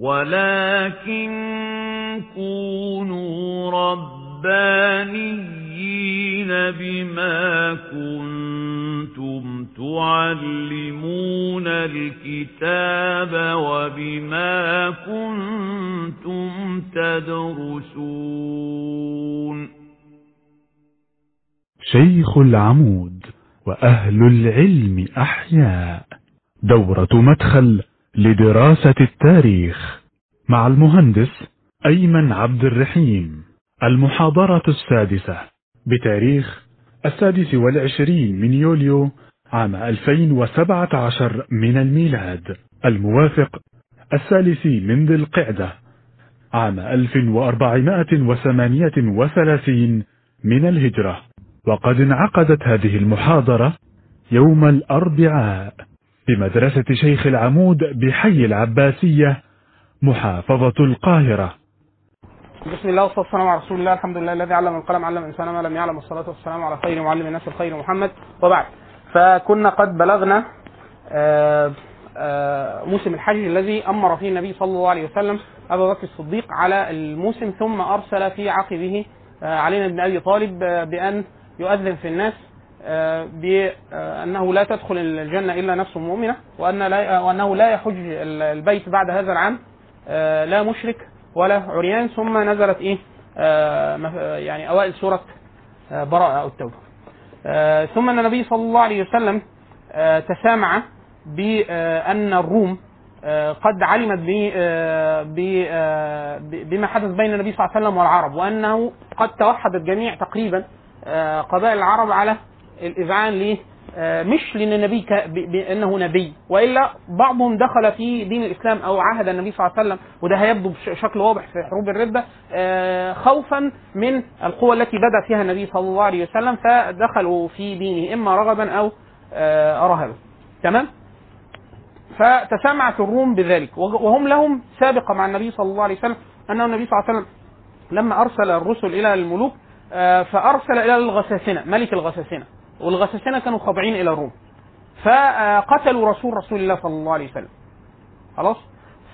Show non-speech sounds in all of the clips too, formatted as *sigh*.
ولكن كونوا ربانيين بما كنتم تعلمون الكتاب وبما كنتم تدرسون شيخ العمود وأهل العلم أحياء. دورة مدخل لدراسة التاريخ مع المهندس أيمن عبد الرحيم المحاضرة السادسة بتاريخ السادس والعشرين من يوليو عام 2017 من الميلاد الموافق الثالث من ذي القعدة عام 1438 من الهجرة. وقد انعقدت هذه المحاضرة يوم الأربعاء. بمدرسة شيخ العمود بحي العباسية محافظة القاهرة. بسم الله والصلاة والسلام على رسول الله الحمد لله الذي علم القلم علم الإنسان ما لم يعلم والصلاة والسلام على خير معلم الناس الخير محمد. وبعد فكنا قد بلغنا آه، آه، موسم الحج الذي أمر فيه النبي صلى الله عليه وسلم ابا بكر الصديق على الموسم ثم أرسل في عقبه آه، علي بن أبي طالب بأن يؤذن في الناس بانه لا تدخل الجنة إلا نفس مؤمنة وأن لا وأنه لا يحج البيت بعد هذا العام آه، لا مشرك ولا عريان. ثم نزلت إيه؟ آه، يعني أوائل سورة آه، براءة أو التوبة. آه، ثم أن النبي صلى الله عليه وسلم تسامع بان الروم قد علمت بما حدث بين النبي صلى الله عليه وسلم والعرب وأنه قد توحد الجميع تقريبا قبائل العرب على الإذعان ل آه، مش لأن النبي ك- بانه نبي وإلا بعضهم دخل في دين الإسلام أو عهد النبي صلى الله عليه وسلم وده هيبدو بشكل واضح في حروب الردة آه، خوفا من القوة التي بدأ فيها النبي صلى الله عليه وسلم فدخلوا في دينه إما رغبا أو آه، رهبا. تمام؟ فتسامعت الروم بذلك وهم لهم سابقة مع النبي صلى الله عليه وسلم أنه النبي صلى الله عليه وسلم لما أرسل الرسل إلى الملوك فأرسل إلى الغساسنة ملك الغساسنة. والغساسنه كانوا خاضعين إلى الروم. فقتلوا رسول رسول الله صلى الله عليه وسلم. خلاص؟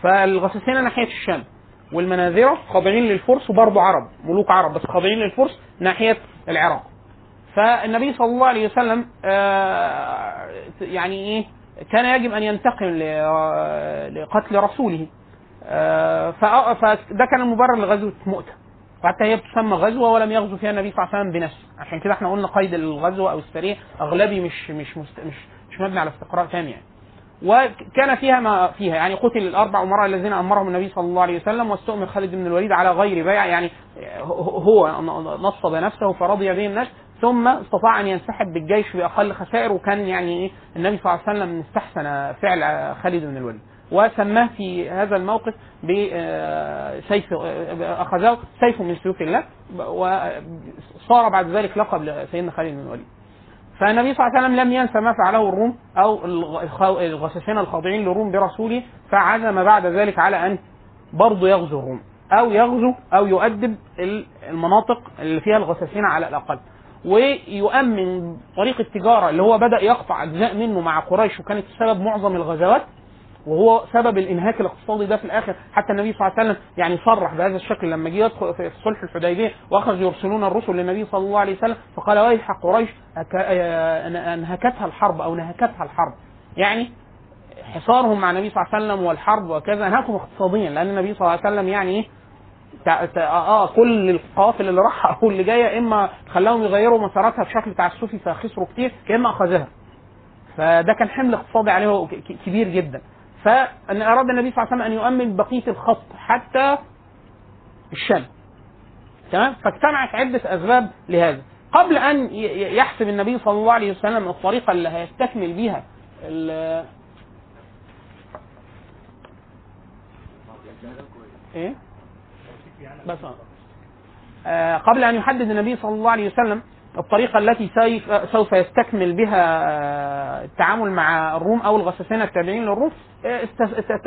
فالغساسنه ناحية الشام والمناذره خاضعين للفرس وبرضه عرب ملوك عرب بس خاضعين للفرس ناحية العراق. فالنبي صلى الله عليه وسلم آه، يعني إيه؟ كان يجب أن ينتقم ل- لقتل رسوله. آه، فده كان المبرر لغزوة مؤتة. وحتى هي بتسمى غزوة ولم يغزو فيها النبي صلى الله عليه وسلم بنفسه. عشان كده إحنا قلنا قيد الغزوه أو السريه أغلبي مش مش مست... مش مش مبني على استقراء تام يعني. وكان فيها ما فيها يعني قتل الأربع أمراء الذين أمرهم النبي صلى الله عليه وسلم واستؤمر خالد بن الوليد على غير بيع يعني هو نصب نفسه فرضي به الناس ثم استطاع أن ينسحب بالجيش بأقل خسائر وكان يعني إيه النبي صلى الله عليه وسلم استحسن فعل خالد بن الوليد. وسماه في هذا الموقف بسيف أخذه سيف من سيوف الله وصار بعد ذلك لقب لسيدنا خالد بن الوليد. فالنبي صلى الله عليه وسلم لم ينسى ما فعله الروم أو الغ- الغساسنه الخاضعين للروم برسوله فعزم بعد ذلك على أن برضه يغزو الروم أو يغزو أو يؤدب ال- المناطق اللي فيها الغساسنه على الأقل. ويؤمن طريق التجارة اللي هو بدأ يقطع أجزاء منه مع قريش وكانت سبب معظم الغزوات وهو سبب الانهاك الاقتصادي ده في الآخر حتى النبي صلى الله عليه وسلم يعني صرح بهذا الشكل لما جه يدخل في صلح الحديبية واخرجوا يرسلون الرسل للنبي صلى الله عليه وسلم فقال ويح قريش آه، أنهكتها الحرب أو نهكتها الحرب. يعني حصارهم مع النبي صلى الله عليه وسلم والحرب وكذا انهكهم اقتصاديا لأن النبي صلى الله عليه وسلم يعني إيه؟ تع- آه كل القوافل اللي راحه *laughs* أو اللي جاية إما خلاهم يغيروا مساراتها بشكل تعسفي فخسروا كتير يا إما أخذها. فده كان حمل اقتصادي عليه كبير جدا. فأن أراد النبي صلى الله عليه وسلم أن يؤمن بقية الخط حتى الشام. تمام؟ فاجتمعت عدة أسباب لهذا. قبل ي- يحسب النبي صلى الله عليه وسلم الطريقة اللي هيستكمل بيها إيه؟ بس. آه قبل أن يحدد النبي صلى الله عليه وسلم الطريقة التي سوف يستكمل بها التعامل مع الروم أو الغساسنه التابعين للروم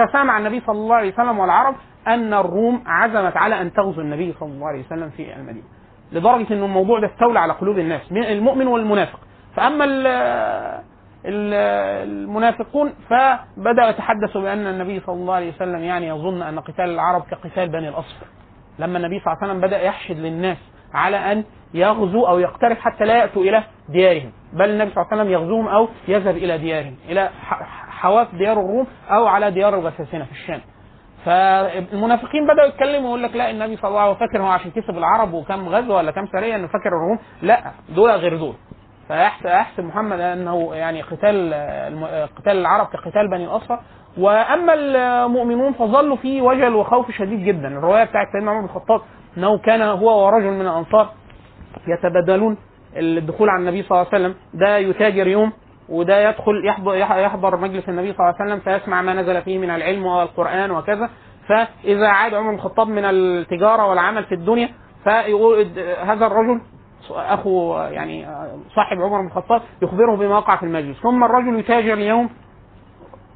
تسامع النبي صلى الله عليه وسلم والعرب أن الروم عزمت على أن تغزو النبي صلى الله عليه وسلم في المدينة. لدرجة إن الموضوع ده استولى على قلوب الناس من المؤمن والمنافق. ال- المنافقون فبدأوا يتحدثوا بأن النبي صلى الله عليه وسلم يعني يظن أن قتال العرب كقتال بني الأصفر. لما النبي صلى الله عليه وسلم بدأ يحشد للناس على أن يغزو أو يقترب حتى لا يأتوا إلى ديارهم. بل النبي صلى الله عليه وسلم يغزوهم أو يذهب إلى ديارهم إلى حواف ديار الروم أو على ديار الغساسنة في الشام. فالمنافقين بدأوا يتكلموا يقول لك لا النبي صلى الله عليه وسلم فاكر هو عشان كسب العرب وكم غزوة ولا كم سرية إنه فاكر الروم؟ لا دول غير دول. فيحسب يحسب محمد أنه يعني قتال قتال العرب كقتال بني الاصفر وأما المؤمنون فظلوا في وجل وخوف شديد جدا. الرواية بتاعت سيدنا عمر بن الخطاب انه كان هو ورجل من الأنصار يتبادلون الدخول على النبي صلى الله عليه وسلم. ده يتاجر يوم وده يدخل يحضر يحضر مجلس النبي صلى الله عليه وسلم فيسمع ما نزل فيه من العلم والقرآن وكذا. فإذا عاد عمر الخطاب من التجارة والعمل في الدنيا فيقول هذا الرجل أخو يعني صاحب عمر بن الخطاب يخبره بما وقع في المجلس. ثم الرجل يتاجر اليوم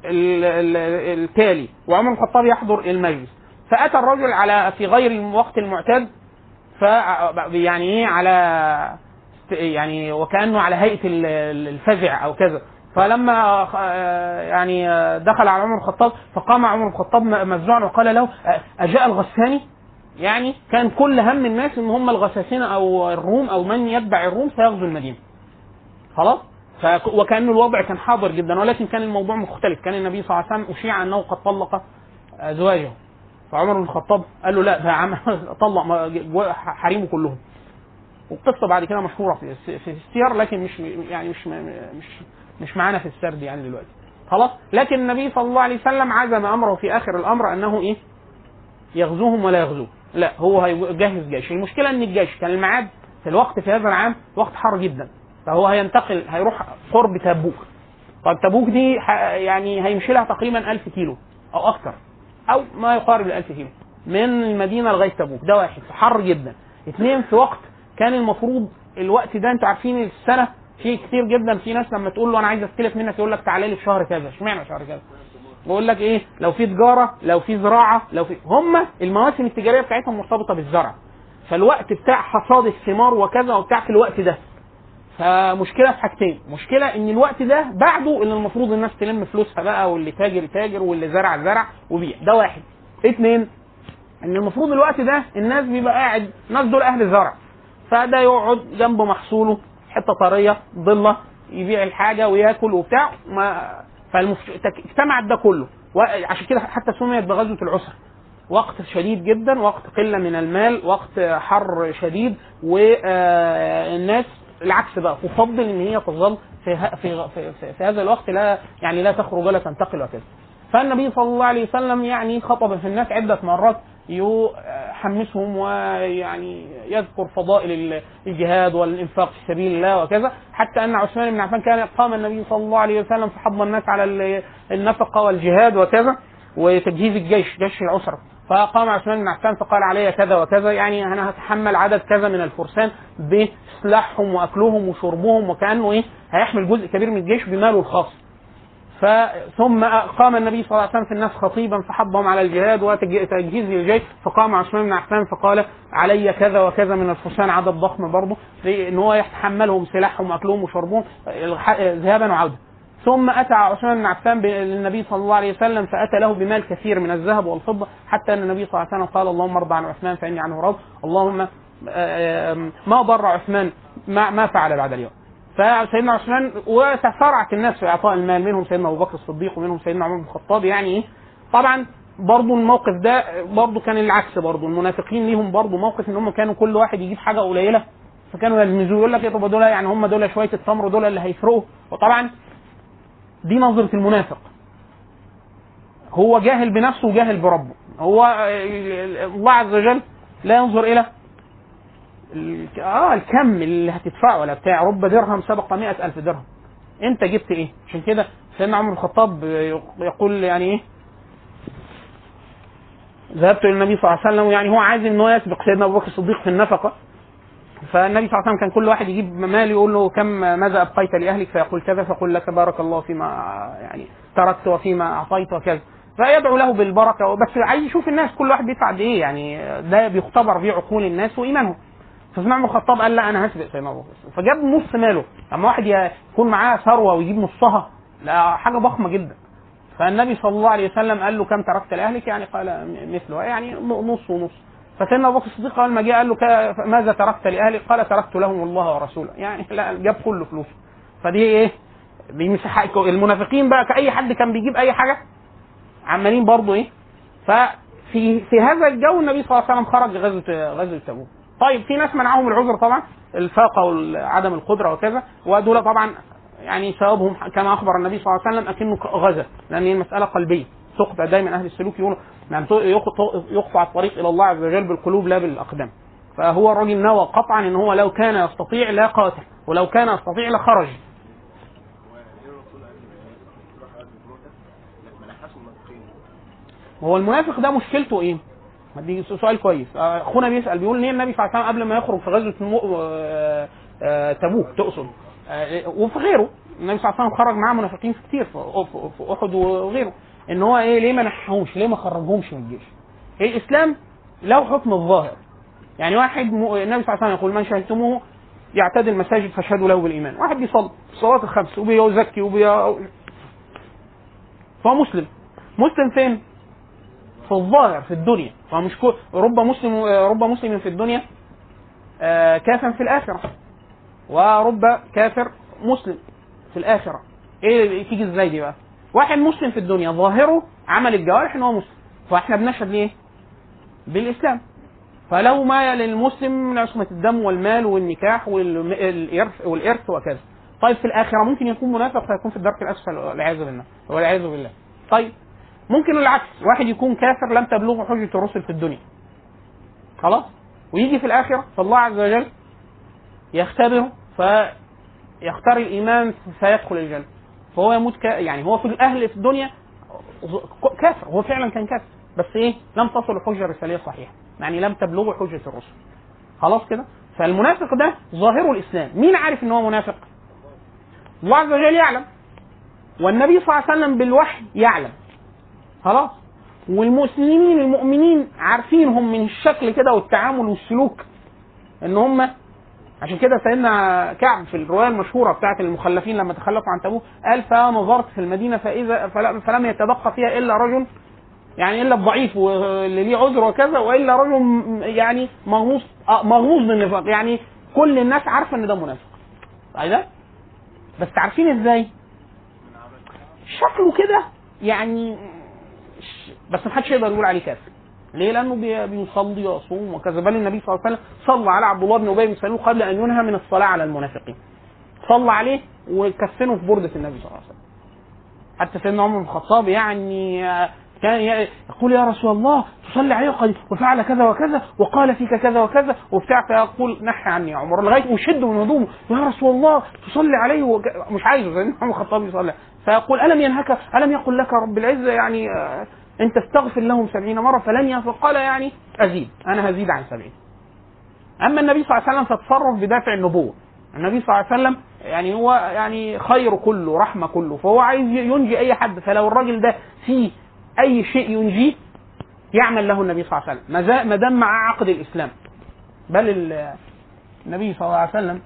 ال- ال- التالي وعمر بن الخطاب يحضر المجلس. فأتى الرجل على في غير الوقت المعتاد ف يعني إيه على يعني وكأنه على هيئة ال- ال- الفزع أو كذا. فلما يعني دخل على عمر الخطاب فقام عمر الخطاب مفزوعا وقال له أجاء الغساني؟ يعني كان كل هم الناس إن هم الغساسنه أو الروم أو من يتبع الروم سيغزو المدينة. خلاص. وكأن الوضع كان حاضر جدا ولكن كان الموضوع مختلف. كان النبي صلى الله عليه وسلم أشيع أنه قد طلق ازواجه فعمر بن الخطاب قال له لا ده عم *laughs* طلق حريمه كلهم. والقصة بعد كده مشهورة في في السير لكن مش يعني مش مش مش معانا في السرد يعني دلوقتي. خلاص؟ لكن النبي صلى الله عليه وسلم عزم أمره في آخر الأمر أنه إيه؟ يغزوهم ولا يغزوه. لا هو هيجهز جيش. المشكلة إن الجيش كان الميعاد في الوقت في هذا العام وقت حر جدا. فهو هينتقل هيروح قرب تبوك. طيب تبوك دي يعني هيمشي لها تقريبا 1000 كيلو أو أكثر أو ما يقارب ال 1000 كيلو من المدينة لغاية تبوك ده واحد. في حر جدا. اثنين في وقت كان المفروض الوقت ده أنتوا عارفين السنة في كتير جدا. في ناس لما تقول له أنا عايز أستلف منك يقول لك تعالى لي في شهر كذا. اشمعنى شهر كذا؟ بقول لك إيه؟ لو في تجارة لو في زراعة لو في هم المواسم التجارية بتاعتهم مرتبطة بالزرع. فالوقت بتاع حصاد الثمار وكذا وبتاع في الوقت ده. فمشكلة في حاجتين. مشكلة إن الوقت ده بعده اللي المفروض الناس تلم فلوسها بقى واللي تاجر تاجر واللي زرع زرع وبيع. ده واحد. اتنين إن المفروض الوقت ده الناس بيبقى قاعد الناس دول أهل زرع. فده يقعد جنب محصوله حتة طرية ضله يبيع الحاجة وياكل وبتاع. ما فالمف... تك- اجتمعت ده كله. وعشان كده حتى سميت بغزوة العسر. وقت شديد جدا وقت قلة من المال وقت حر شديد والناس العكس بقى تفضل إن هي تظل في, في, في, في, في هذا الوقت لا يعني لا تخرج ولا تنتقل وكذا فالنبي صلى الله عليه وسلم يعني خطب في الناس عدة مرات يحمسهم ويعني يذكر فضائل الجهاد والإنفاق في سبيل الله وكذا حتى أن عثمان بن عفان كان قام النبي صلى الله عليه وسلم فحض الناس على ال- النفقة والجهاد وكذا وتجهيز الجيش جيش العسرة. فقام عثمان بن عفان فقال علي كذا وكذا يعني أنا هتحمل عدد كذا من الفرسان بسلاحهم وأكلهم وشربهم وكأنه إيه هيحمل جزء كبير من الجيش بماله الخاص. فثم قام النبي صلى الله عليه وسلم في الناس خطيبا فحضهم على الجهاد وتجهيز الجيش فقام عثمان بن عفان فقال علي كذا وكذا من الفرسان عدد ضخم برضه ان هو يتحملهم سلاحهم وأكلهم وشربهم ذهابا وعوده ثم أتى عثمان بن عفان للنبي صلى الله عليه وسلم فأتى له بمال كثير من الذهب والفضة حتى أن النبي صلى الله عليه وسلم قال اللهم ارضى عن عثمان فإني عنه راض اللهم آم، ما ضر عثمان ما ما فعل بعد اليوم. فسيدنا عثمان وتسارعت الناس في إعطاء المال منهم سيدنا أبو بكر الصديق ومنهم سيدنا عمر بن الخطاب. يعني إيه؟ طبعا برضو الموقف ده برضو كان العكس برضو المنافقين ليهم برضو موقف إن هم كانوا كل واحد يجيب حاجة قليلة فكانوا يلمزوه يقول لك إيه طب دول يعني هم دول شوية التمر دول اللي هيفرقوا. وطبعا دي نظره المنافق. هو جاهل بنفسه وجاهل بربه. هو الله عز وجل لا ينظر ال- آه الكم اللي هتدفعه ولا بتاع. رب درهم سبق مئة ألف درهم. أنت جبت إيه؟ عشان كده سيدنا عمر الخطاب يقول يعني إيه؟ ذهبت إلى النبي صلى الله عليه وسلم يعني هو عايز إن هو يسبق سيدنا أبو بكر الصديق في النفقة. فالنبي صلى الله عليه وسلم كان كل واحد يجيب مال يقول له كم ماذا أبقيت لأهلك؟ فيقول كذا فيقول لك بارك الله فيما يعني تركت وفيما أعطيت وكذا. فيدعو له بالبركة. بس عايز يشوف الناس كل واحد بيدفع قد إيه يعني ده بيختبر بيه عقول الناس وإيمانهم. عمر الخطاب قال لا أنا هسبق سيدنا أبو بكر. فجاب نص ماله. لما واحد يكون معاه ثروة ويجيب نصها لا حاجة ضخمة جدا. فالنبي صلى الله عليه وسلم قال له كم تركت لأهلك؟ يعني قال مثله. يعني نص ونص. فسيدنا أبو بكر الصديق اول ما جه قال له ماذا تركت لاهلك قال تركت لهم الله ورسوله. يعني لا جاب كل فلوسه فدي إيه؟ دي مساحة المنافقين بقى كأي حد كان بيجيب أي حاجة عمالين برضه إيه؟ ففي في هذا الجو النبي صلى الله عليه وسلم خرج غزوة غزوة تبوك. طيب في ناس منعهم العذر طبعا الفاقة وعدم القدرة وكذا ودول طبعا يعني ثوابهم كما أخبر النبي صلى الله عليه وسلم أكنه غزا لأن هي المسألة قلبية. تقطع دايما أهل السلوك يقولوا يعني يقطع الطريق إلى الله عز وجل بالقلوب لا بالأقدام. فهو الراجل نوى قطعا إن هو لو كان يستطيع لا قاتل ولو كان يستطيع لخرج هو المنافق ده مشكلته إيه؟ دي سؤال كويس. آه، أخونا بيسأل بيقول ليه النبي صلى الله عليه وسلم قبل ما يخرج في غزوة مو... آه، آه، تبوك تقصد. وفي غيره. النبي صلى الله عليه وسلم خرج معاه منافقين كتير في أحد وغيره. إن هو إيه ليه ما نحهمش ليه ما خرجهمش من الجيش؟ الإسلام له حكم الظاهر. يعني واحد م... النبي صلى الله عليه وسلم يقول من شهدتموه يعتدي المساجد فاشهدوا له بالإيمان. واحد بيصلي الصلاه الخمس وبيزكي وبي فهو مسلم. مسلم فين؟ في الظاهر في الدنيا. فمش كو... رب مسلم رب مسلم في الدنيا آه، كافر في الآخرة. ورب كافر مسلم في الآخرة. إيه تيجي إزاي دي بقى؟ واحد مسلم في الدنيا ظاهره عمل الجوارح إن هو مسلم. فإحنا بنشهد ليه؟ بالإسلام. فلو ما للمسلم عصمة الدم والمال والنكاح والإرث والإرث وكذا. طيب في الآخرة ممكن يكون منافق فيكون في الدرك الأسفل والعياذ بالله. والعياذ بالله. طيب ممكن العكس. واحد يكون كافر لم تبلغه حجة الرسل في الدنيا. خلاص؟ ويجي في الآخرة فالله عز وجل يختبره فيختار الإيمان فيدخل الجنة. فهو يموت ك... يعني هو في الأهل في الدنيا كافر هو فعلا كان كافر. بس إيه؟ لم تصل الحجة الرسالية الصحيحة. يعني لم تبلغه حجة الرسل. خلاص كده؟ فالمنافق ده ظاهره الإسلام. مين عارف إن هو منافق؟ الله عز وجل يعلم. والنبي صلى الله عليه وسلم بالوحي يعلم. خلاص؟ والمسلمين المؤمنين عارفينهم من الشكل كده والتعامل والسلوك إن هم عشان كده سيدنا كعب في الرواية المشهورة بتاعت المخلفين لما تخلفوا عن تبوك قال فنظرت في المدينة فإذا فلم يتبقى فيها إلا رجل يعني إلا الضعيف واللي ليه عذر وكذا وإلا رجل يعني مغموس آه، مغموس بالنفاق. يعني كل الناس عارفة إن ده منافق. ده؟ بس عارفين إزاي؟ شكله كده يعني بس محدش يقدر يقول عليه كافر. ليه؟ لأنه بي- بيصلي ويصوم وكذا بل النبي صلى الله عليه وسلم صلى على عبد الله بن أبي بن سلول قبل أن ينهى من الصلاة على المنافقين. صلى عليه وكفنه في بردة النبي صلى الله عليه وسلم. حتى سيدنا عمر بن الخطاب يعني آه، كان يقول يا رسول الله تصلي عليه وقد وفعل كذا وكذا وقال فيك كذا وكذا وبتاع فيقول نحي عني يا عمر لغاية وشد من هدومه يا رسول الله تصلي عليه. مش عايزه سيدنا عمر الخطاب يصلي فيقول ألم ينهك ألم يقل لك رب العزة يعني ان تستغفر لهم سبعين مرة فلن يغفر قال يعني أزيد. أنا هزيد عن سبعين. أما النبي صلى الله عليه وسلم فتصرف بدافع النبوة. النبي صلى الله عليه وسلم يعني هو يعني خير كله رحمة كله. فهو عايز ينجي أي حد. فلو الراجل ده فيه أي شيء ينجيه يعمل له النبي صلى الله عليه وسلم. ما دام مع عقد الإسلام. بل ال- النبي صلى الله عليه وسلم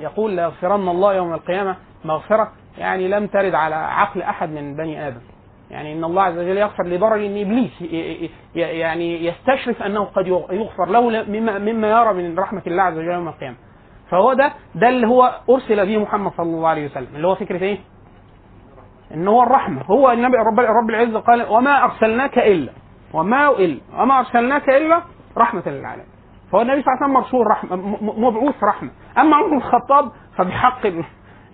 يقول ليغفرن الله يوم القيامة مغفرة. يعني لم ترد على عقل أحد من بني آدم. يعني إن الله عز وجل يغفر لدرجه إن إبليس يعني يستشرف أنه قد يغ- يغفر له مما مما يرى من رحمة الله عز وجل يوم القيامة. فهو ده ده اللي هو أرسل به محمد صلى الله عليه وسلم. اللي هو فكرة إيه؟ ان هو الرحمة. هو النبي رب رب العزة قال وما أرسلناك الا وما الا وما أرسلناك إلا رحمة للعالمين. فهو النبي صلى الله عليه وسلم مرسول رحمة مبعوث رحمة. أما عمر بن الخطاب فبحق ال-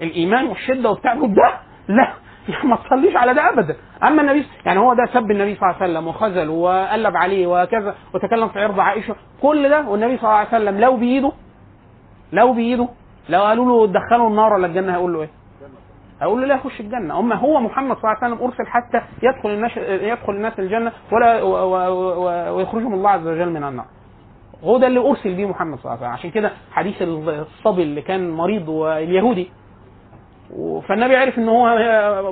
الإيمان والشدة وبتاع. ده لا. *laughs* ما تصليش على ده ابدا. أما النبي يعني هو ده سب النبي صلى الله عليه وسلم وخذله وقلب عليه وكذا وتكلم في عرض عائشة. كل ده والنبي صلى الله عليه وسلم لو بايده لو بايده لو قالوا له دخلوا النار ولا الجنة هيقول له إيه؟ هيقول له لا يخش الجنة. أما هو محمد صلى الله عليه وسلم أرسل حتى يدخل الناس يدخل الناس الجنة ولا ويخرجهم الله عز وجل من النار. هو ده اللي أرسل بيه محمد صلى الله عليه وسلم. عشان كده حديث الصبي اللي كان مريض واليهودي فالنبي عرف ان هو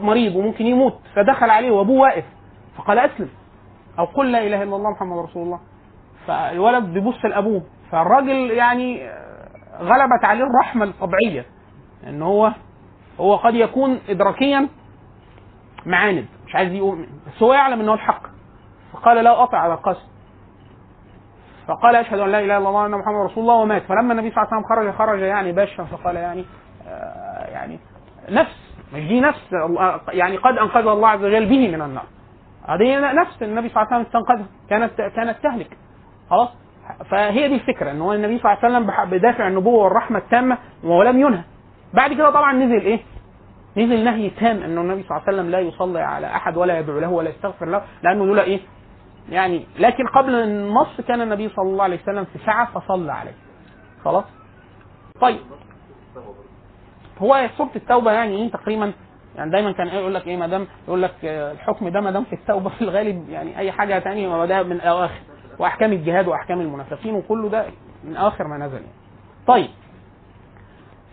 مريض وممكن يموت فدخل عليه وأبوه واقف فقال أسلم أو قل لا إله إلا الله محمد رسول الله. فالولد بيبص لأبوه فالراجل يعني غلبت عليه الرحمة الطبيعية ان هو هو قد يكون ادراكيا معاند مش عايز يؤمن بس هو يعلم ان هو الحق. فقال لا اطع على القسم فقال أشهد أن لا إله إلا الله وأن محمد رسول الله ومات. فلما النبي صلى الله عليه وسلم خرج خرج يعني باشا فقال يعني نفس دي نفس يعني قد أنقذ الله عز وجل به من النار هذه نفس النبي صلى الله عليه وسلم استنقذها كانت كانت تهلك خلاص فهي دي الفكرة إن هو النبي صلى الله عليه وسلم بدافع النبوة والرحمة التامة ولم ينهى بعد كده طبعا نزل إيه؟ نزل نهي تام انه النبي صلى الله عليه وسلم لا يصلي على أحد ولا يدعو له ولا يستغفر له لأنه دول إيه؟ يعني لكن قبل النص كان النبي صلى الله عليه وسلم في ساعة فصلى عليه. خلاص؟ طيب هو سوره التوبة يعني إيه تقريبا؟ يعني دايما كان يقول لك إيه ما دام يقول لك الحكم ده ما دام في التوبة في الغالب يعني أي حاجة ثانية ده من اواخر وأحكام الجهاد وأحكام المنافقين وكله ده من اواخر ما نزل. يعني. طيب.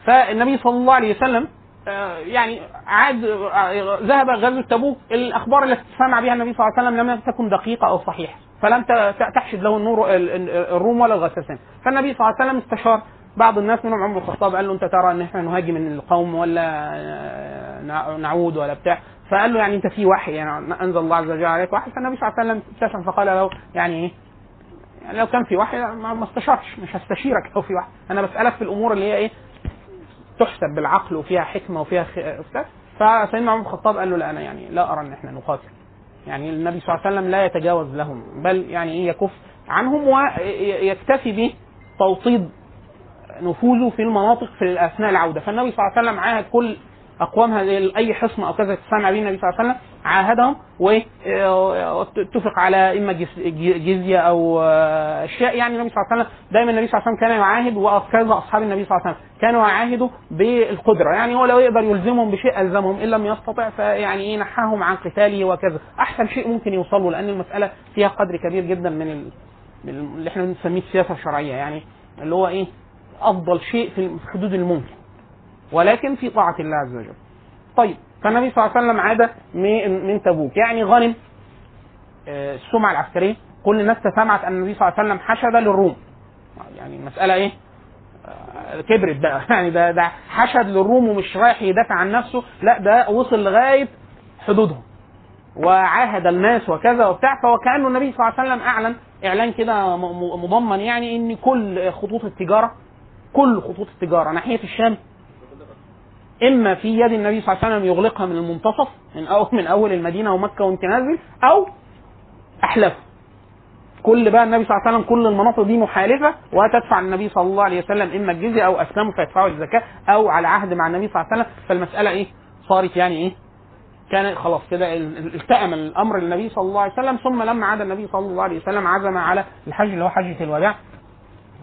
فالنبي صلى الله عليه وسلم آه، يعني عاد آه، ذهب غزوة تبوك. الأخبار التي سمع بها النبي صلى الله عليه وسلم لم تكن دقيقة أو صحيحة. فلم تحشد له النور الروم ولا الغساسين. فالنبي صلى الله عليه وسلم استشار بعض الناس منهم عمر الخطاب قال له أنت ترى إن إحنا نهاجم من القوم ولا آه، نعود ولا بتاع. فقال له يعني أنت في وحي يعني أنزل الله عز وجل عليك وحي. فالنبي صلى الله عليه وسلم ابتسم فقال له يعني إيه؟ يعني لو كان في وحي ما استشارش مش هستشيرك لو في وحي. أنا بسألك في الأمور اللي هي إيه؟ تحسب بالعقل وفيها حكمة وفيها خ... فسيدنا عمر الخطاب قال له لا أنا يعني لا أرى إن إحنا نقاتل يعني النبي صلى الله عليه وسلم لا يتجاوز لهم بل يعني إيه؟ يكف عنهم ويكتفي بتوطيد نفوذه في المناطق في اثناء العودة. فالنبي صلى الله عليه وسلم عاهد كل أقوام أي حصن أو كذا تسمع به النبي صلى الله عليه وسلم عاهدهم واتفق على إما جزية أو أشياء. يعني النبي صلى الله عليه وسلم دايما النبي صلى الله عليه وسلم كان يعاهد وكذا أصحاب النبي صلى الله عليه وسلم كانوا يعاهدوا بالقدرة. يعني هو لو يقدر يلزمهم بشيء ألزمهم إن لم يستطع فيعني إيه نحاهم عن قتاله وكذا. أحسن شيء ممكن يوصلوا لأن المسألة فيها قدر كبير جدا من اللي إحنا بنسميه السياسة الشرعية. يعني اللي هو إيه أفضل شيء في حدود الممكن ولكن في طاعة الله عز وجل. طيب فالنبي صلى الله عليه وسلم عاد من تبوك. يعني غنم آه، السمعة العسكرية. كل الناس سمعت أن النبي صلى الله عليه وسلم حشد للروم. يعني المسألة إيه؟ آه، كبرت بقى. *laughs* يعني ده ده حشد للروم ومش رايح يدافع عن نفسه. لا ده وصل لغاية حدودهم. وعاهد الناس وكذا وبتاع. فهو كانه النبي صلى الله عليه وسلم أعلن إعلان كده مضمن يعني إن كل خطوط التجارة كل خطوط التجارة ناحية الشام إما في يد النبي صلى الله عليه وسلم يغلقها من المنتصف من اول من أول المدينة ومكة وانت نازل أو احلف كل بقى النبي صلى الله عليه وسلم كل المناطق دي محالفة وتدفع النبي صلى الله عليه وسلم إما الجزية أو اسلموا فيدفعوا الزكاة أو على عهد مع النبي صلى الله عليه وسلم فالمسألة إيه؟ صارت يعني إيه؟ كان خلاص كده التئم الأمر للنبي صلى الله عليه وسلم ثم لما عاد النبي صلى الله عليه وسلم عزم على الحج اللي هو حجة الوداع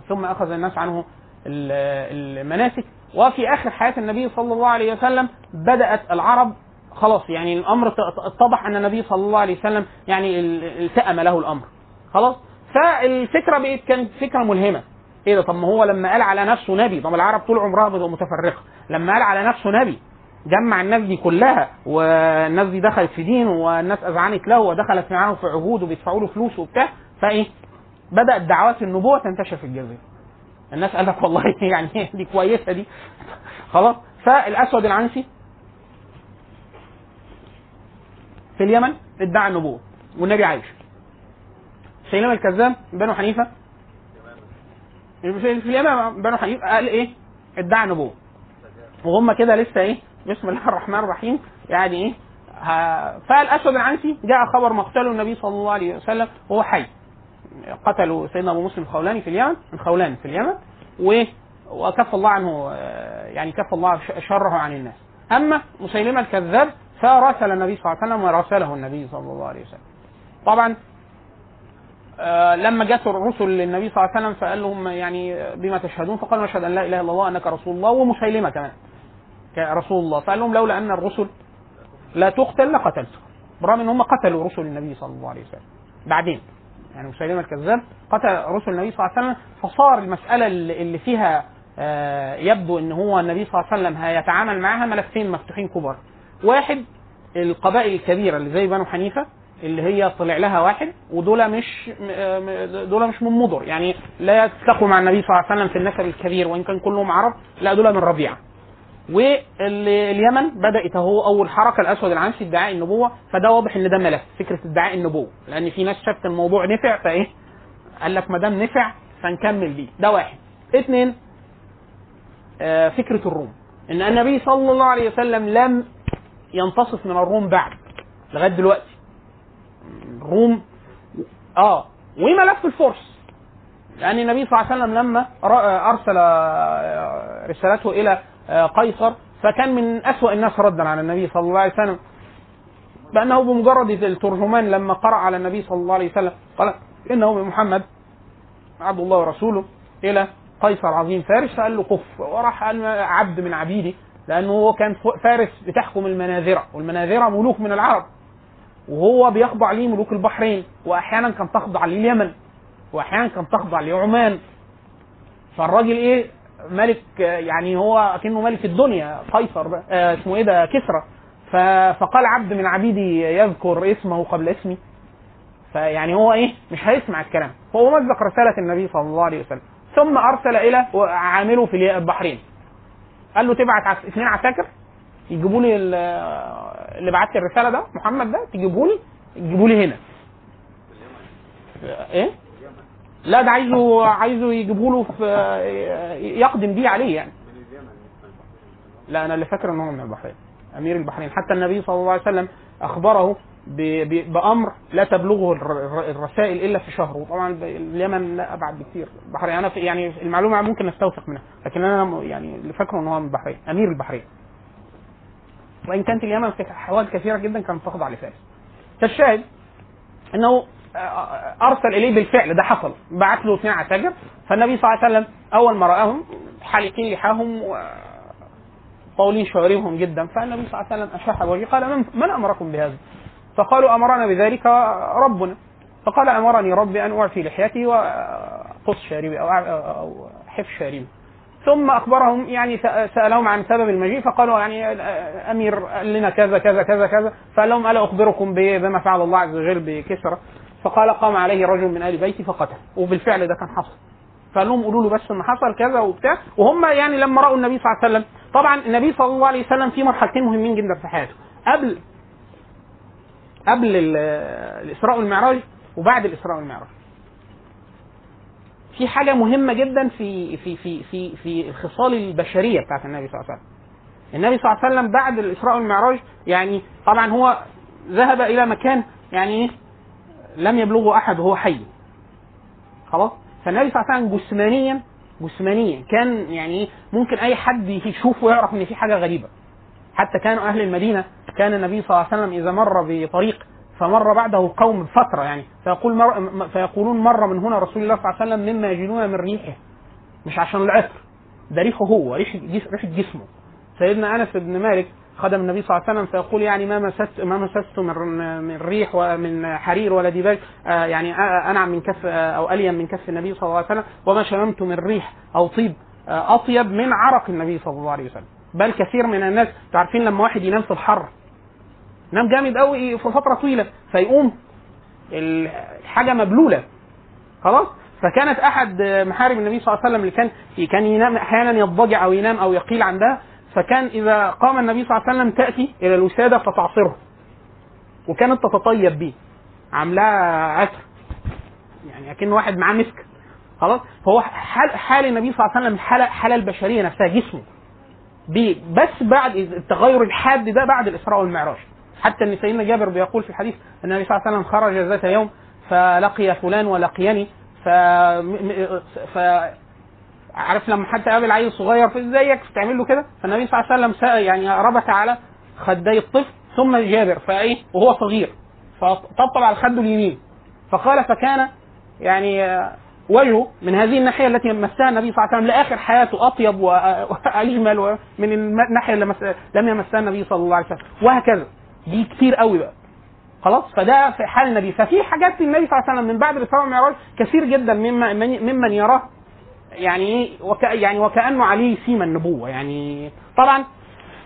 ثم أخذ الناس عنه المناسك. وفي آخر حياة النبي صلى الله عليه وسلم بدأت العرب خلاص يعني الأمر اتضح أن النبي صلى الله عليه وسلم يعني التأم له الأمر. خلاص؟ فالفكرة بقت كانت فكرة ملهمة. إيه ده؟ طب ما هو لما قال على نفسه نبي طب العرب طول عمرها متفرقة. لما قال على نفسه نبي جمع الناس دي كلها والناس دي دخلت في دينه والناس أذعنت له ودخلت معاه في عهود وبيدفعوا له فلوس وبتاع فإيه؟ بدأت دعوات النبوة تنتشر في الجزيرة. الناس قال لك والله *laughs* يعني دي كويسة دي. خلاص. فالأسود العنسي في اليمن ادعى النبوة والنبي عايش. سيلمة الكذاب بنو حنيفة. في اليمن بنو حنيفة قال إيه؟ ادعى النبوة. وهم كده لسه إيه؟ بسم الله الرحمن الرحيم. يعني إيه؟ فالأسود العنسي جاء خبر مقتله النبي صلى الله عليه وسلم وهو حي. قتلوا سيدنا أبو مسلم الخولاني في اليمن الخولاني في اليمن و وكف الله عنه يعني كف الله شره عن الناس. أما مسيلمة الكذاب فراسل النبي صلى الله عليه وسلم وراسله النبي صلى الله عليه وسلم. طبعا آه، لما جاءت الرسل للنبي صلى الله عليه وسلم فقال لهم يعني بما تشهدون فقالوا نشهد أن لا إله إلا الله انك رسول الله ومسيلمة كمان رسول الله. فقال لهم لولا أن الرسل لا تقتل لقتلته برغم إن هم قتلوا رسل النبي صلى الله عليه وسلم. بعدين يعني مسيلمه الكذاب قتل رسل النبي صلى الله عليه وسلم فصار المسألة اللي فيها آه، يبدو إن هو النبي صلى الله عليه وسلم هيتعامل معاها ملفين مفتوحين كبار. واحد القبائل الكبيرة اللي زي بنو حنيفة اللي هي طلع لها واحد ودول مش م- دول مش من مضر. يعني لا يتسقوا مع النبي صلى الله عليه وسلم في النسب الكبير وإن كان كلهم عرب لا دول من ربيعة. واليمن بدأت اهو أول حركة الأسود العنسي ادعاء النبوة فده واضح إن ده ملف فكرة ادعاء النبوة لأن في ناس شافت الموضوع نفع فإيه؟ قال لك ما دام نفع فنكمل بيه. ده واحد. اثنين آه، فكرة الروم. إن النبي صلى الله عليه وسلم لم ينتصف من الروم بعد لغاية دلوقتي. الروم آه وملف الفرس. لأن النبي صلى الله عليه وسلم لما أرسل آه، رسالته إلى قيصر فكان من أسوأ الناس ردا على النبي صلى الله عليه وسلم. بانه بمجرد الترجمان لما قرأ على النبي صلى الله عليه وسلم قال إنه محمد عبد الله ورسوله إلى قيصر عظيم. فارس فقال له كف وراح قال عبد من عبيدي. لأنه هو كان فارس بتحكم المناذرة والمناذرة ملوك من العرب. وهو بيخضع ليه ملوك البحرين وأحيانا كان تخضع ليه اليمن وأحيانا كان تخضع ليه عمان فالراجل إيه؟ ملك يعني هو كأنه ملك الدنيا قيصر آه، اسمه إيه ده كسرى. فقال عبد من عبيدي يذكر اسمه قبل اسمي. فيعني هو إيه مش هيسمع الكلام. هو مزق رسالة النبي صلى الله عليه وسلم. ثم أرسل إلى عامله في البحرين. قال له تبعت. اثنين عساكر؟ يجيبوا لي ال- اللي بعت لي الرسالة ده محمد ده تجيبوا لي تجيبوا لي هنا. إيه؟ لا ده عايزه عايزه يجيبوا له في يقدم بيه عليه يعني. لا أنا اللي فاكر إن هو من البحرين أمير البحرين. حتى النبي صلى الله عليه وسلم أخبره بأمر لا تبلغه الر- الر- الرسائل إلا في شهر. وطبعا اليمن لا أبعد بكثير. البحرين أنا يعني المعلومة ممكن نستوثق منها لكن أنا يعني اللي فاكره إن هو من البحرين أمير البحرين. وإن كانت اليمن في حوادث كثيرة جدا كانت تخضع لفارس فالشاهد إنه أرسل إليه بالفعل ده حصل. بعت له اثنين عساكر فالنبي صلى الله عليه وسلم أول ما رآهم حالقين لحاهم وطاولين شعورهم جدا فالنبي صلى الله عليه وسلم أشاح وجهه قال من, أمركم بهذا؟ فقالوا أمرنا بذلك ربنا. فقال أمرني ربي أن أعفي لحيتي واقص شاربي أو أو حف شاربي. ثم أخبرهم يعني سألهم عن سبب المجيء فقالوا يعني امير قال لنا كذا كذا كذا كذا. فقال لهم ألا أخبركم بما فعل الله عز وجل بكسرى؟ فقال قام عليه رجل من آل بيتي فقتل. وبالفعل ده كان حصل. فقال لهم قولوا له بس ان حصل كذا وبتاع. وهم يعني لما رأوا النبي صلى الله عليه وسلم طبعا النبي صلى الله عليه وسلم في مرحلتين مهمين جدا في حياته. قبل قبل ال- الإسراء والمعراج وبعد الإسراء والمعراج في حاجة مهمة جدا في في في في في الخصال البشرية بتاعت النبي صلى الله عليه وسلم. النبي صلى الله عليه وسلم بعد الإسراء والمعراج يعني طبعا هو ذهب إلى مكان يعني إيه؟ لم يبلغه أحد وهو حي. خلاص؟ فالنبي صلى الله عليه وسلم جسمانيا جسمانيا كان يعني؟ ممكن أي حد يشوفه ويعرف إن في حاجة غريبة. حتى كانوا أهل المدينة كان النبي صلى الله عليه وسلم إذا مر بطريق فمر بعده قوم بفتره يعني. فيقول مر فيقولون مر من هنا رسول الله صلى الله عليه وسلم مما يجدون من ريحه. مش عشان العطر ده ريحه هو ريحه جسمه. سيدنا أنس بن مالك خدم النبي صلى الله عليه وسلم فيقول يعني ما مسست ما مسست من من ريح ومن حرير ولا ديباج آه يعني آه أنعم من كف آه أو الين من كف النبي صلى الله عليه وسلم وما شممت من ريح أو طيب آه أطيب من عرق النبي صلى الله عليه وسلم. بل كثير من الناس عارفين لما واحد ينام في الحر نام جامد قوي في فترة طويلة فيقوم الحاجة مبلولة خلاص؟ فكانت أحد محارم النبي صلى الله عليه وسلم اللي كان كان ينام أحيانا يضجع أو ينام أو يقيل عندها فكان إذا قام النبي صلى الله عليه وسلم تأتي إلى الوسادة فتعصره. وكانت تتطيب بيه. عاملاه عطر يعني أكن واحد معاه مسك. خلاص؟ فهو حال, حال النبي صلى الله عليه وسلم الحاله الحاله البشرية نفسها جسمه. بيه بس بعد التغير الحاد ده بعد الإسراء والمعراج. حتى إن سيدنا جابر بيقول في الحديث أن النبي صلى الله عليه وسلم خرج ذات يوم فلقي فلان ولقيني. ف عارف لما حد قابل عيل صغير في ازيك تعمل له كده؟ فالنبي صلى الله عليه وسلم يعني ربط على خدي الطفل ثم جابر فإيه؟ وهو صغير. فطبطب على خده اليمين. فقال فكان يعني آه، وجهه من هذه الناحية التي مسها النبي صلى الله عليه وسلم لآخر حياته أطيب واجمل و- من الناحية اللي لم يمسها النبي صلى الله عليه وسلم. وهكذا. دي كتير قوي بقى. خلاص؟ فده في حال النبي. ففي حاجات النبي صلى الله عليه وسلم من بعد الاسراء والمعراج كثير جدا مما من- ممن يراه. يعني وك يعني وكأنه عليه سيما النبوة يعني. طبعا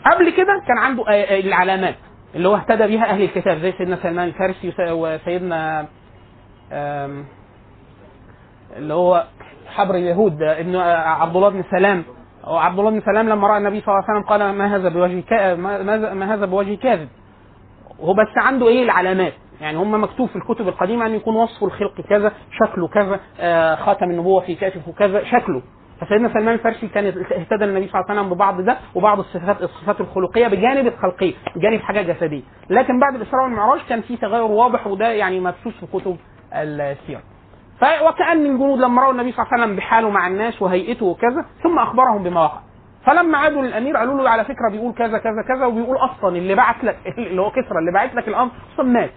قبل كده كان عنده العلامات اللي هو اهتدى بها أهل الكتاب زي سيدنا سلمان الفارسي وس- وسيدنا اللي هو حبر اليهود ابن عبد الله بن سلام. وعبد الله بن سلام لما رأى النبي صلى الله عليه وسلم قال ما هذا بوجه ما هذا بوجه كاذب. هو بس عنده إيه؟ العلامات. يعني هم مكتوب في الكتب القديمة أن يكون وصفه الخلق كذا شكله كذا آه خاتم النبوة في كتفه كذا شكله. فسيدنا سلمان الفارسي كان اهتدى النبي صلى الله عليه وسلم ببعض ده وبعض الصفات الصفات الخلقية بجانب الخلقية بجانب حاجة جسدية. لكن بعد الإسراء والمعراج كان في تغير واضح وده يعني مبثوث في كتب السيره وكأن الجنود لما رأوا النبي صلى الله عليه وسلم بحاله مع الناس وهيئته وكذا ثم أخبرهم بما وقع. فلما عادوا للأمير قالوا له على فكرة بيقول كذا كذا كذا وبيقول أصلا اللي بعت لك اللي هو كسرى اللي بعت لك الأمر أصلا مات.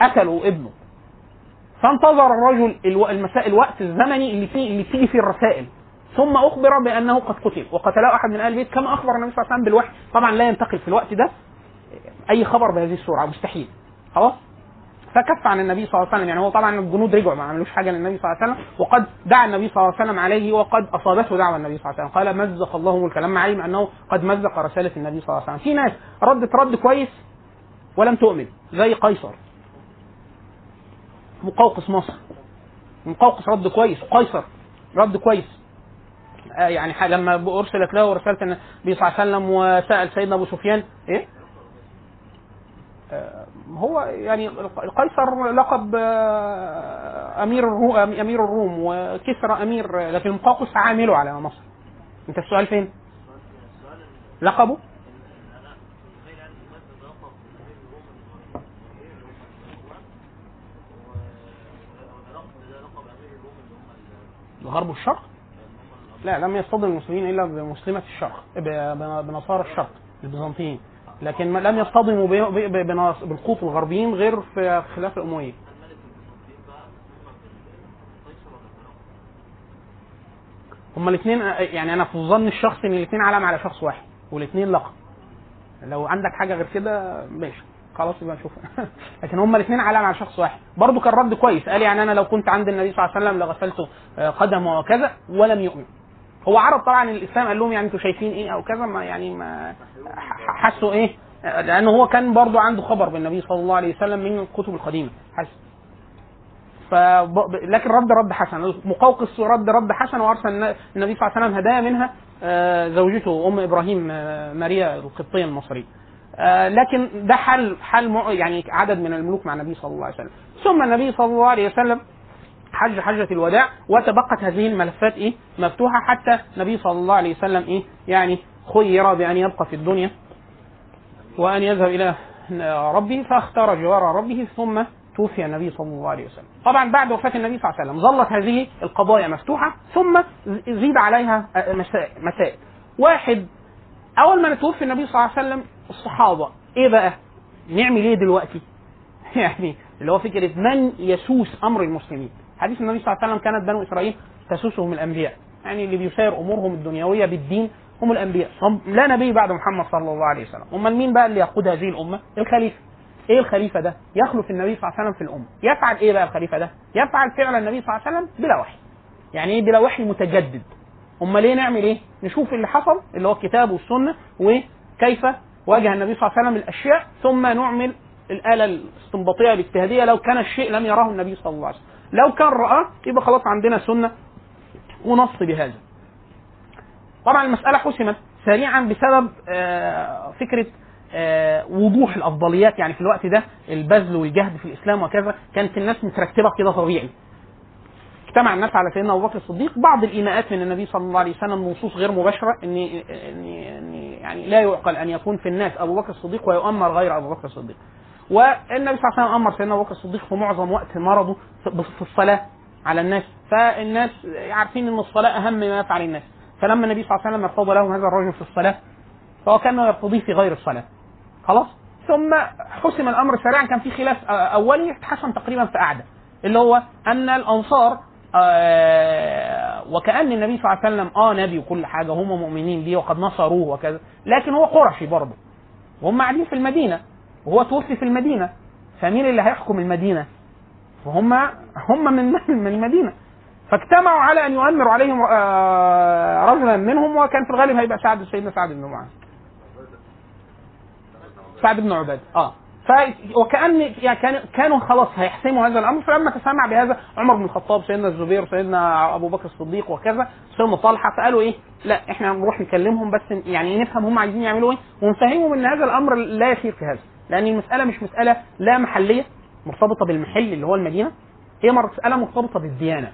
قتلوا ابنه. فانتظر الرجل. المساء الوقت الزمني اللي فيه اللي بتيجي فيه الرسائل. ثم أخبر بأنه قد قتل وقتله أحد من أهل البيت كما أخبر النبي صلى الله عليه وسلم بالوحي. طبعا لا ينتقل في الوقت ده أي خبر بهذه السرعه مستحيل. خلاص؟ فكف عن النبي صلى الله عليه وسلم. يعني هو طبعا الجنود رجعوا ما عملوش حاجة للنبي صلى الله عليه وسلم. وقد دعا النبي صلى الله عليه وسلم عليه وقد أصابته دعوة النبي صلى الله عليه وسلم. قال مزق الله ملكا لما علم انه قد مزق رسالة النبي صلى الله عليه وسلم. في ناس ردت رد كويس ولم تؤمن زي قيصر. مقوقس مصر. مقوقس رد كويس. قيصر. رد كويس. آه يعني لما أرسلت له رسالة النبي صلى الله عليه وسلم وسأل سيدنا أبو سفيان إيه؟ آه، هو يعني القيصر لقب آه، أمير الروم أمير الروم وكسرى أمير لكن المقوقس عامله على مصر. أنت السؤال فين؟ لقبه؟ الغرب والشرق؟ لا لم يصطدم المسلمين إلا بمسلمة الشرق بنصارى الشرق البيزنطيين. لكن لم يصطدموا بالقوط الغربيين غير في خلاف الأموية. هما الاثنين يعني أنا في ظن الشخص إن الاثنين علم على شخص واحد والاثنين لقب. لو عندك حاجة غير كده ماشي. خلاص يبقى نشوف *laughs* لكن هما الاثنين علم على شخص واحد. برضه كان رد كويس. قال يعني أنا لو كنت عند النبي صلى الله عليه وسلم لغسلت آه، قدمه وكذا ولم يؤمن. هو عرض طبعا الإسلام قال لهم يعني أنتوا شايفين إيه أو كذا؟ ما يعني ما حسوا إيه؟ لأنه هو كان برضه عنده خبر بالنبي صلى الله عليه وسلم من الكتب القديمة. حس ف لكن رد رد حسن. مقوقس رد رد حسن وأرسل الن- النبي صلى الله عليه وسلم هدايا منها آه، زوجته أم إبراهيم آه، ماريا القبطية المصرية. لكن ده حل حل يعني عدد من الملوك مع النبي صلى الله عليه وسلم. ثم النبي صلى الله عليه وسلم حج حجة الوداع وتبقت هذه الملفات إيه؟ مفتوحة حتى النبي صلى الله عليه وسلم إيه؟ يعني خير بأن يبقى في الدنيا وأن يذهب إلى ربه فاختار جوار ربه ثم توفي النبي صلى الله عليه وسلم. طبعا بعد وفاة النبي صلى الله عليه وسلم ظلت هذه القضايا مفتوحة ثم زيد عليها مسائل مسائل واحد أول ما توفي النبي صلى الله عليه وسلم الصحابة. إيه بقى؟ نعمل إيه دلوقتي؟ *laughs* يعني اللي هو فكرة من يسوس أمر المسلمين؟ حديث النبي صلى الله عليه وسلم كانت بنو إسرائيل تسوسهم الأنبياء. يعني اللي بيسير أمورهم الدنيوية بالدين هم الأنبياء. هم لا نبي بعد محمد صلى الله عليه وسلم. أمال مين بقى اللي يقود هذه الأمة؟ الخليفة. إيه الخليفة ده؟ يخلف النبي صلى الله عليه وسلم في الأمة، يفعل إيه بقى الخليفة ده؟ يفعل فعل النبي صلى الله عليه وسلم بلا وحي. يعني إيه بلا وحي؟ متجدد؟ أمال ليه نعمل إيه؟ نشوف اللي حصل اللي هو الكتاب والسنة وكيف واجه النبي صلى الله عليه وسلم الأشياء ثم نعمل الآلة الاستنباطية الاجتهاديه لو كان الشيء لم يراه النبي صلى الله عليه وسلم. لو كان رآه يبقى خلاص عندنا سنة ونص بهذا. طبعا المسألة حسمت سريعا بسبب آه، فكرة آه، وضوح الأفضليات يعني في الوقت ده البذل والجهد في الإسلام وكذا كانت الناس مترتبة كده طبيعي اجتمع الناس على سيدنا أبو بكر الصديق بعض الإيماءات من النبي صلى الله عليه وسلم نصوص غير مباشرة ان ان ان يعني لا يعقل أن يكون في الناس أبو بكر الصديق ويؤمر غير أبو بكر الصديق. والنبي صلى الله عليه وسلم أمر سيدنا أبو بكر الصديق في معظم وقت مرضه في الصلاة على الناس. فالناس عارفين إن الصلاة أهم ما يفعل الناس. فلما النبي صلى الله عليه وسلم ارتضى لهم هذا الرجل في الصلاة فهو كانه يرتضيه في غير الصلاة. خلاص؟ ثم حسم الأمر سريعا كان في خلاف أولي اتحسن تقريبا في قعده اللي هو أن الأنصار وكأن النبي صلى الله عليه وسلم آه نبي وكل حاجة هم مؤمنين بيه وقد نصروه وكذا لكن هو قرشي برضه. وهم قاعدين في المدينة وهو توفي في المدينة فمين اللي هيحكم المدينة؟ وهم هم من *laughs* من المدينة. فاجتمعوا على أن يؤمروا عليهم آه رجلا منهم وكان في الغالب هيبقى سعد سيدنا سعد بن معاذ سعد بن عبادة آه. وكان يعني كان كانوا خلاص هيحسموا هذا الأمر فلما تسمع بهذا عمر بن الخطاب سيدنا الزبير سيدنا أبو بكر الصديق وكذا سيدنا طلحة فقالوا إيه؟ لا إحنا نروح نكلمهم بس يعني نفهم هم عايزين يعملوا إيه ونفهمهم إن هذا الأمر لا يسير في هذا لأن المسألة مش مسألة لا محلية مرتبطة بالمحل اللي هو المدينة هي مسألة مرتبطة بالديانة.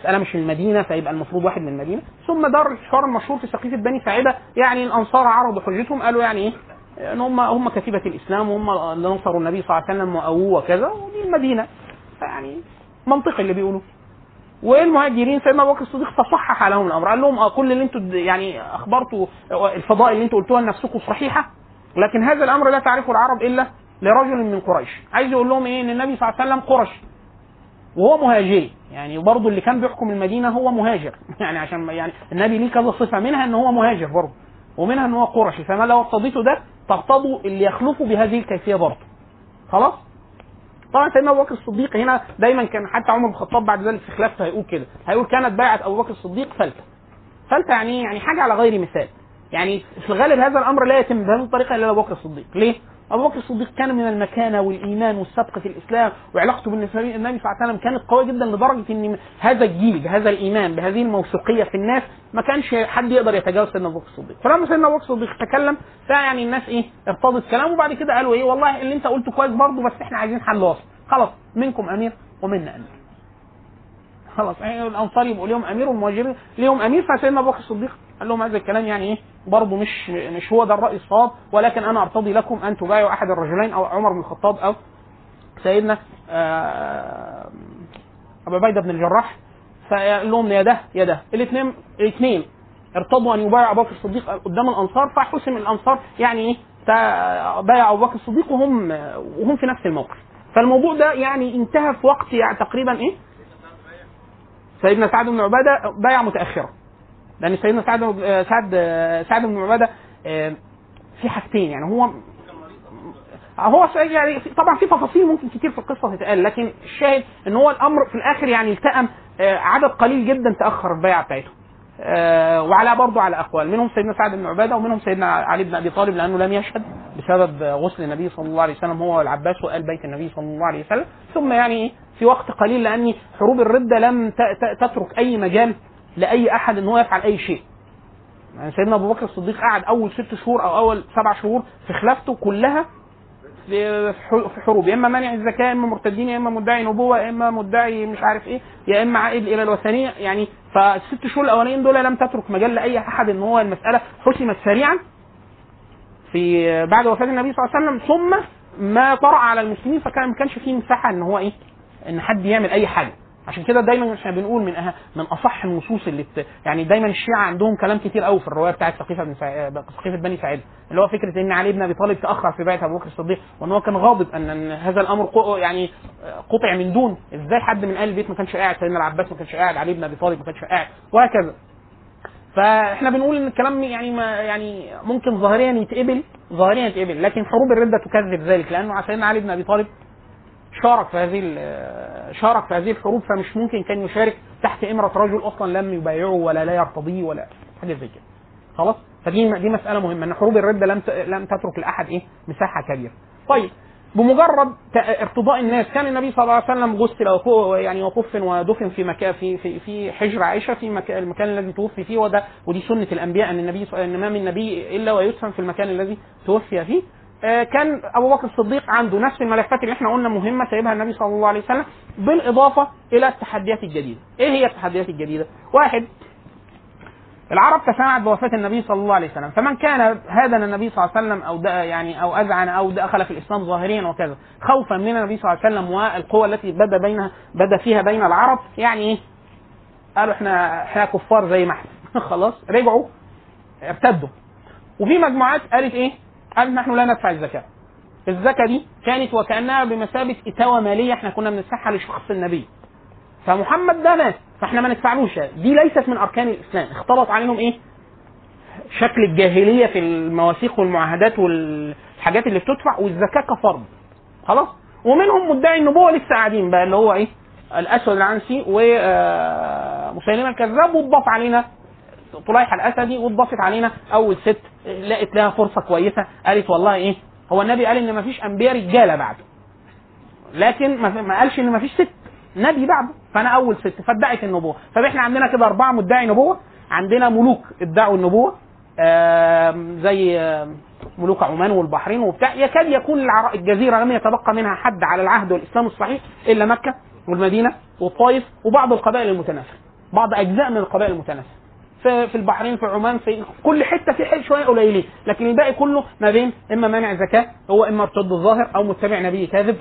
مسألة مش المدينة فيبقى المفروض واحد من المدينة. ثم دار الحوار المشهور في سقيفة بني ساعدة يعني الأنصار عرضوا حجتهم قالوا يعني إيه؟ ان هم هم كتيبة الإسلام وهم اللي نصروا النبي صلى الله عليه وسلم واووه وكذا ودي المدينة. يعني منطقي اللي بيقولوه. والمهاجرين سيدنا أبو بكر الصديق فصحح لهم الأمر قال لهم آه كل اللي أنتوا يعني أخبرتوا الفضائل اللي أنتوا قلتوها لنفسكم صحيحة لكن هذا الأمر لا تعرفه العرب إلا لرجل من قريش. عايز يقول لهم إيه؟ إن النبي صلى الله عليه وسلم قرش وهو مهاجري. يعني برضه اللي كان بيحكم المدينة هو مهاجر. *laughs* يعني عشان يعني النبي ليه كذا صفة منها إن هو مهاجر برضه. ومنها إن هو قرشي. فما لو اقتضيته ده تقتضوا اللي يخلفوا بهذه الكيفية برضه. خلاص؟ طبعا سيدنا أبو بكر الصديق هنا دايما كان حتى عمر بن الخطاب بعد ذلك في خلافته هيقول كده. هيقول كانت بيعه أبو بكر الصديق فلتة. فلتة يعني يعني حاجة على غير مثال. يعني في الغالب هذا الأمر لا يتم بهذه الطريقة إلا ابو بكر الصديق. ليه؟ أبو بكر الصديق كان من المكانة والإيمان والسبق في الإسلام وعلاقته بالنبي صلى الله عليه وسلم كانت قوية جدا لدرجة إن هذا الجيل بهذا الإيمان بهذه الموثوقية في الناس ما كانش حد يقدر يتجاوز سيدنا أبو بكر الصديق. فلما سيدنا أبو بكر الصديق تكلم فيعني الناس إيه ارتضت كلامه وبعد كده قالوا إيه والله اللي أنت قلته كويس برضه بس إحنا عايزين حل وسط. خلاص منكم أمير ومنا أمير. خلاص. يعني الانصار يبقوا ليهم أمير والمهاجرين ليهم أمير فسيدنا أبو بكر الصديق قال لهم هذا الكلام يعني إيه؟ برضه مش مش هو ده الرأي الصواب ولكن أنا أرتضي لكم أن تبايعوا أحد الرجلين أو عمر بن الخطاب أو سيدنا آه، ابو عبيدة بن الجراح. فقال لهم يا ده يا ده. الاثنين الاثنين ارتضوا أن يبايعوا أبو بكر الصديق قدام الأنصار فحسم الأنصار يعني إيه؟ بايعوا أبو بكر الصديق وهم وهم في نفس الموقف. فالموضوع ده يعني انتهى في وقت يعني تقريبا إيه؟ سيدنا سعد بن عبادة بايع متاخرا لأن سيدنا سعد سعد سعد بن عبادة آه، في حاجتين يعني. هو هو يعني طبعا في تفاصيل ممكن كتير في القصة تتقال لكن الشاهد إن هو الأمر في الآخر يعني التئم آه، عدد قليل جدا تأخر البيعه بتاعته. آه، وعلى برضه على أقوال. منهم سيدنا سعد بن عبادة ومنهم سيدنا علي بن أبي طالب لأنه لم يشهد بسبب غسل النبي صلى الله عليه وسلم هو والعباس وآل بيت النبي صلى الله عليه وسلم. ثم يعني في وقت قليل لأن حروب الردة لم تترك أي مجال لأي أحد إن هو يفعل أي شيء. يعني سيدنا أبو بكر الصديق قعد أول ست شهور أو أول سبع شهور في خلافته كلها في حروب يا إما مانع الزكاة يا إما مرتدين يا إما مدعي نبوة يا إما مدعي مش عارف إيه يا إما عائد إلى الوثنية. يعني فالست شهور الاولانيين دول لم تترك مجال لأي أحد إن هو المسألة حسمت سريعا في بعد وفاة النبي صلى الله عليه وسلم. ثم ما طرأ على المسلمين فكان ما كانش فيه مساحة إن هو إيه؟ إن حد يعمل أي حاجة. عشان كده دايما إحنا بنقول من أه من أصح النصوص اللي بت... يعني دايما الشيعة عندهم كلام كتير قوي في الرواية بتاعت سقيفه بن سع... سقيفه بني سعيد. اللي هو فكرة إن علي بن أبي طالب تأخر في بيعه أبو بكر الصديق وإن هو كان غاضب ان, هذا الأمر ق... يعني قطع من دون. إزاي حد من أهل البيت ما كانش قاعد؟ سيدنا العباس ما كانش قاعد علي بن أبي طالب ما كانش قاعد وهكذا. فإحنا بنقول إن الكلام يعني ما يعني ممكن ظاهريا يتقبل ظاهريا يتقبل لكن حروب الردة تكذب ذلك لأنه سيدنا علي بن أبي طالب شارك في هذه شارك في هذه الحروب فمش ممكن كان يشارك تحت إمرة رجل أصلا لم يبايعه ولا لا يرتضيه ولا حاجة زي كده. خلاص؟ فدي دي مسألة مهمة إن حروب الرده لم لم تترك لأحد إيه؟ مساحة كبيرة. طيب بمجرد ارتضاء الناس كان النبي صلى الله عليه وسلم غسل يعني وكفن ودفن في مكان في في في حجر عائشة في مكان المكان الذي توفي فيه وده ودي سنة الأنبياء إن النبي إن ما من نبي إلا ويدفن في المكان الذي توفي فيه. كان أبو بكر الصديق عنده نفس الملفات اللي إحنا قلنا مهمة سايبها النبي صلى الله عليه وسلم بالإضافة إلى التحديات الجديدة. إيه هي التحديات الجديدة؟ واحد العرب تسامعت بوفاه النبي صلى الله عليه وسلم، فمن كان هادن النبي صلى الله عليه وسلم أو يعني أو أذعن أو دخل في الإسلام ظاهريا وكذا، خوفا من النبي صلى الله عليه وسلم والقوة التي بدا بينها بدا فيها بين العرب، يعني إيه؟ قالوا إحنا إحنا كفار زي ما إحنا، *laughs* خلاص رجعوا ارتدوا. وفي مجموعات قالت إيه؟ قال نحن لا ندفع الزكاة. الزكاة دي كانت وكأنها بمثابة إتاوة مالية إحنا كنا بندفعها لشخص النبي. فمحمد ده مات فاحنا ما ندفعلوش. دي ليست من أركان الإسلام. اختلط عليهم إيه؟ شكل الجاهلية في المواثيق والمعاهدات والحاجات اللي بتدفع والزكاة كفرض. خلاص؟ ومنهم مدعي النبوه لسه قاعدين بقى اللي هو إيه؟ الأسود العنسي ومسيلمه آه، الكذاب واتضاف علينا طليحه الاسدي واتضافت علينا. أول ست لقت لها فرصة كويسة. قالت والله إيه هو النبي قال إن ما فيش أنبياء رجالة بعده. لكن ما قالش إن ما فيش ست. نبي بعده. فأنا أول ست. فادعت النبوة. فاحنا عندنا كده أربعة مدعي نبوة. عندنا ملوك ادعوا النبوة. زي ملوك عمان والبحرين وبتاع. يكاد يكون الجزيرة لم يتبقى منها حد على العهد والإسلام الصحيح إلا مكة والمدينة والطائف وبعض القبائل المتنافسة. بعض أجزاء من القبائل المتنافسة. في البحرين في عمان في كل حتة في حتة شوية قليلين. لكن الباقي كله ما بين إما مانع زكاة هو إما ارتد الظاهر أو متبع نبي كاذب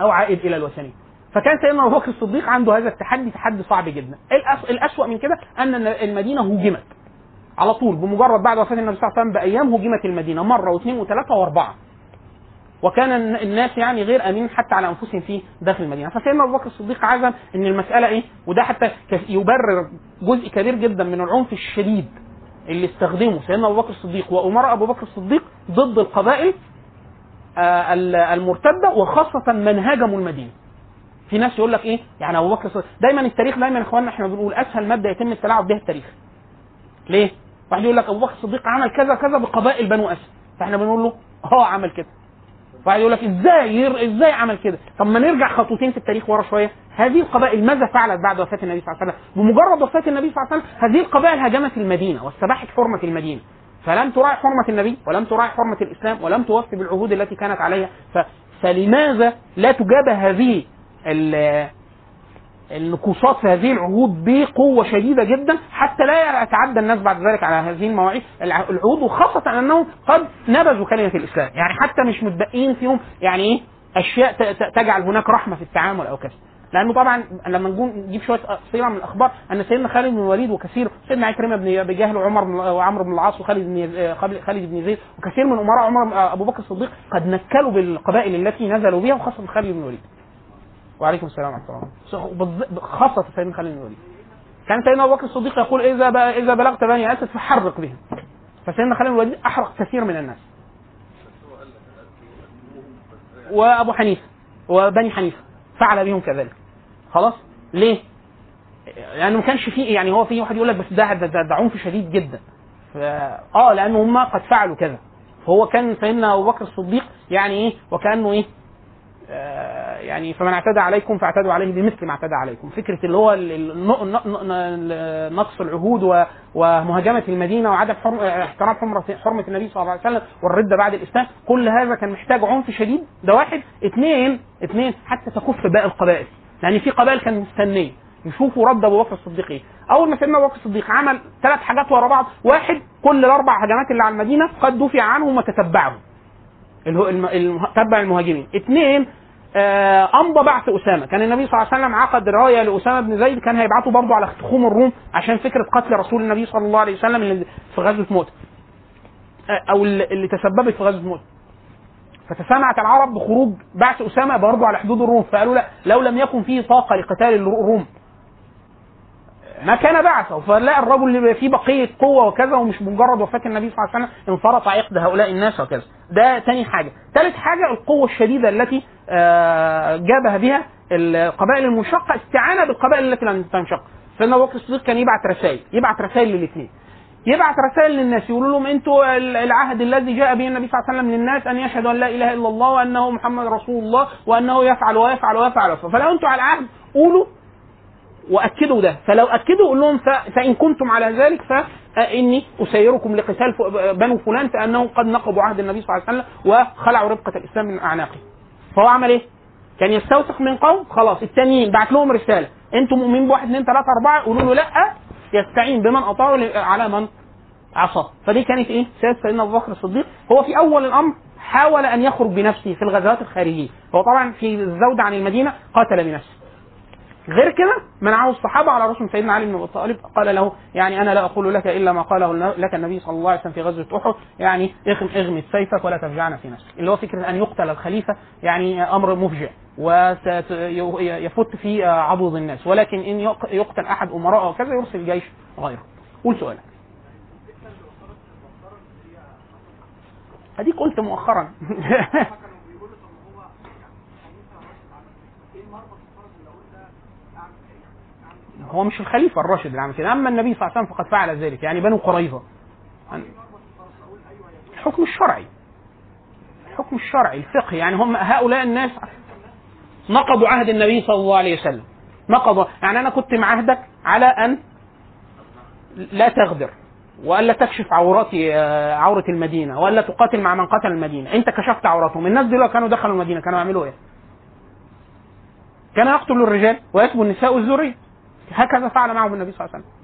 أو عائد إلى الوثنيه فكان سيدنا أبو بكر الصديق عنده هذا التحدي تحدي صعب جدا. الأس... الأسوأ من كده أن المدينة هوجمت على طول بمجرد بعد وفاة النبي صلى الله عليه وسلم بأيام هوجمت المدينة مرة واثنين وثلاثة وأربعة. وكان الن- الناس يعني غير امين حتى على أنفسهم في داخل المدينة. فسيدنا أبو بكر الصديق عزم إن المسألة إيه؟ وده حتى يبرر جزء كبير جدا من العنف الشديد اللي استخدمه سيدنا أبو بكر الصديق وأمراء أبو بكر الصديق ضد القبائل آه، ال- المرتدة وخاصة من هاجموا المدينة. في ناس يقول لك إيه؟ يعني أبو بكر الصديق دايما التاريخ دايما يا إخواننا إحنا بنقول أسهل مادة يتم التلاعب بها التاريخ. ليه؟ واحد يقول لك أبو بكر الصديق عمل كذا كذا بقبائل بنو أسد. فإحنا بنقول له آه عمل كده. واحد يقول لك إزاي. إزاي عمل كده طب ما نرجع خطوتين في التاريخ ورا شوية هذه القبائل ماذا فعلت بعد وفاة النبي صلى الله عليه وسلم بمجرد وفاة النبي صلى الله عليه وسلم هذه القبائل هاجمت المدينة واستباحت حرمة المدينة فلم تراعي حرمة النبي ولم تراعي حرمة الإسلام ولم توفي بالعهود التي كانت عليها ف... فلماذا لا تجابه هذه. النقوصات في هذه العهود بقوة شديدة جدا حتى لا يتعدى الناس بعد ذلك على هذه المواعيد. الع- العهود وخاصة أنهم قد نبذوا كلمة الإسلام. يعني حتى مش متبقين فيهم يعني إيه؟ أشياء تجعل هناك رحمة في التعامل أو كذا. لأنه طبعا لما نجيب شوية سيرة من الأخبار أن سيدنا خالد بن الوليد وكثير سيدنا عكرمة بن أبي جهل وعمر وعمرو بن العاص وخالد بن خالد بن زيد وكثير من أمراء عمر أبو بكر الصديق قد نكلوا بالقبائل التي نزلوا بها وخاصة خالد بن الوليد. وعليكم السلام ورحمة الله. خاصة سيدنا خالد الوليد كان سيدنا أبو بكر الصديق يقول إذا. إذا بلغت بني اسد فحرق بهم. فسيدنا خالد الوليد أحرق كثير من الناس. وأبو حنيفة وبني حنيفة فعل بهم كذلك. خلاص؟ ليه؟ لأنه ما كانش فيه يعني هو في واحد يقول لك بس ده ده, ده, عنف شديد جدا. آه لأن هم قد فعلوا كذا. فهو كان سيدنا أبو بكر الصديق يعني إيه؟ وكأنه إيه؟ يعني فمن اعتدى عليكم فاعتدوا عليه بمثل ما اعتدى عليكم. فكرة اللي هو نقص العهود و- ومهاجمة المدينة وعدم حرم احترام حرمه حرمة النبي صلى الله عليه وسلم والرده بعد الإسلام كل هذا كان محتاج عنف شديد. ده واحد. اثنين اثنين حتى تكف باقي القبائل. لأن في قبائل كانت مستنيه يشوفوا رد أبو بكر الصديق إيه؟ أول ما سيدنا أبو بكر الصديق عمل ثلاث حاجات ورا بعض. واحد كل الأربع هجمات اللي على المدينة قد دفع عنهم وتتبعهم. اللي هو تبع المهاجمين. اثنين آه، أمضى بعث أسامة. كان النبي صلى الله عليه وسلم عقد رايه لأسامة بن زيد كان هيبعته برضه على تخوم الروم عشان فكرة قتل رسول النبي صلى الله عليه وسلم اللي في غزوة موت. آه، أو اللي تسببت في غزوة موت. فتسامعت العرب بخروج بعث أسامة برضه على حدود الروم فقالوا لا لو لم يكن فيه طاقة لقتال الروم. ما كان بعثه. فلا الرجل اللي فيه بقية قوة وكذا ومش مجرد وفاة النبي صلى الله عليه وسلم انفرط عقد هؤلاء الناس وكذا. ده تاني حاجة. ثالث حاجة القوة الشديدة التي آه، جابها بها القبائل المنشقه استعانة بالقبائل التي لم تنشق. سيدنا أبو بكر الصديق كان يبعت رسائل يبعت رسائل للاثنين. يبعت رسائل للناس يقول لهم أنتوا العهد الذي جاء به النبي صلى الله عليه وسلم للناس أن يشهدوا أن لا إله إلا الله وأنه محمد رسول الله وأنه يفعل ويفعل ويفعل, ويفعل. فلو أنتوا على العهد قولوا وأكدوا ده. فلو أكدوا قول لهم فإن كنتم على ذلك فاني أسيركم لقتال بنو فلان فأنهم قد نقضوا عهد النبي صلى الله عليه وسلم وخلعوا ربقه الإسلام من أعناقه. فهو عمل إيه؟ كان يستوثق من قوم؟ خلاص. التانيين بعت لهم رسالة. أنتم مؤمنين بواحد اثنين ثلاثة أربعة؟ قولوا له لا. يستعين بمن أطاعه على من عصاه. فدي كانت إيه؟ سياسه سيدنا أبو بكر الصديق. هو في أول الأمر حاول أن يخرج بنفسه في الغزوات الخارجية. هو طبعا في الزود عن المدينة قاتل بنفسه. غير كده منعه الصحابة على رسول سيدنا علي بن أبي طالب. قال له يعني أنا لا أقول لك إلا ما قاله لك النبي صلى الله عليه وسلم في غزوة أحد. يعني اغم اغمد سيفك ولا تفجعنا في نفسك. اللي هو فكرة أن يقتل الخليفة يعني أمر مفجع ويفت في عضد الناس. ولكن إن يق- يقتل أحد امراء أو كذا يرسل جيش غيره. قول سؤالك أديك قلت مؤخرا. *laughs* هو مش الخليفة الراشد اللي عمل كده. أما النبي صلى الله عليه وسلم فقد فعل ذلك يعني بنو قريظة. الحكم الشرعي. الحكم الشرعي الفقهي يعني هم هؤلاء الناس نقضوا عهد النبي صلى الله عليه وسلم. نقضوا يعني أنا كنت معاهدك على أن لا تغدر والا تكشف عورات آه، عورة المدينة والا تقاتل مع من قتل المدينة. أنت كشفت عوراتهم. الناس لو كانوا دخلوا المدينة كانوا يعملوا إيه؟ كان يقتل الرجال ويسبوا النساء والذرية. هكذا فعل معهم النبي صلى الله عليه وسلم.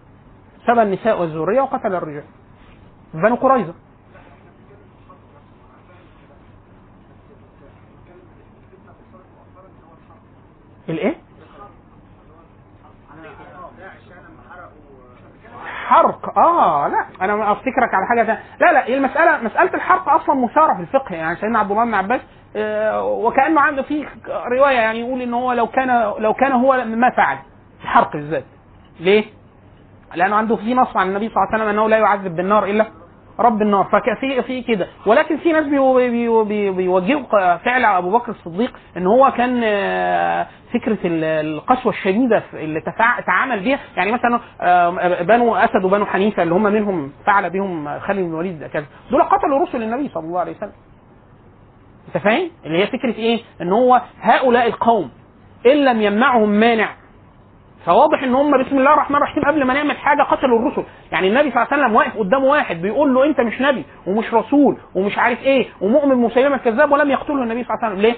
سبى النساء والذرية وقتل الرجال بنو قريظة. الإيه؟ حرق. آه لا. أنا أفتكرك على حاجة ثانية لا لا. المسألة مسألة الحرق أصلا مثارة في الفقه. يعني سيدنا عبد الله بن عباس آه، وكأنه عنده في رواية يعني يقول ان هو لو كان لو كان هو ما فعل. الحرق بالذات ليه؟ لأنه عنده في نص عن النبي صلى الله عليه وسلم أنه لا يعذب بالنار إلا رب النار ففي في كده ولكن في ناس بيو- بيو- بي- بيوجهوا فعل أبو بكر الصديق إن هو كان آه، فكرة ال- القسوه الشديدة في- اللي تعامل بيها يعني مثلا آه، بنو أسد وبنو حنيفة اللي هم منهم فعل بهم خالد بن الوليد كذا دول قتلوا رسل النبي صلى الله عليه وسلم أنت فاهم؟ اللي هي فكرة إيه؟ إن هو هؤلاء القوم إن لم يمنعهم مانع فواضح إن هم بسم الله الرحمن الرحيم قبل ما نعمل حاجة قتلوا الرسل. يعني النبي صلى الله عليه وسلم واقف قدامه واحد بيقول له أنت مش نبي ومش رسول ومش عارف إيه ومؤمن مسيلمة الكذاب ولم يقتله النبي صلى الله عليه وسلم. ليه؟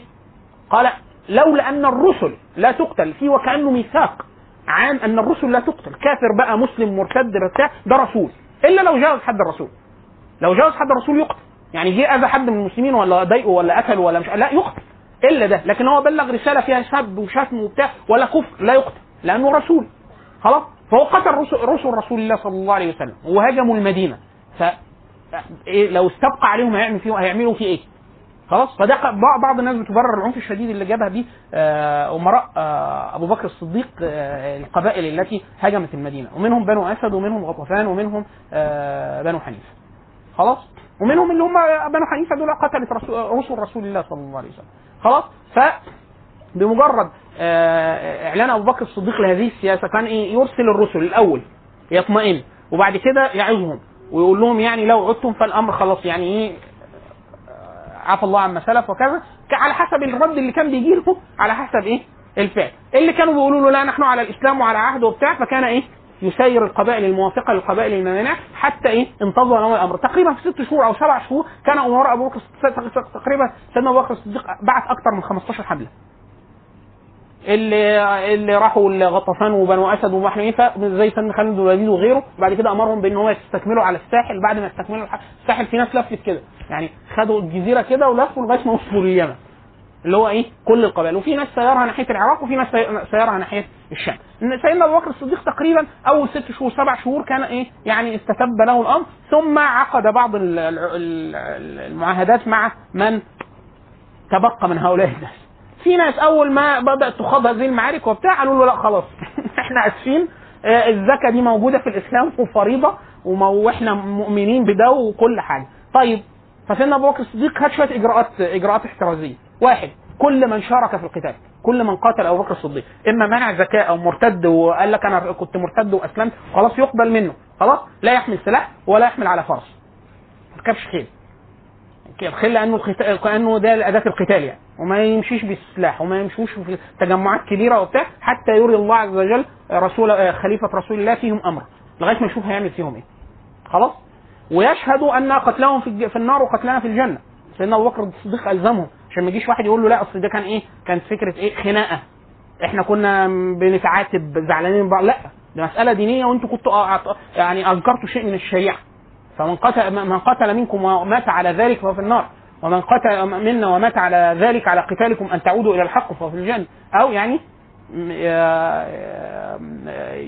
قال لولا أن الرسل لا تقتل في وكأنه ميثاق. عام أن الرسل لا تقتل. كافر بقى مسلم مرتد بتاع ده رسول. إلا لو جاوز حد الرسول. لو جاوز حد الرسول يقتل. يعني جه أذى حد من المسلمين ولا ضايقه ولا قتله ولا مش لا يقتل. إلا ده. لكن هو بلغ رسالة فيها سب وشتم وبتاع ولا كفر لا يقتل. لأنه رسول. خلاص؟ فهو قتل رسل, رسل رسول الله صلى الله عليه وسلم وهاجموا المدينة. ف إيه لو استبقى عليهم هيعمل فيهم هيعملوا فيه إيه؟ خلاص؟ فده بعض الناس بتبرر العنف الشديد اللي جابها بيه آه، أمراء آه، أبو بكر الصديق آه، القبائل التي هاجمت المدينة. ومنهم بنو أسد ومنهم غطفان ومنهم بنو حنيفة. خلاص؟ ومنهم اللي هم بنو حنيفة دول قتلت رسول رسل رسول الله صلى الله عليه وسلم. خلاص؟ ف بمجرد إعلان أبو بكر الصديق لهذه السياسة كان إيه يرسل الرسل الأول يطمئن وبعد كده يعظهم ويقول لهم يعني لو عدتم فالأمر خلاص يعني إيه آه، عفى الله عما سلف وكذا. على حسب الرد اللي كان بيجي له على حسب إيه الفعل. اللي كانوا بيقولوا له لا نحن على الإسلام وعلى عهد وبتاع فكان إيه يسير القبائل الموافقة للقبائل المانعه حتى إيه انتظر له الأمر. تقريبا في ست شهور أو سبع شهور كان أمراء أبو بكر تقريبا سيدنا أبو بكر الصديق بعت أكثر من 15 حملة. اللي اللي راحوا لغطفان وبنو أسد وبنو حنيفة زي سيدنا خالد الوليد وغيره. وبعد كده أمرهم بإن هو يستكملوا على الساحل. بعد ما يستكملوا الح- الساحل في ناس لفت كده. يعني خدوا الجزيرة كده ولفوا لغاية ما وصلوا لليمن. اللي هو إيه؟ كل القبائل. وفي ناس سيرها ناحية العراق وفي ناس سي- سيرها ناحية الشام. إن سيدنا أبو بكر الصديق تقريبا أول ست شهور سبع شهور كان إيه؟ يعني استتب له الأمر. ثم عقد بعض ال- ال- ال- المعاهدات مع من تبقى من هؤلاء الناس. في ناس أول ما بدأت تخاض هذه المعارك وبتاع قالوا له لا خلاص. *laughs* إحنا آسفين. آه، الزكاة دي موجودة في الإسلام وفريضة وإحنا مؤمنين بده وكل حاجة. طيب فسيدنا أبو بكر الصديق خد شوية إجراءات إجراءات احترازية. واحد كل من شارك في القتال كل من قاتل أبو بكر الصديق. إما منع زكاة أو مرتد وقال لك أنا كنت مرتد وأسلمت خلاص يقبل منه. خلاص؟ لا يحمل سلاح ولا يحمل على فرس. ما يركبش خيل الخيل لأنه القتال كانه ده اداه القتال يعني. وما يمشيش بالسلاح وما يمشوش في تجمعات كبيرة وبتاع حتى يري الله عز وجل رسول خليفة رسول الله فيهم أمر لغاية ما يشوف هيعمل فيهم إيه. خلاص؟ ويشهدوا أن قتلهم في في النار وقتلنا في الجنة. سيدنا أبو بكر الصديق ألزمهم عشان ما يجيش واحد يقول له لا أصل ده كان إيه؟ كانت فكرة إيه؟ خناقة. إحنا كنا بنتعاتب زعلانين من بعض. لا ده مسألة دينية وأنتوا كنتوا يعني انكرتوا شيء من الشريعة. فمن قتل من قتل منكم ومات على ذلك فهو في النار. ومن قتل منا ومات على ذلك على قتالكم أن تعودوا إلى الحق فهو في الجنة. أو يعني م- ي-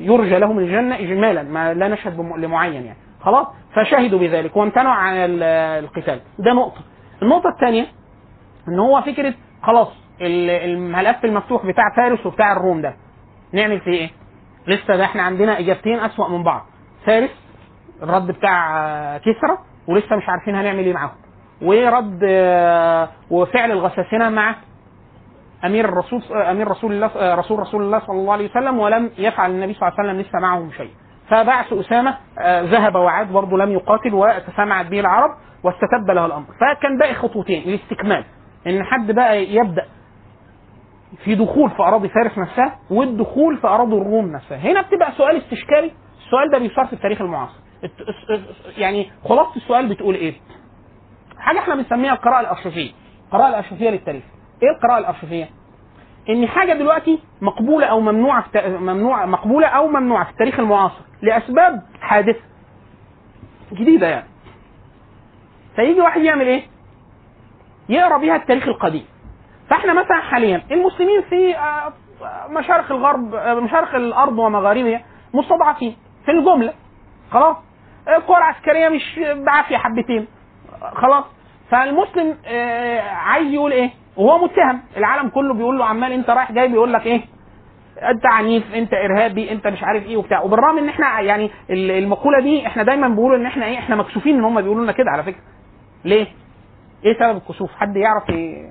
يرجى لهم الجنة اجمالا ما لا نشهد لمعين يعني. خلاص؟ فشهدوا بذلك وامتنعوا عن ال- القتال. ده نقطة. النقطة الثانية إن هو فكرة خلاص ال- الملف المفتوح بتاع فارس وبتاع الروم ده. نعمل فيه إيه؟ لسه ده إحنا عندنا إجابتين أسوأ من بعض. فارس الرد بتاع آه، كسرى ولسه مش عارفين هنعمل إيه معاهم. ورد آه، وفعل الغساسنه مع أمير الرسول أمير رسول الله رسول رسول الله صلى الله عليه وسلم ولم يفعل النبي صلى الله عليه وسلم لسه معهم شيء. فبعث أسامة آه، ذهب وعاد برضه لم يقاتل وتسامعت به العرب واستتب له الأمر. فكان باقي خطوتين الاستكمال. إن حد بقى يبدأ في دخول في أراضي فارس نفسها والدخول في أراضي الروم نفسها. هنا بتبقى سؤال استشكالي. السؤال ده بيصار في التاريخ المعاصر. يعني خلاصة السؤال بتقول إيه؟ حاجة إحنا بنسميها القراءة الارشفيه القراءة الارشفيه للتاريخ. إيه القراءة الارشفيه إن حاجة دلوقتي مقبولة أو ممنوعة في ممنوعه مقبولة أو ممنوعة في التاريخ المعاصر لأسباب حادثة جديدة يعني. فيجي واحد يعمل إيه؟ يقرأ بيها التاريخ القديم. فإحنا مثلا حاليا المسلمين في آه، مشارق الغرب آه، مشارق الأرض ومغاربها مستضعفين في الجملة. خلاص؟ القوى العسكريه مش بعافية حبتين. خلاص. فالمسلم آه، عايز يقول إيه؟ وهو متهم. العالم كله بيقول له عمال أنت رايح جاي بيقول لك إيه؟ أنت عنيف أنت إرهابي أنت مش عارف إيه وبتاع. وبالرغم إن إحنا يعني ال- المقولة دي إحنا دايما بنقول إن إحنا إيه؟ إحنا مكسوفين إن هم بيقولوا لنا كده على فكرة. ليه؟ إيه سبب الكسوف؟ حد يعرف إيه؟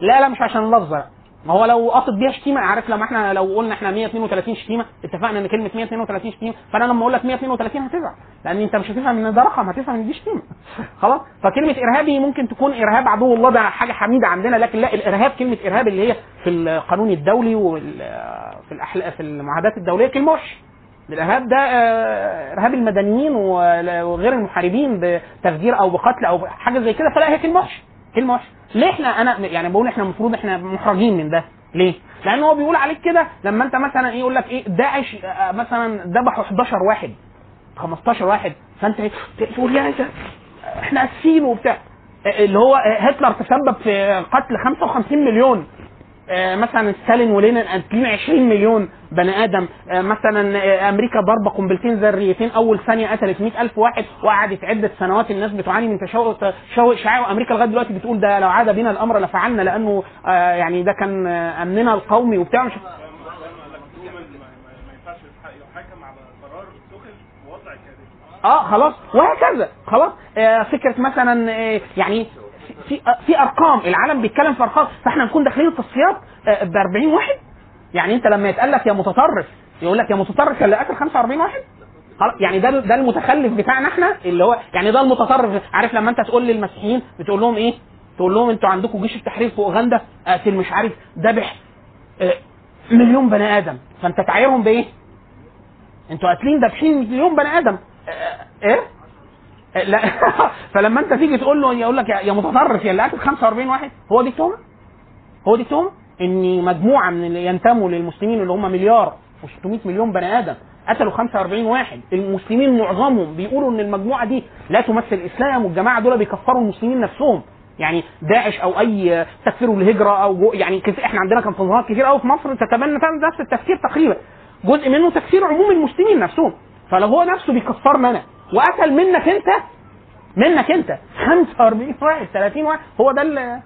لا لا مش عشان اللفظ. لا ما هو لو قصد بيها شتيمة عارف لما إحنا لو قلنا إحنا 132 شتيمة اتفقنا ان كلمة 132 شتيمة فانا لما أقول لك 132 هتزعل لأن انت مش هتفهم ان ده رقم هتفهم إن دي شتيمة. *laughs* خلاص؟ فكلمة إرهابي ممكن تكون إرهاب عدو الله ده حاجة حميدة عندنا لكن لا الإرهاب كلمة إرهاب اللي هي في القانون الدولي وفي الأحل... في المعاهدات الدولية كلمة وحشة. الإرهاب ده آه، إرهاب المدنيين وغير المحاربين بتفجير أو بقتل أو حاجة زي كده فلا هي كلمة وحشة. كلمه وحشه ليه إحنا أنا يعني بقول إحنا المفروض إحنا محرجين من ده. ليه؟ لأن هو بيقول عليك كده لما أنت مثلا إيه يقول لك إيه داعش آه، مثلا ذبحوا 11 واحد 15 واحد. فأنت إيه تقول يا إحنا آسفين وبتاع. آه، اللي هو آه، هتلر تسبب في قتل 55 مليون. آه، مثلا ستالين ولينين قاتلين 20 مليون بني آدم. آه، مثلا آه، أمريكا ضربة قنبلتين ذريتين أول ثانية قتلت 100000 واحد وقعدت عدة سنوات الناس بتعاني من تشوه اشعاعي وأمريكا لغاية دلوقتي بتقول ده لو عاد بنا الأمر لفعلنا لأنه آه، يعني ده كان آه، أمننا القومي وبتاع. مش آه خلاص. وهكذا. خلاص. آه فكرة مثلا آه يعني في آه في أرقام العالم بيتكلم في أرقام فإحنا نكون داخلين التصفيات آه ب 40 واحد يعني أنت لما يتقال لك يا متطرف يقول لك يا متطرف اللي قتل 45 واحد خلاص يعني ده ده المتخلف بتاعنا إحنا اللي هو يعني ده المتطرف عارف لما أنت تقول للمسيحيين بتقول لهم إيه؟ تقول لهم أنتوا عندكم جيش التحرير في أوغندا قاتل مش عارف ذبح آه مليون بني آدم فأنت تعايرهم بإيه؟ أنتوا قاتلين دابحين مليون بني آدم آه، إيه؟ آه، لا. *laughs* فلما انت تيجي تقول له يقول لك يا متطرف يا اللي قاتل 45 واحد هو دي التهمه؟ هو دي التهمه؟ ان مجموعة من اللي ينتموا للمسلمين اللي هم مليار و600 مليون بني آدم قتلوا 45 واحد. المسلمين معظمهم بيقولوا إن المجموعة دي لا تمثل الاسلام والجماعة دول بيكفروا المسلمين نفسهم. يعني داعش أو أي تكفير الهجره أو جو يعني إحنا عندنا كان تنظيمات كتير قوي في مصر تتبنى نفس التفكير تقريبا. جزء منه تكفير عموم المسلمين نفسهم. فلو هو نفسه بيكفرنا أنا. وقتل منك أنت؟ منك أنت. 45 واحد 30 واحد. هو ده ال-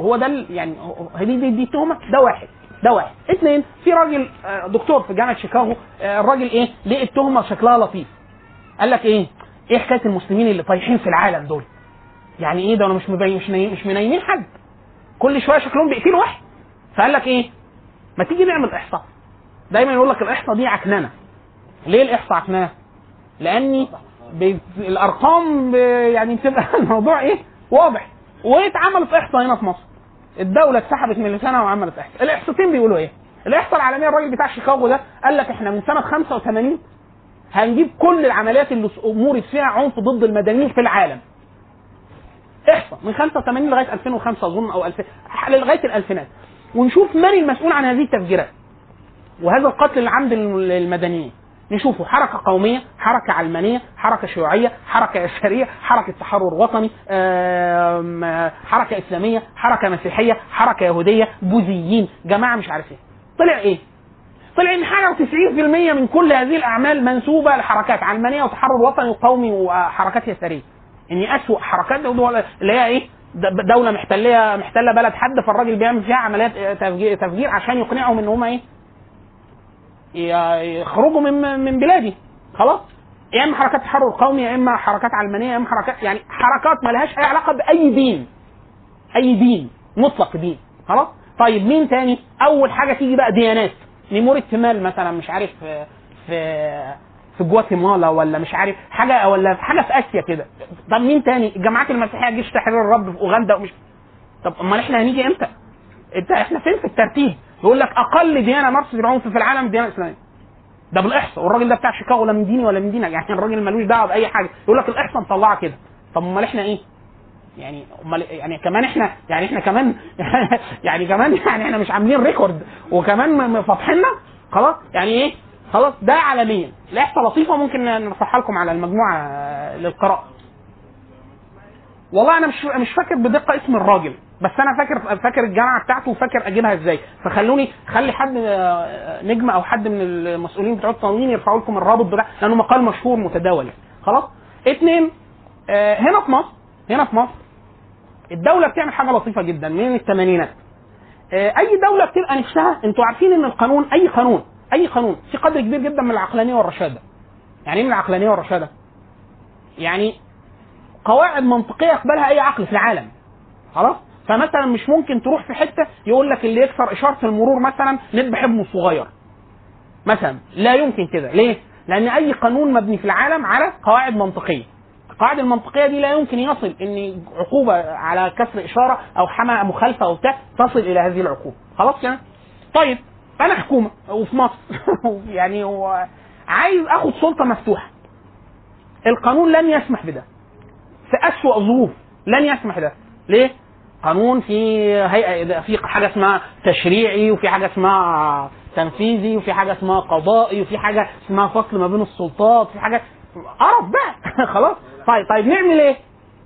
هو ده يعني دي دي, دي التهمه ده واحد. ده واحد. اثنين في راجل آه، دكتور في جامعة شيكاغو آه، الراجل إيه؟ ليه التهمة شكلها لطيف. قال لك إيه؟ إيه حكاية المسلمين اللي طايحين في العالم دول؟ يعني إيه ده؟ أنا مش مبين مش مش منيمين حد. كل شوية شكلهم بيقتلوا واحد. فقال لك إيه؟ ما تيجي نعمل إحصاء. دايما يقول لك الإحصاء دي عكننة. ليه الإحصاء عكننة؟ لاني الأرقام يعني بتبقى *laughs* الموضوع إيه؟ واضح. واتعملت إحصاء هنا في مصر؟ الدولة اتسحبت من لسانها وعملت إحصاء. الاحصائتين بيقولوا إيه؟ الإحصاء العالميه الراجل بتاع شيكاغو ده قال لك إحنا من سنة 85 هنجيب كل العمليات اللي امورت فيها عنف ضد المدنيين في العالم. إحصاء. من 85 لغاية 2005 أظن أو 2000 لغاية الألفينات. ونشوف من المسؤول عن هذه التفجيرات. وهذا القتل العمد للمدنيين. نشوفه حركة قومية حركة علمانية حركة شيوعية حركة يسارية حركة تحرر وطني آه، حركة إسلامية حركة مسيحية حركة يهودية بوذيين. جماعة مش عارف إيه طلع إيه؟ طلع إن حاجة و90% من كل هذه الأعمال منسوبة لحركات علمانية وتحرر وطني وقومي وحركات يسارية. ان اسوء حركات اللي هي إيه؟ دولة محتليه محتلة بلد حد فالراجل بيعمل فيها عمليات آه، تفجير, عشان يقنعهم إن هم إيه؟ يخرجوا من من بلادي خلاص. يا إما حركات تحرر قومي يا إما حركات علمانية يا إما حركات يعني حركات ما لهاش أي علاقة بأي دين. أي دين. مطلق دين. خلاص. طيب مين تاني؟ أول حاجة تيجي بقى ديانات. نيمور التمال مثلا مش عارف في في جواتيمالا ولا مش عارف حاجة ولا حاجة في آسيا كده. طب مين تاني؟ الجماعات المسيحية جيش تحرير الرب في أوغندا ومش طب أمال إحنا هنيجي إمتى؟ انت إحنا فين في الترتيب؟ يقول لك أقل ديانة مارست العنف في العالم الديانه الاسلاميه ده بالإحصاء. والراجل ده بتاع شيكاغو لا من ديني ولا من دينك. يعني الراجل ملوش دعوة بأي حاجة. يقول لك الإحصاء مطلعة كده. طب أمال إحنا إيه؟ يعني أمال يعني كمان إحنا يعني إحنا كمان *laughs* يعني كمان يعني إحنا مش عاملين ريكورد وكمان فاتحيننا خلاص؟ يعني إيه؟ خلاص؟ ده عالميا. الاحصاء لطيفة ممكن نرفعها لكم على المجموعة آه، للقراءة. والله أنا مش مش فاكر بدقة اسم الراجل. بس أنا فاكر فاكر الجامعة بتاعته وفاكر أجيبها إزاي. فخلوني خلي حد آه، نجم أو حد من المسؤولين بتوع التنظيم يرفعوا لكم الرابط بتاع لأنه مقال مشهور متداول. خلاص؟ اتنين آه، هنا في مصر هنا في مصر الدولة بتعمل حاجة لطيفة جدا من الثمانينات. آه، أي دولة بتبقى نفسها أنتوا عارفين إن القانون أي قانون أي قانون في قدر كبير جدا من العقلانية والرشادة. يعني إيه من العقلانية والرشادة؟ يعني قواعد منطقية يقبلها أي عقل في العالم. خلاص؟ فمثلا مش ممكن تروح في حتة يقول لك اللي يكسر إشارة المرور مثلا نذبح ابنه الصغير مثلا لا يمكن كده. ليه؟ لأن أي قانون مبني في العالم على قواعد منطقية. القواعد المنطقية دي لا يمكن يصل إن عقوبة على كسر إشارة أو حمى مخالفة أو بتاع تصل إلى هذه العقوبة. خلاص كده طيب أنا حكومة وفي مصر. *laughs* يعني هو عايز أخد سلطة مفتوحة. القانون لن يسمح بده. في أسوأ ظروف لن يسمح ده ليه؟ قانون في هيئة في حاجة اسمها تشريعي وفي حاجة اسمها تنفيذي وفي حاجة اسمها قضائي وفي حاجة اسمها فصل ما بين السلطات في حاجة قرف بقى. *laughs* خلاص. طيب طيب نعمل إيه؟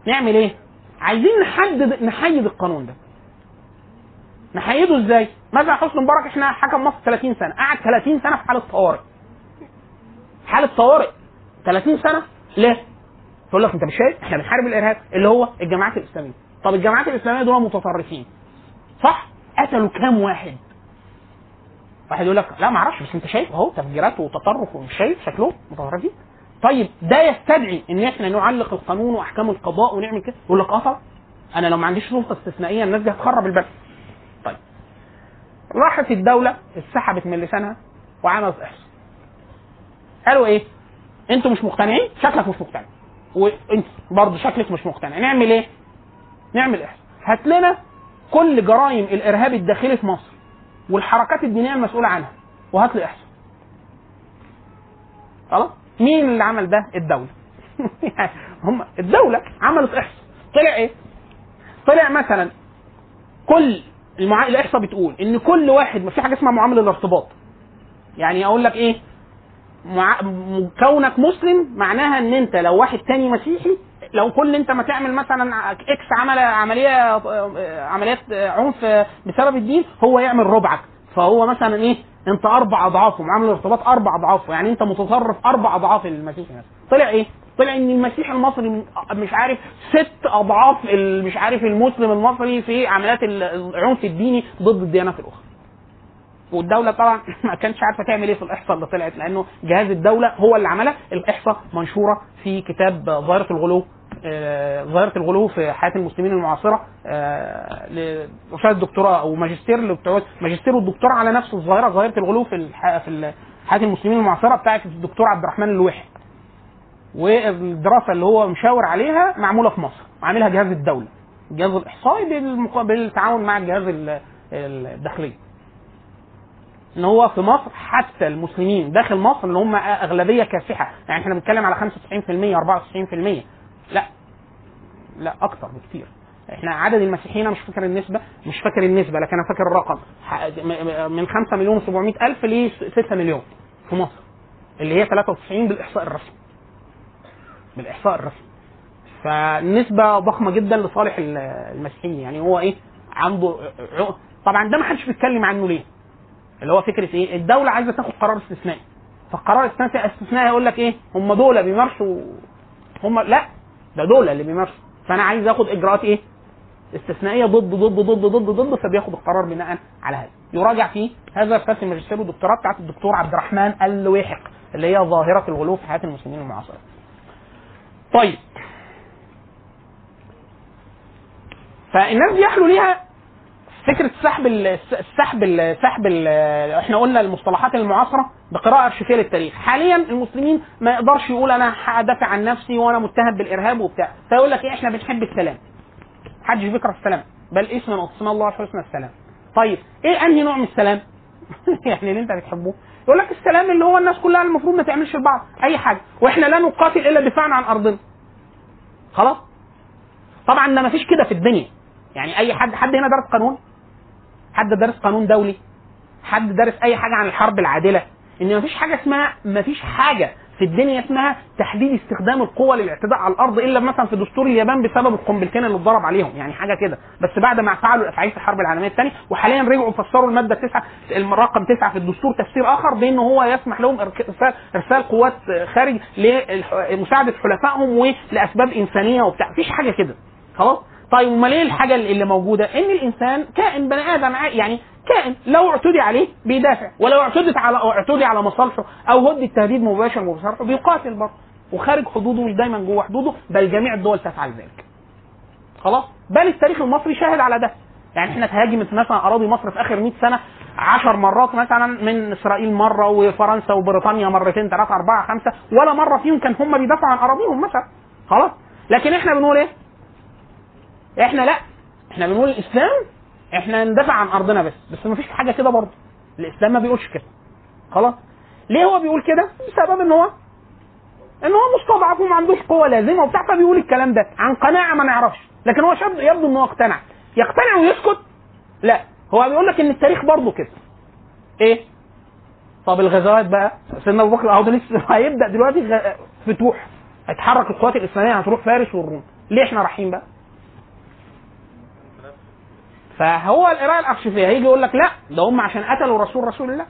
نعمل إيه؟ عايزين نحدد نحيد القانون ده. نحيده إزاي؟ مثلا حسني مبارك إحنا حكم مصر 30 سنة. قعد 30 سنة في حالة طوارئ. حالة طوارئ. 30 سنة؟ ليه؟ تقول لك انت مش شايف؟ إحنا بنحارب الإرهاب اللي هو الجماعات الإسلامية. طب الجماعات الإسلامية دول متطرفين. صح؟ قتلوا كام واحد؟ واحد يقول لك لا ما أعرفش بس أنت شايف أهو تفجيرات وتطرف ومش شايف شكلهم متطرفين. طيب ده يستدعي إن إحنا نعلق القانون وأحكام القضاء ونعمل كده؟ يقول لك آه أنا لو ما عنديش سلطه استثنائية الناس دي هتخرب البلد. طيب. راحت الدولة اتسحبت من لسانها وعملت إحصاء. قالوا إيه؟ أنتوا مش مقتنعين؟ شكلك مش مقتنع. وإنت برضه شكلك مش مقتنع. نعمل إيه؟ نعمل احصاء هات لنا كل جرائم الإرهاب الداخلي في مصر والحركات الدينية المسؤولة عنها وهات لي احصاء خلاص؟ مين اللي عمل ده؟ الدولة. *laughs* هم الدولة عملت احصاء طلع إيه؟ طلع مثلا كل المع... الإحصاء بتقول إن كل واحد في حاجة اسمها معاملة الارتباط. يعني أقول لك إيه؟ مع... كونك مسلم معناها إن أنت لو واحد تاني مسيحي لو كل انت ما تعمل مثلا إكس عمل عملية عمليات عنف بسبب الدين هو يعمل ربعك. فهو مثلا إيه؟ أنت أربع اضعافه معامل الارتباط أربع اضعافه يعني أنت متطرف أربع أضعاف المسيحي طلع إيه؟ طلع إن المسيحي المصري مش عارف ست أضعاف مش عارف المسلم المصري في عمليات ال- العنف الديني ضد الديانات الأخرى. والدولة طبعا *laughs* ما كانتش عارفة تعمل إيه في الإحصاء اللي طلعت لأنه جهاز الدولة هو اللي عملها، الإحصاء منشورة في كتاب ظاهرة الغلو. آه، ظاهرة الغلو في حياة المسلمين المعاصرة آه، لرسالة دكتوراه أو ماجستير ماجستير والدكتوراه على نفس الظاهرة ظاهرة الغلو في في حياة المسلمين المعاصرة بتاعت الدكتور عبد الرحمن اللويحي. والدراسة اللي هو مشاور عليها معمولة في مصر، عاملها جهاز الدولة. الجهاز الإحصائي بالمقا- بالتعاون مع الجهاز ال- الداخلي. إن هو في مصر حتى المسلمين داخل مصر اللي هم أغلبية كاسحه يعني إحنا بنتكلم على 95% 94% لا أكتر بكتير. إحنا عدد المسيحيين أنا مش فاكر النسبة مش فاكر النسبة لكن أنا فاكر الرقم. من 5 مليون و700 ألف ل 6 مليون في مصر اللي هي 93 بالإحصاء الرسمي. بالإحصاء الرسمي. فالنسبه ضخمة جدا لصالح ال- المسيحيين. يعني هو إيه؟ عنده طبعا ده ما حدش بيتكلم عنه ليه؟ اللي هو فكرة إيه؟ الدولة عايزة تاخد قرار استثنائي. فالقرار الاستثنائي استثنائي يقول لك إيه؟ هم دول بيمارسوا هم لا ده دول اللي بيمارسوا. فأنا عايز آخد إجراءات إيه؟ استثنائية ضد ضد ضد ضد ضد فبياخد القرار بناء على هذا. يراجع فيه هذا رساله الماجستير والدكتوراه بتاعت الدكتور عبد الرحمن اللويحق اللي هي ظاهرة الغلو في حياة المسلمين المعاصره طيب. فالناس دي يحلو ليها فكرة سحب ال- السحب ال- سحب ال- إحنا قلنا المصطلحات المعاصرة بقراءة ارشيفيه للتاريخ حاليا المسلمين ما يقدرش يقول أنا هدافع عن نفسي وأنا متهم بالإرهاب وبتاع. فيقول لك إيه إحنا بنحب السلام. محدش بيكره السلام. بل اسم من اسماء الله الحسنى السلام. طيب إيه أنهي نوع من السلام؟ *laughs* يعني اللي أنت بتحبه. يقول لك السلام اللي هو الناس كلها المفروض ما تعملش لبعض أي حاجة. وإحنا لا نقاتل إلا دفاعا عن أرضنا. خلاص؟ طبعا ده ما فيش كده في الدنيا. يعني أي حد حد هنا درس قانون؟ حد دارس قانون دولي حد دارس أي حاجة عن الحرب العادلة إن مفيش حاجة اسمها مفيش حاجة في الدنيا اسمها تحديد استخدام القوة للاعتداء على الأرض إلا مثلا في دستور اليابان بسبب القنبلتين اللي اتضرب عليهم يعني حاجة كده. بس بعد ما فعلوا الافعال في الحرب العالمية الثانية وحاليا رجعوا فسروا المادة 9 رقم 9 في الدستور تفسير آخر بأن هو يسمح لهم ارسال إرسال قوات خارج لمساعدة حلفائهم ولأسباب إنسانية وبتاع. مفيش حاجة كده. خلاص؟ طيب امال إيه الحاجة اللي موجودة؟ إن الإنسان كائن بني آدم يعني كائن لو اعتدي عليه بيدافع ولو اعتدت على اعتدي على مصالحه أو هدي التهديد مباشر بمصالحه بيقاتل برضه وخارج حدوده مش دايما جوه حدوده بل جميع الدول تفعل ذلك. خلاص؟ بل التاريخ المصري شاهد على ده. يعني إحنا تهاجمت مثلا أراضي مصر في آخر 100 سنة 10 مرات مثلا من إسرائيل مرة وفرنسا وبريطانيا مرتين ثلاثة أربعة خمسة ولا مرة فيهم كان هم بيدافعوا عن أراضيهم مثلا. خلاص؟ لكن إحنا بنقول إيه؟ إحنا لا إحنا بنقول الإسلام إحنا ندافع عن أرضنا بس بس ما فيش حاجة كده برضه. الإسلام ما بيقولش كده. خلاص؟ ليه هو بيقول كده؟ بسبب إن هو إن هو مستضعف وما عندوش قوة لازمة وبتاع فبيقول الكلام ده. عن قناعة ما نعرفش. لكن هو شاب يبدو إن هو اقتنع. يقتنع ويسكت؟ لا. هو بيقول لك إن التاريخ برضه كده. إيه؟ طب الغزوات بقى. سيدنا أبو بكر أهو ده لسه *laughs* هيبدأ دلوقتي فتوح. هتحرك القوات الإسلامية هتروح فارس والروم. ليه إحنا رايحين بقى؟ فهو القراءة الارشيفيه هيجي يقول لك لا ده هم عشان قتلوا رسول رسول الله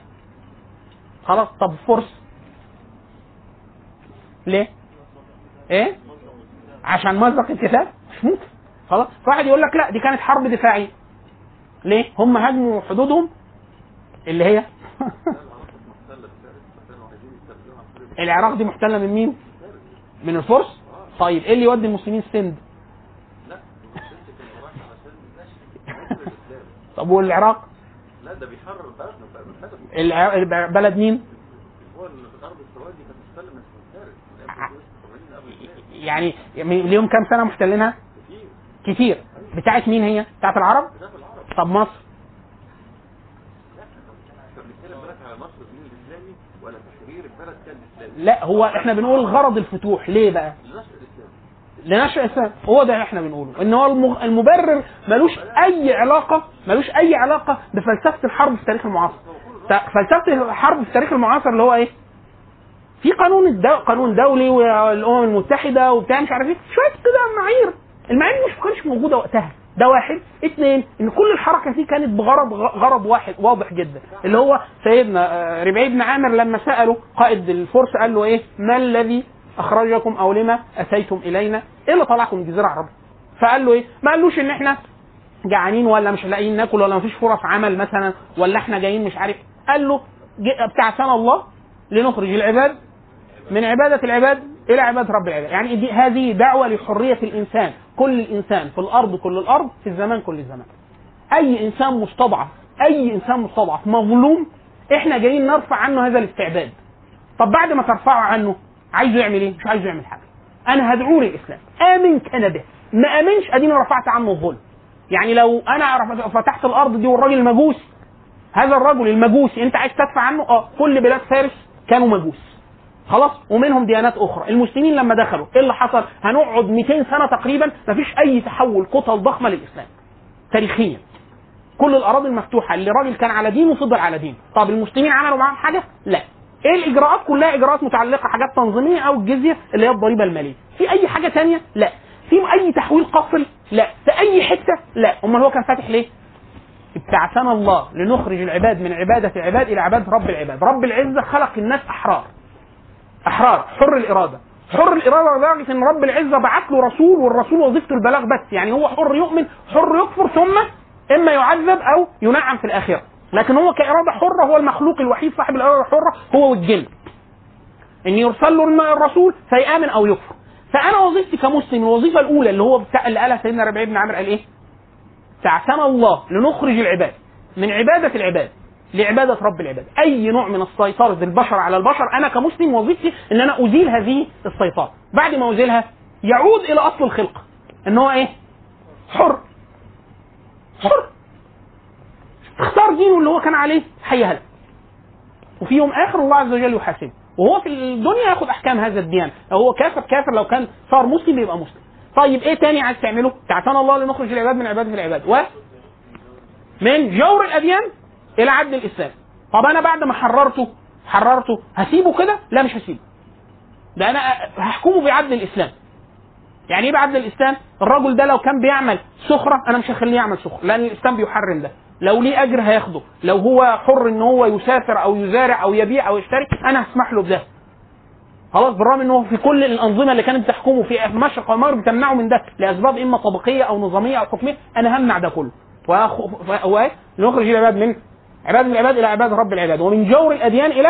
خلاص طب فرس ليه؟ إيه؟ عشان مزق الكتاب؟ مش ممكن خلاص واحد يقول لك لا دي كانت حرب دفاعية ليه؟ هم هاجموا حدودهم اللي هي *laughs* العراق دي محتلة من مين؟ من الفرس؟ طيب إيه اللي يودي المسلمين سند؟ طب والعراق؟ لا ده بيحرر بلدنا بلد مين؟ يعني ليهم كام سنة محتلينها؟ كتير كتير بتاعت مين هي؟ بتاعت العرب؟ في العرب طب مصر؟ لا هو إحنا بنقول غرض الفتوح ليه بقى؟ لنشر الاسلام هو ده إحنا بنقوله إن هو المبرر ملوش أي علاقة ملوش أي علاقة بفلسفة الحرب في التاريخ المعاصر. فلسفة الحرب في التاريخ المعاصر اللي هو إيه؟ في قانون الدو... قانون دولي والأمم المتحدة وبتاع مش عارف إيه شوية كده معايير. المعايير مش كانتش موجودة وقتها. ده واحد. اثنين إن كل الحركة دي كانت بغرض غرض واحد واضح جدا. اللي هو سيدنا آه، ربعي بن عامر لما سالوا قائد الفرس قال له إيه؟ ما الذي أخرجكم أو لما أتيتم إلينا؟ إيه اللي طلعكم من الجزيره العربيه فقال له إيه؟ ما قالوش إن إحنا جعانين ولا مش لاقيين ناكل ولا مفيش فرص عمل مثلا ولا إحنا جايين مش عارف. قال له ابتعثنا الله لنخرج العباد من عبادة العباد إلى عبادة رب العباد. يعني دي هذه دعوة لحرية الإنسان. كل إنسان في الأرض كل الأرض في الزمان كل الزمان. أي إنسان مستضعف أي إنسان مستضعف مظلوم إحنا جايين نرفع عنه هذا الاستعباد. طب بعد ما ترفعه عنه عايزه يعمل إيه؟ مش عايزه يعمل حاجة. أنا هدعوه للإسلام. آمن كان به ما آمنش أديني رفعت عنه الظلم. يعني لو رف- فتحت الأرض دي والراجل مجوسي هذا الرجل المجوسي أنت عايز تدفع عنه أه كل بلاد فارس كانوا مجوس. خلاص؟ ومنهم ديانات أخرى. المسلمين لما دخلوا إيه اللي حصل؟ هنقعد 200 سنة تقريبا مفيش أي تحول كتل ضخمة للإسلام. تاريخيا. كل الأراضي المفتوحة اللي الراجل كان على دينه فضل على دينه طب المسلمين عملوا معاهم حاجة؟ لا. إيه الاجراءات كلها اجراءات متعلقه حاجات تنظيميه أو الجزيه اللي هي الضريبه الماليه. في اي حاجة تانية؟ لا. في اي تحويل قفل لا. في اي حتة؟ لا. امال هو كان فاتح ليه؟ ابتعثنا الله لنخرج العباد من عبادة العباد إلى عبادة رب العباد. رب العزة خلق الناس أحرار. أحرار. حر الإرادة. حر الإرادة لدرجة إن رب العزة بعت له رسول والرسول وظيفته البلاغ بس. يعني هو حر يؤمن حر يكفر ثم إما يعذب أو ينعم في الآخرة. لكن هو كإرادة حرة هو المخلوق الوحيد صاحب الإرادة الحرة هو والجن. إن يرسل له الرسول فيآمن أو يكفر. فأنا وظيفتي كمسلم الوظيفة الأولى اللي هو بتاع اللي قالها سيدنا ربيع بن عامر قال إيه؟ تعتنى الله لنخرج العباد من عبادة العباد لعبادة رب العباد. أي نوع من السيطرة البشر على البشر أنا كمسلم وظيفتي أن أنا أزيل هذه السيطرة. بعد ما أزيلها يعود إلى أصل الخلقة أن هو إيه؟ حر. حر. اختار دينه اللي هو كان عليه حي هلا وفي يوم آخر الله عز وجل يحاسبه وهو في الدنيا ياخد أحكام هذا الديانة لو هو كافر كافر لو كان صار مسلم يبقى مسلم. طيب إيه تاني عايز تعمله؟ تعتنى الله لنخرج العباد من عبادة العباد. و من جور الأديان إلى عدل الإسلام. طب أنا بعد ما حررته حررته هسيبه كده؟ لا مش هسيبه. ده أنا هحكمه بعدل الإسلام. يعني إيه بعدل الإسلام؟ الرجل ده لو كان بيعمل سخرة أنا مش هخليه يعمل سخرة لأن الإسلام بيحرم ده. لو ليه أجر هياخده. لو هو حر إن هو يسافر أو يزارع أو يبيع أو يشتري أنا هسمح له بده. خلاص بالرغم إن هو في كل الأنظمة اللي كانت بتحكمه في المشرق والمغرب بتمنعه من ده لأسباب إما طبقية أو نظامية أو حكمية أنا همنع ده كله. ونخرج العباد من؟ عباد العباد إلى عباد رب العباد. ومن جور الأديان إلى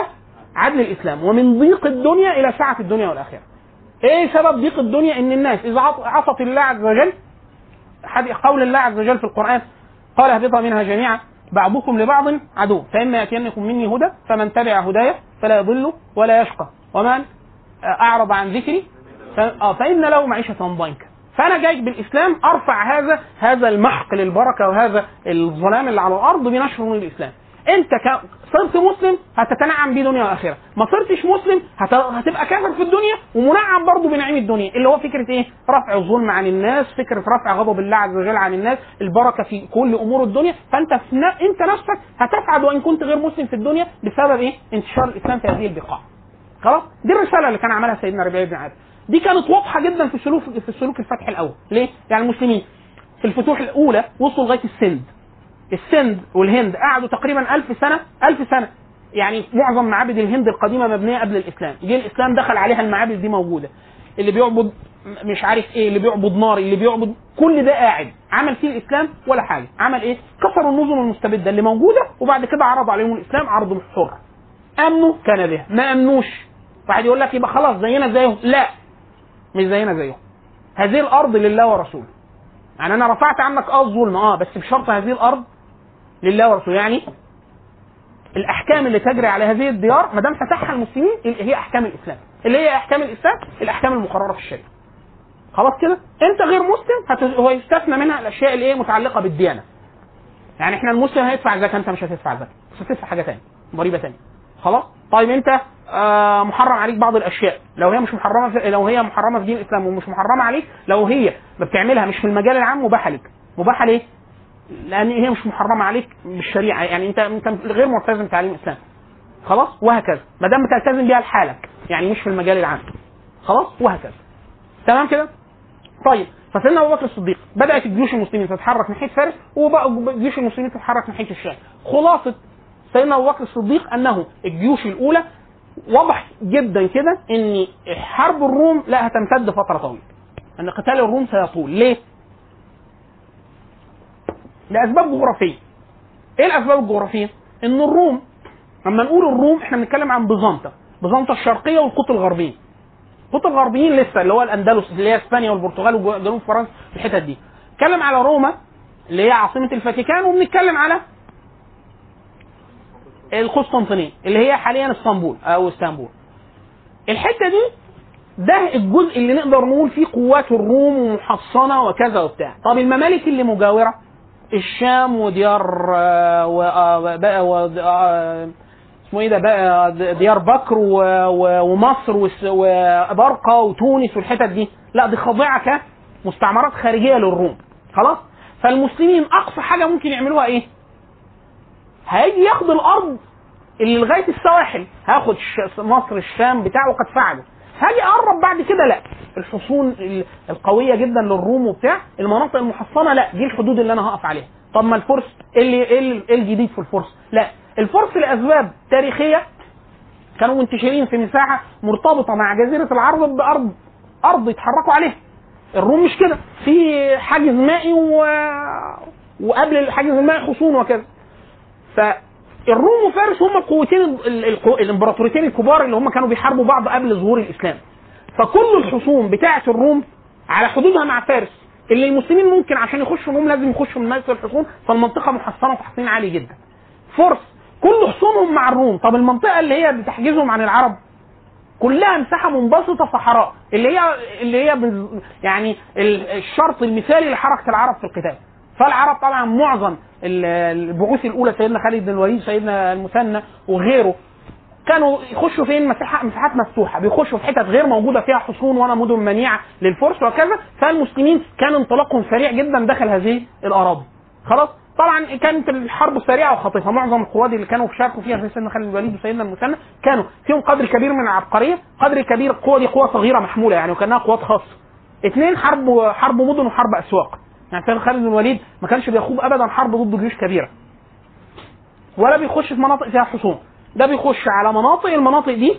عدل الإسلام. ومن ضيق الدنيا إلى سعة الدنيا والآخرة. إيه سبب ضيق الدنيا؟ إن الناس إذا عصت الله عز وجل قول الله عز وجل في القرآن قال اهبطا منها جميعا بعضكم لبعض عدو فاما يأتينكم مني هدى فمن تبع هدايا فلا يضل ولا يشقى. ومن أعرض عن ذكري فإن له معيشة ضنكا. فأنا جاي بالإسلام أرفع هذا هذا المحق للبركة وهذا الظلام اللي على الأرض بنشر نور الإسلام. انت ك... صرت مسلم هتتنعم بيه دنيا وآخرة. ما صرتش مسلم هت... هتبقى كافر في الدنيا ومنعم برضه بنعيم الدنيا. اللي هو فكرة إيه؟ رفع الظلم عن الناس فكرة رفع غضب الله عز وجل عن الناس البركة في كل أمور الدنيا. فأنت. أنت نفسك هتسعد وإن كنت غير مسلم في الدنيا بسبب إيه؟ انتشار الإسلام في هذه البقاع. خلاص؟ دي الرسالة اللي كان عملها سيدنا ربيع بن عادل دي كانت واضحة جدا في سلوك في السلوك الفتح الأول. ليه؟ يعني المسلمين في الفتوح الأولى وصلوا لغاية السند. السند والهند قعدوا تقريبا ألف سنة ألف سنة. يعني معظم معابد الهند القديمة مبنية قبل الإسلام. جه الإسلام دخل عليها المعابد دي موجودة. اللي بيعبد مش عارف إيه اللي بيعبد نار اللي بيعبد كل ده قاعد. عمل فيه الإسلام ولا حاجة. عمل إيه؟ كسروا النظم المستبدة اللي موجودة وبعد كده عرض عليهم الإسلام عرض حر. امنوا كان به ما أمنوش. واحد يقول لك يبقى خلاص زينا زيهم. لا مش زينا زيهم. هذه الأرض لله ورسوله. يعني أنا رفعت عنك آه الظلم آه بس بشرط هذه الأرض لله ورسوله. يعني الأحكام اللي تجري على هذه الديار ما دام فتحها المسلمين هي أحكام الإسلام. اللي هي أحكام الإسلام الأحكام المقررة في الشريعة. خلاص كده؟ أنت غير مسلم. هو يستثنى منها الأشياء اللي هي متعلقة بالديانة. يعني إحنا المسلم هيدفع زكاة أنت مش هتدفع زكاة. بس هتدفع حاجة ثانية ضريبة ثانية خلاص؟ طيب أنت آه محرم عليك بعض الأشياء. لو هي مش محرمة في لو هي محرمة في دين الإسلام ومش محرمة عليك لو هي بتعملها مش في المجال العام مباحة لك. مباحة ليه؟ لأن هي مش محرمة عليك بالشريعة. يعني انت أنت غير ملتزم بتعليم الإسلام. خلاص؟ وهكذا. ما دام بتلتزم بيها لحالك. يعني مش في المجال العام. خلاص؟ وهكذا. تمام كده؟ طيب. فسيدنا أبو بكر الصديق بدأت الجيوش المسلمين تتحرك ناحيه فارس وبقى جيوش المسلمين تتحرك ناحيه الشام. خلاصة سيدنا أبو بكر الصديق أنه الجيوش الأولى واضح جدا كده إن حرب الروم لا هتمتد فترة طويلة. أن قتال الروم سيطول. ليه؟ لأسباب جغرافية. إيه الأسباب الجغرافية؟ إن الروم لما نقول الروم إحنا بنتكلم عن بيزنطة. بيزنطة الشرقية والقوط الغربيين. القوط الغربيين لسه اللي هو الأندلس اللي هي إسبانيا والبرتغال وجنوب فرنسا الحتت دي. نتكلم على روما اللي هي عاصمة الفاتيكان وبنتكلم على القسطنطينية اللي هي حاليا إسطنبول أو إسطنبول. الحتة دي ده الجزء اللي نقدر نقول فيه قوات الروم ومحصنة وكذا وبتاع. طب الممالك اللي مجاورة؟ الشام وديار بقى اسمه إيه ده بقى ديار بكر ومصر وبرقه وتونس والحتت دي. لا دي خاضعة كمستعمرات خارجية للروم. خلاص؟ فالمسلمين أقصى حاجة ممكن يعملوها إيه؟ هيجي ياخد الأرض اللي لغاية السواحل. هاخد مصر الشام بتاعه وقد فعلوا هاجي اقرب بعد كده لا. الحصون القوية جدا للروم وبتاع المناطق المحصنة لا دي الحدود اللي أنا هقف عليها. طب ما الفرس إيه اللي إيه الجديد في الفرس؟ لا. الفرس لأسباب تاريخية كانوا منتشرين في مساحة مرتبطة مع جزيرة العرب بارض أرض يتحركوا عليها. الروم مش كده. في حاجز مائي و... وقبل الحاجز المائي حصون وكذا فالروم وفارس هم القوتين القو... الامبراطوريتين الكبار اللي هم كانوا بيحاربوا بعض قبل ظهور الإسلام. فكل الحصون بتاعة الروم على حدودها مع فارس اللي المسلمين ممكن عشان يخشوا الروم لازم يخشوا من مجلس الحصون فالمنطقة محصنة تحصين عالي جدا. فرس كل حصونهم مع الروم. طب المنطقة اللي هي بتحجزهم عن العرب كلها مساحة منبسطة صحراء اللي هي اللي هي يعني ال- الشرط المثالي لحركة العرب في القتال. فالعرب طبعا معظم ال- البعوث الأولى سيدنا خالد بن الوليد سيدنا المثنى وغيره كانوا يخشوا فين؟ مساحة مساحات مفتوحة. بيخشوا في حتت غير موجودة فيها حصون ولا مدن منيعة للفرس وكذا. فالمسلمين كان انطلاقهم سريع جدا داخل هذه الأراضي. خلاص؟ طبعا كانت الحرب سريعة وخطيفة. معظم القوات اللي كانوا شاركوا فيها زي سيدنا خالد الوليد وسيدنا المثنى كانوا فيهم قدر كبير من العبقرية قدر كبير القوه دي قوة صغيرة محمولة يعني وكأنها قوات خاصة. اثنين حرب حرب مدن وحرب أسواق. يعني سيدنا خالد بن الوليد ما كانش بيخوض ابدا حرب ضد جيوش كبيرة. ولا بيخش في مناطق فيها حصون. ده بيخش على مناطق المناطق دي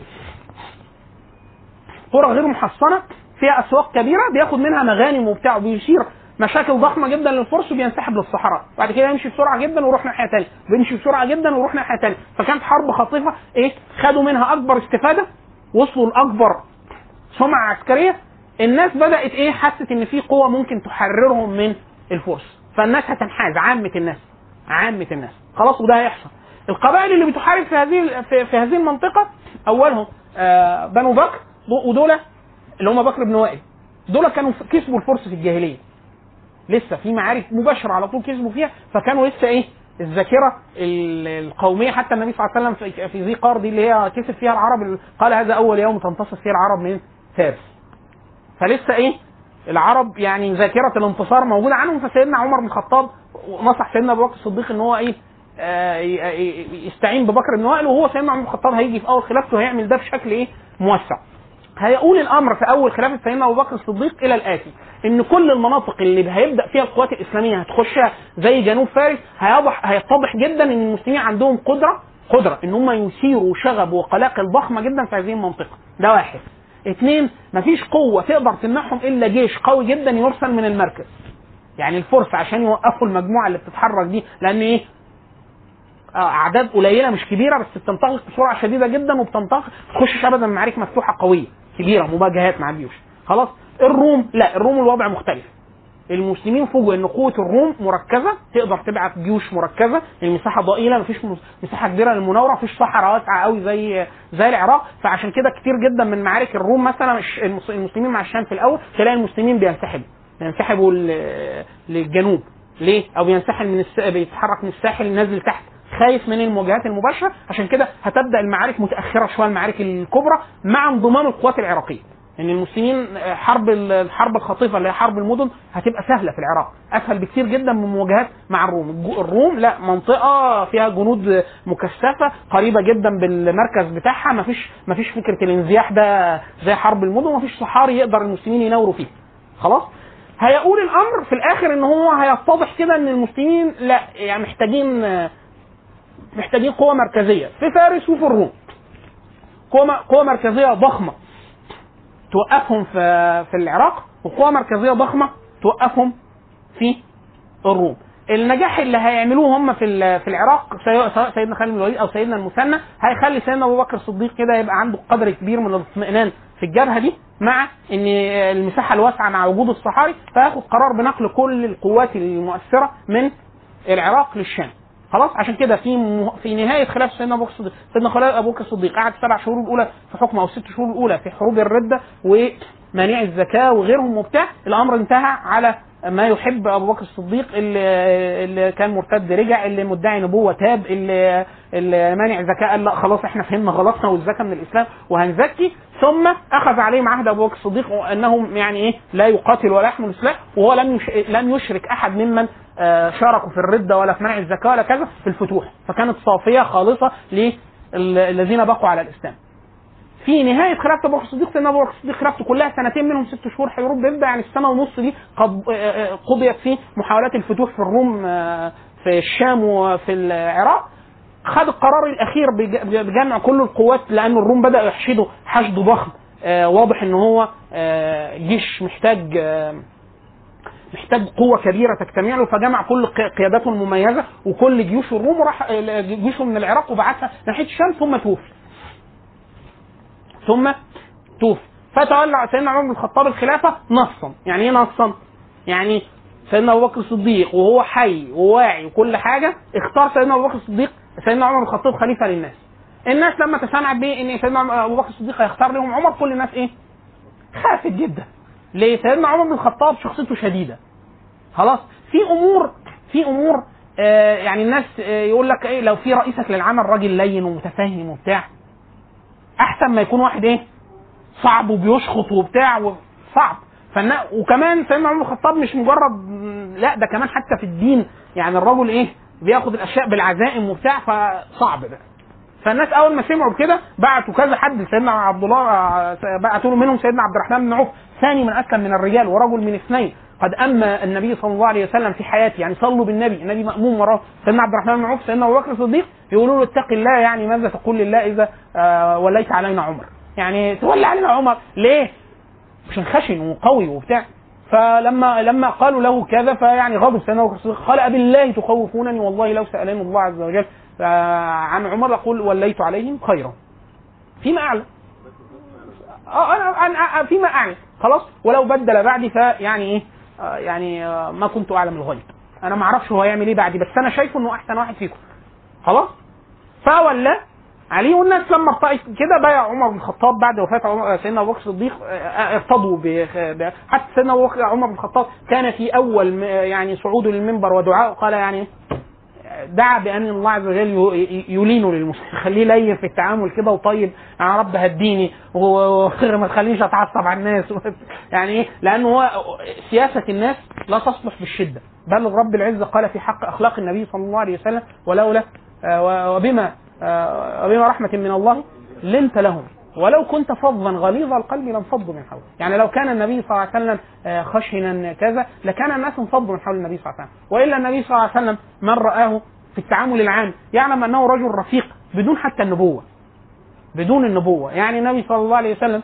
قرى غير محصنة فيها أسواق كبيرة بياخد منها مغانم وبتاع وبيشير مشاكل ضخمة جدا للفرس وبينسحب للصحراء. بعد كده يمشي بسرعة جدا ويروح ناحية ثانية بيمشي بسرعة جدا ويروح ناحية ثانية فكانت حرب خطيفة إيه؟ خدوا منها أكبر استفادة وصلوا لأكبر سمعة عسكرية الناس بدأت إيه؟ حست إن في قوة ممكن تحررهم من الفرس. فالناس هتنحاز. عامة الناس. عامة الناس. خلاص وده هيحصل. القبائل اللي بتحارب في هذه في, في هذه المنطقة أولهم آه بنو بكر ودول اللي هم بكر بن وائل. دول كانوا كسبوا الفرس في الجاهلية. لسه في معارك مباشرة على طول كسبوا فيها. فكانوا لسه إيه؟ الذاكرة ال- القومية. حتى النبي صلى الله عليه وسلم في ذي قار دي اللي هي كسب فيها العرب قال هذا أول يوم تنتصر فيه العرب من فارس فلسه إيه؟ العرب يعني ذاكرة الانتصار موجودة عنهم فسيدنا عمر بن الخطاب نصح سيدنا أبو بكر الصديق إن هو إيه؟ آه، يستعين ببكر بن وائل وهو سيدنا عمر بن الخطاب هيجي في أول خلافته هيعمل ده بشكل إيه؟ موسع. هيقول الأمر في أول خلافة سيدنا أبو بكر الصديق إلى الآتي إن كل المناطق اللي هيبدأ فيها القوات الإسلامية هتخشها زي جنوب فارس هيوضح هيتضح جدا إن المسلمين عندهم قدره قدرة إن هم يثيروا شغب وقلاقل ضخمه جدا في هذه المنطقة. ده واحد. اثنين مفيش قوة تقدر تمنعهم إلا جيش قوي جدا يرسل من المركز. يعني الفرس عشان يوقفوا المجموعة اللي بتتحرك دي لأن إيه؟ أعداد قليلة مش كبيرة بس بتنطلق بسرعة شديدة جدا وبتنطلق تخشش ابدا معارك مفتوحة قوية كبيرة مواجهات مع الجيوش. خلاص؟ الروم لا الروم الوضع مختلف. المسلمين فوجئوا إن قوة الروم مركزة تقدر تبعت جيوش مركزة المساحة ضئيلة مفيش مس- مساحة كبيرة للمناورة مفيش صحراء واسعة قوي زي زي العراق. فعشان كده كتير جدا من معارك الروم مثلا المسلمين مع الشام في الأول تلاقي المسلمين بينسحبوا بينسحبوا للجنوب. ليه؟ أو بينسحب من الس... بيتحرك من الساحل نازل تحت خايف من المواجهات المباشرة. عشان كده هتبدأ المعارك متأخرة شوية المعارك الكبرى مع انضمام القوات العراقية. إن المسلمين آه، حرب ال- الحرب الخطيفة اللي هي حرب المدن هتبقى سهلة في العراق. أسهل بكتير جدا من مواجهات مع الروم. الروم لا منطقة فيها جنود مكثفة قريبة جدا بالمركز بتاعها. مفيش مفيش فكرة الانزياح ده زي حرب المدن. مفيش صحاري يقدر المسلمين يناوروا فيه. خلاص؟ هيقول الأمر في الآخر إن هو هيتضح كده إن المسلمين لا يعني محتاجين محتاجين قوة مركزية. في فارس وفي الروم. قوة قوة مركزية ضخمة. توقفهم في في العراق وقوة مركزية ضخمة توقفهم في الروم. النجاح اللي هيعملوه هم في في العراق سواء سيدنا خالد بن الوليد أو سيدنا المثنى هيخلي سيدنا أبو بكر الصديق كده يبقى عنده قدر كبير من الاطمئنان في الجبهة دي مع إن المساحة الواسعة مع وجود الصحاري فياخد قرار بنقل كل القوات المؤثرة من العراق للشام. خلاص؟ عشان كده في م... في نهاية خلافه سيدنا أبو بكر الصديق سيدنا خلال أبو بكر الصديق قعد السبع شهور الأولى في حكمه أو الست شهور الأولى في حروب الردة ومانع الزكاة وغيرهم وبتاع الأمر انتهى على ما يحب أبو بكر الصديق اللي, اللي كان مرتد رجع اللي مدعي نبوة تاب اللي, اللي مانع زكاة قال لا خلاص إحنا فهمنا غلطنا والزكاة من الإسلام وهنزكي ثم أخذ عليهم عهد أبو بكر الصديق انه يعني إيه لا يقاتل ولا يحمل السلاح وهو لم. لم يشرك أحد ممن آه، شاركوا في الردة ولا في منع الزكاة ولا كذا في الفتوح فكانت صافية خالصة للذين بقوا على الإسلام في نهاية خلافه أبو بكر الصديق سيدنا أبو بكر الصديق خلافته كلها سنتين منهم ست شهور حروب بيبدأ يعني السنة ونص دي قد آه، آه، قضيت في محاولات الفتوح في الروم آه، في الشام وفي العراق. خد القرار الأخير بج- بجمع كل القوات لأن الروم بدأوا يحشدوا حشد ضخم. آه، واضح إن هو آه، جيش محتاج آه، محتاج قوة كبيرة تجتمع له فجمع كل قي- قياداته المميزة وكل جيوش الروم وراح آه، جيوشه من العراق وبعثها ناحية الشام ثم توفي. ثم توفي فتولى سيدنا عمر بن الخطاب الخلافة نصا، يعني إيه نصا؟ يعني سيدنا أبو بكر الصديق وهو حي وواعي وكل حاجة اختار سيدنا أبو بكر الصديق سيدنا عمر بن الخطاب خليفة للناس. الناس لما تسمعت به إن سيدنا أبو بكر الصديق هيختار لهم عمر كل الناس إيه؟ خافت جدا. ليه؟ سيدنا عمر بن الخطاب شخصيته شديدة. خلاص؟ في أمور في أمور آه يعني الناس آه يقول لك إيه؟ لو في رئيسك للعمل راجل لين ومتفاهم وبتاع أحسن ما يكون واحد إيه؟ صعب وبيشخط وبتاع صعب. فالنا وكمان سيدنا عمر بن الخطاب مش مجرد لا ده كمان حتى في الدين يعني الرجل إيه؟ بياخد الأشياء بالعزائم وبتاع فصعب ده. فالناس أول ما سمعوا بكده بعتوا كذا حد لسيدنا عبد الله بعتوا له منهم سيدنا عبد الرحمن بن عوف ثاني من أسلم من الرجال ورجل من اثنين. قد أما النبي صلى الله عليه وسلم في حياته يعني صلوا بالنبي النبي مأموم وراه سيدنا عبد الرحمن بن عوف سيدنا أبو بكر الصديق يقولوا له اتق الله يعني ماذا تقول لله إذا آه وليت علينا عمر؟ يعني تولى علينا عمر ليه؟ عشان خشن وقوي وبتاع. فلما لما قالوا له كذا فيعني غضب سيدنا أبو بكر الصديق قال ابي الله تخوفونني والله لو سألني الله عز وجل عن عمر يقول وليت عليهم خيرا. فيما أعلم. آه أنا فيما أعلم. خلاص؟ ولو بدل بعدي فيعني إيه؟ آه يعني آه ما كنت أعلم الغيب. أنا ما أعرفش هو هيعمل إيه بعدي بس أنا شايفه إنه أحسن واحد فيكم. خلاص؟ فولى عليه والناس لما كده بايع عمر بن الخطاب بعد وفاة سيدنا أبو بكر الصديق ارتضوا حتى سيدنا عمر بن الخطاب كان في أول يعني صعوده للمنبر ودعاء قال يعني دعا بأن الله عز وجل يلينه للمسلم خليه لين في التعامل كده وطيب يا رب هديني وما تخلينيش أتعصب على الناس. *laughs* يعني إيه؟ لأنه هو سياسة الناس لا تصلح بالشدة. بل رب العزة قال في حق أخلاق النبي صلى الله عليه وسلم ولولا وبما وبما رحمة من الله لنت لهم. ولو كنت فظا غليظ القلب لانفضوا من حولك. يعني لو كان النبي صلى الله عليه وسلم خشنا كذا لكان الناس انفضوا من حول النبي صلى الله عليه وسلم. وإلا النبي صلى الله عليه وسلم من رآه في التعامل العام يعلم أنه رجل رفيق بدون حتى النبوة. بدون النبوة. يعني النبي صلى الله عليه وسلم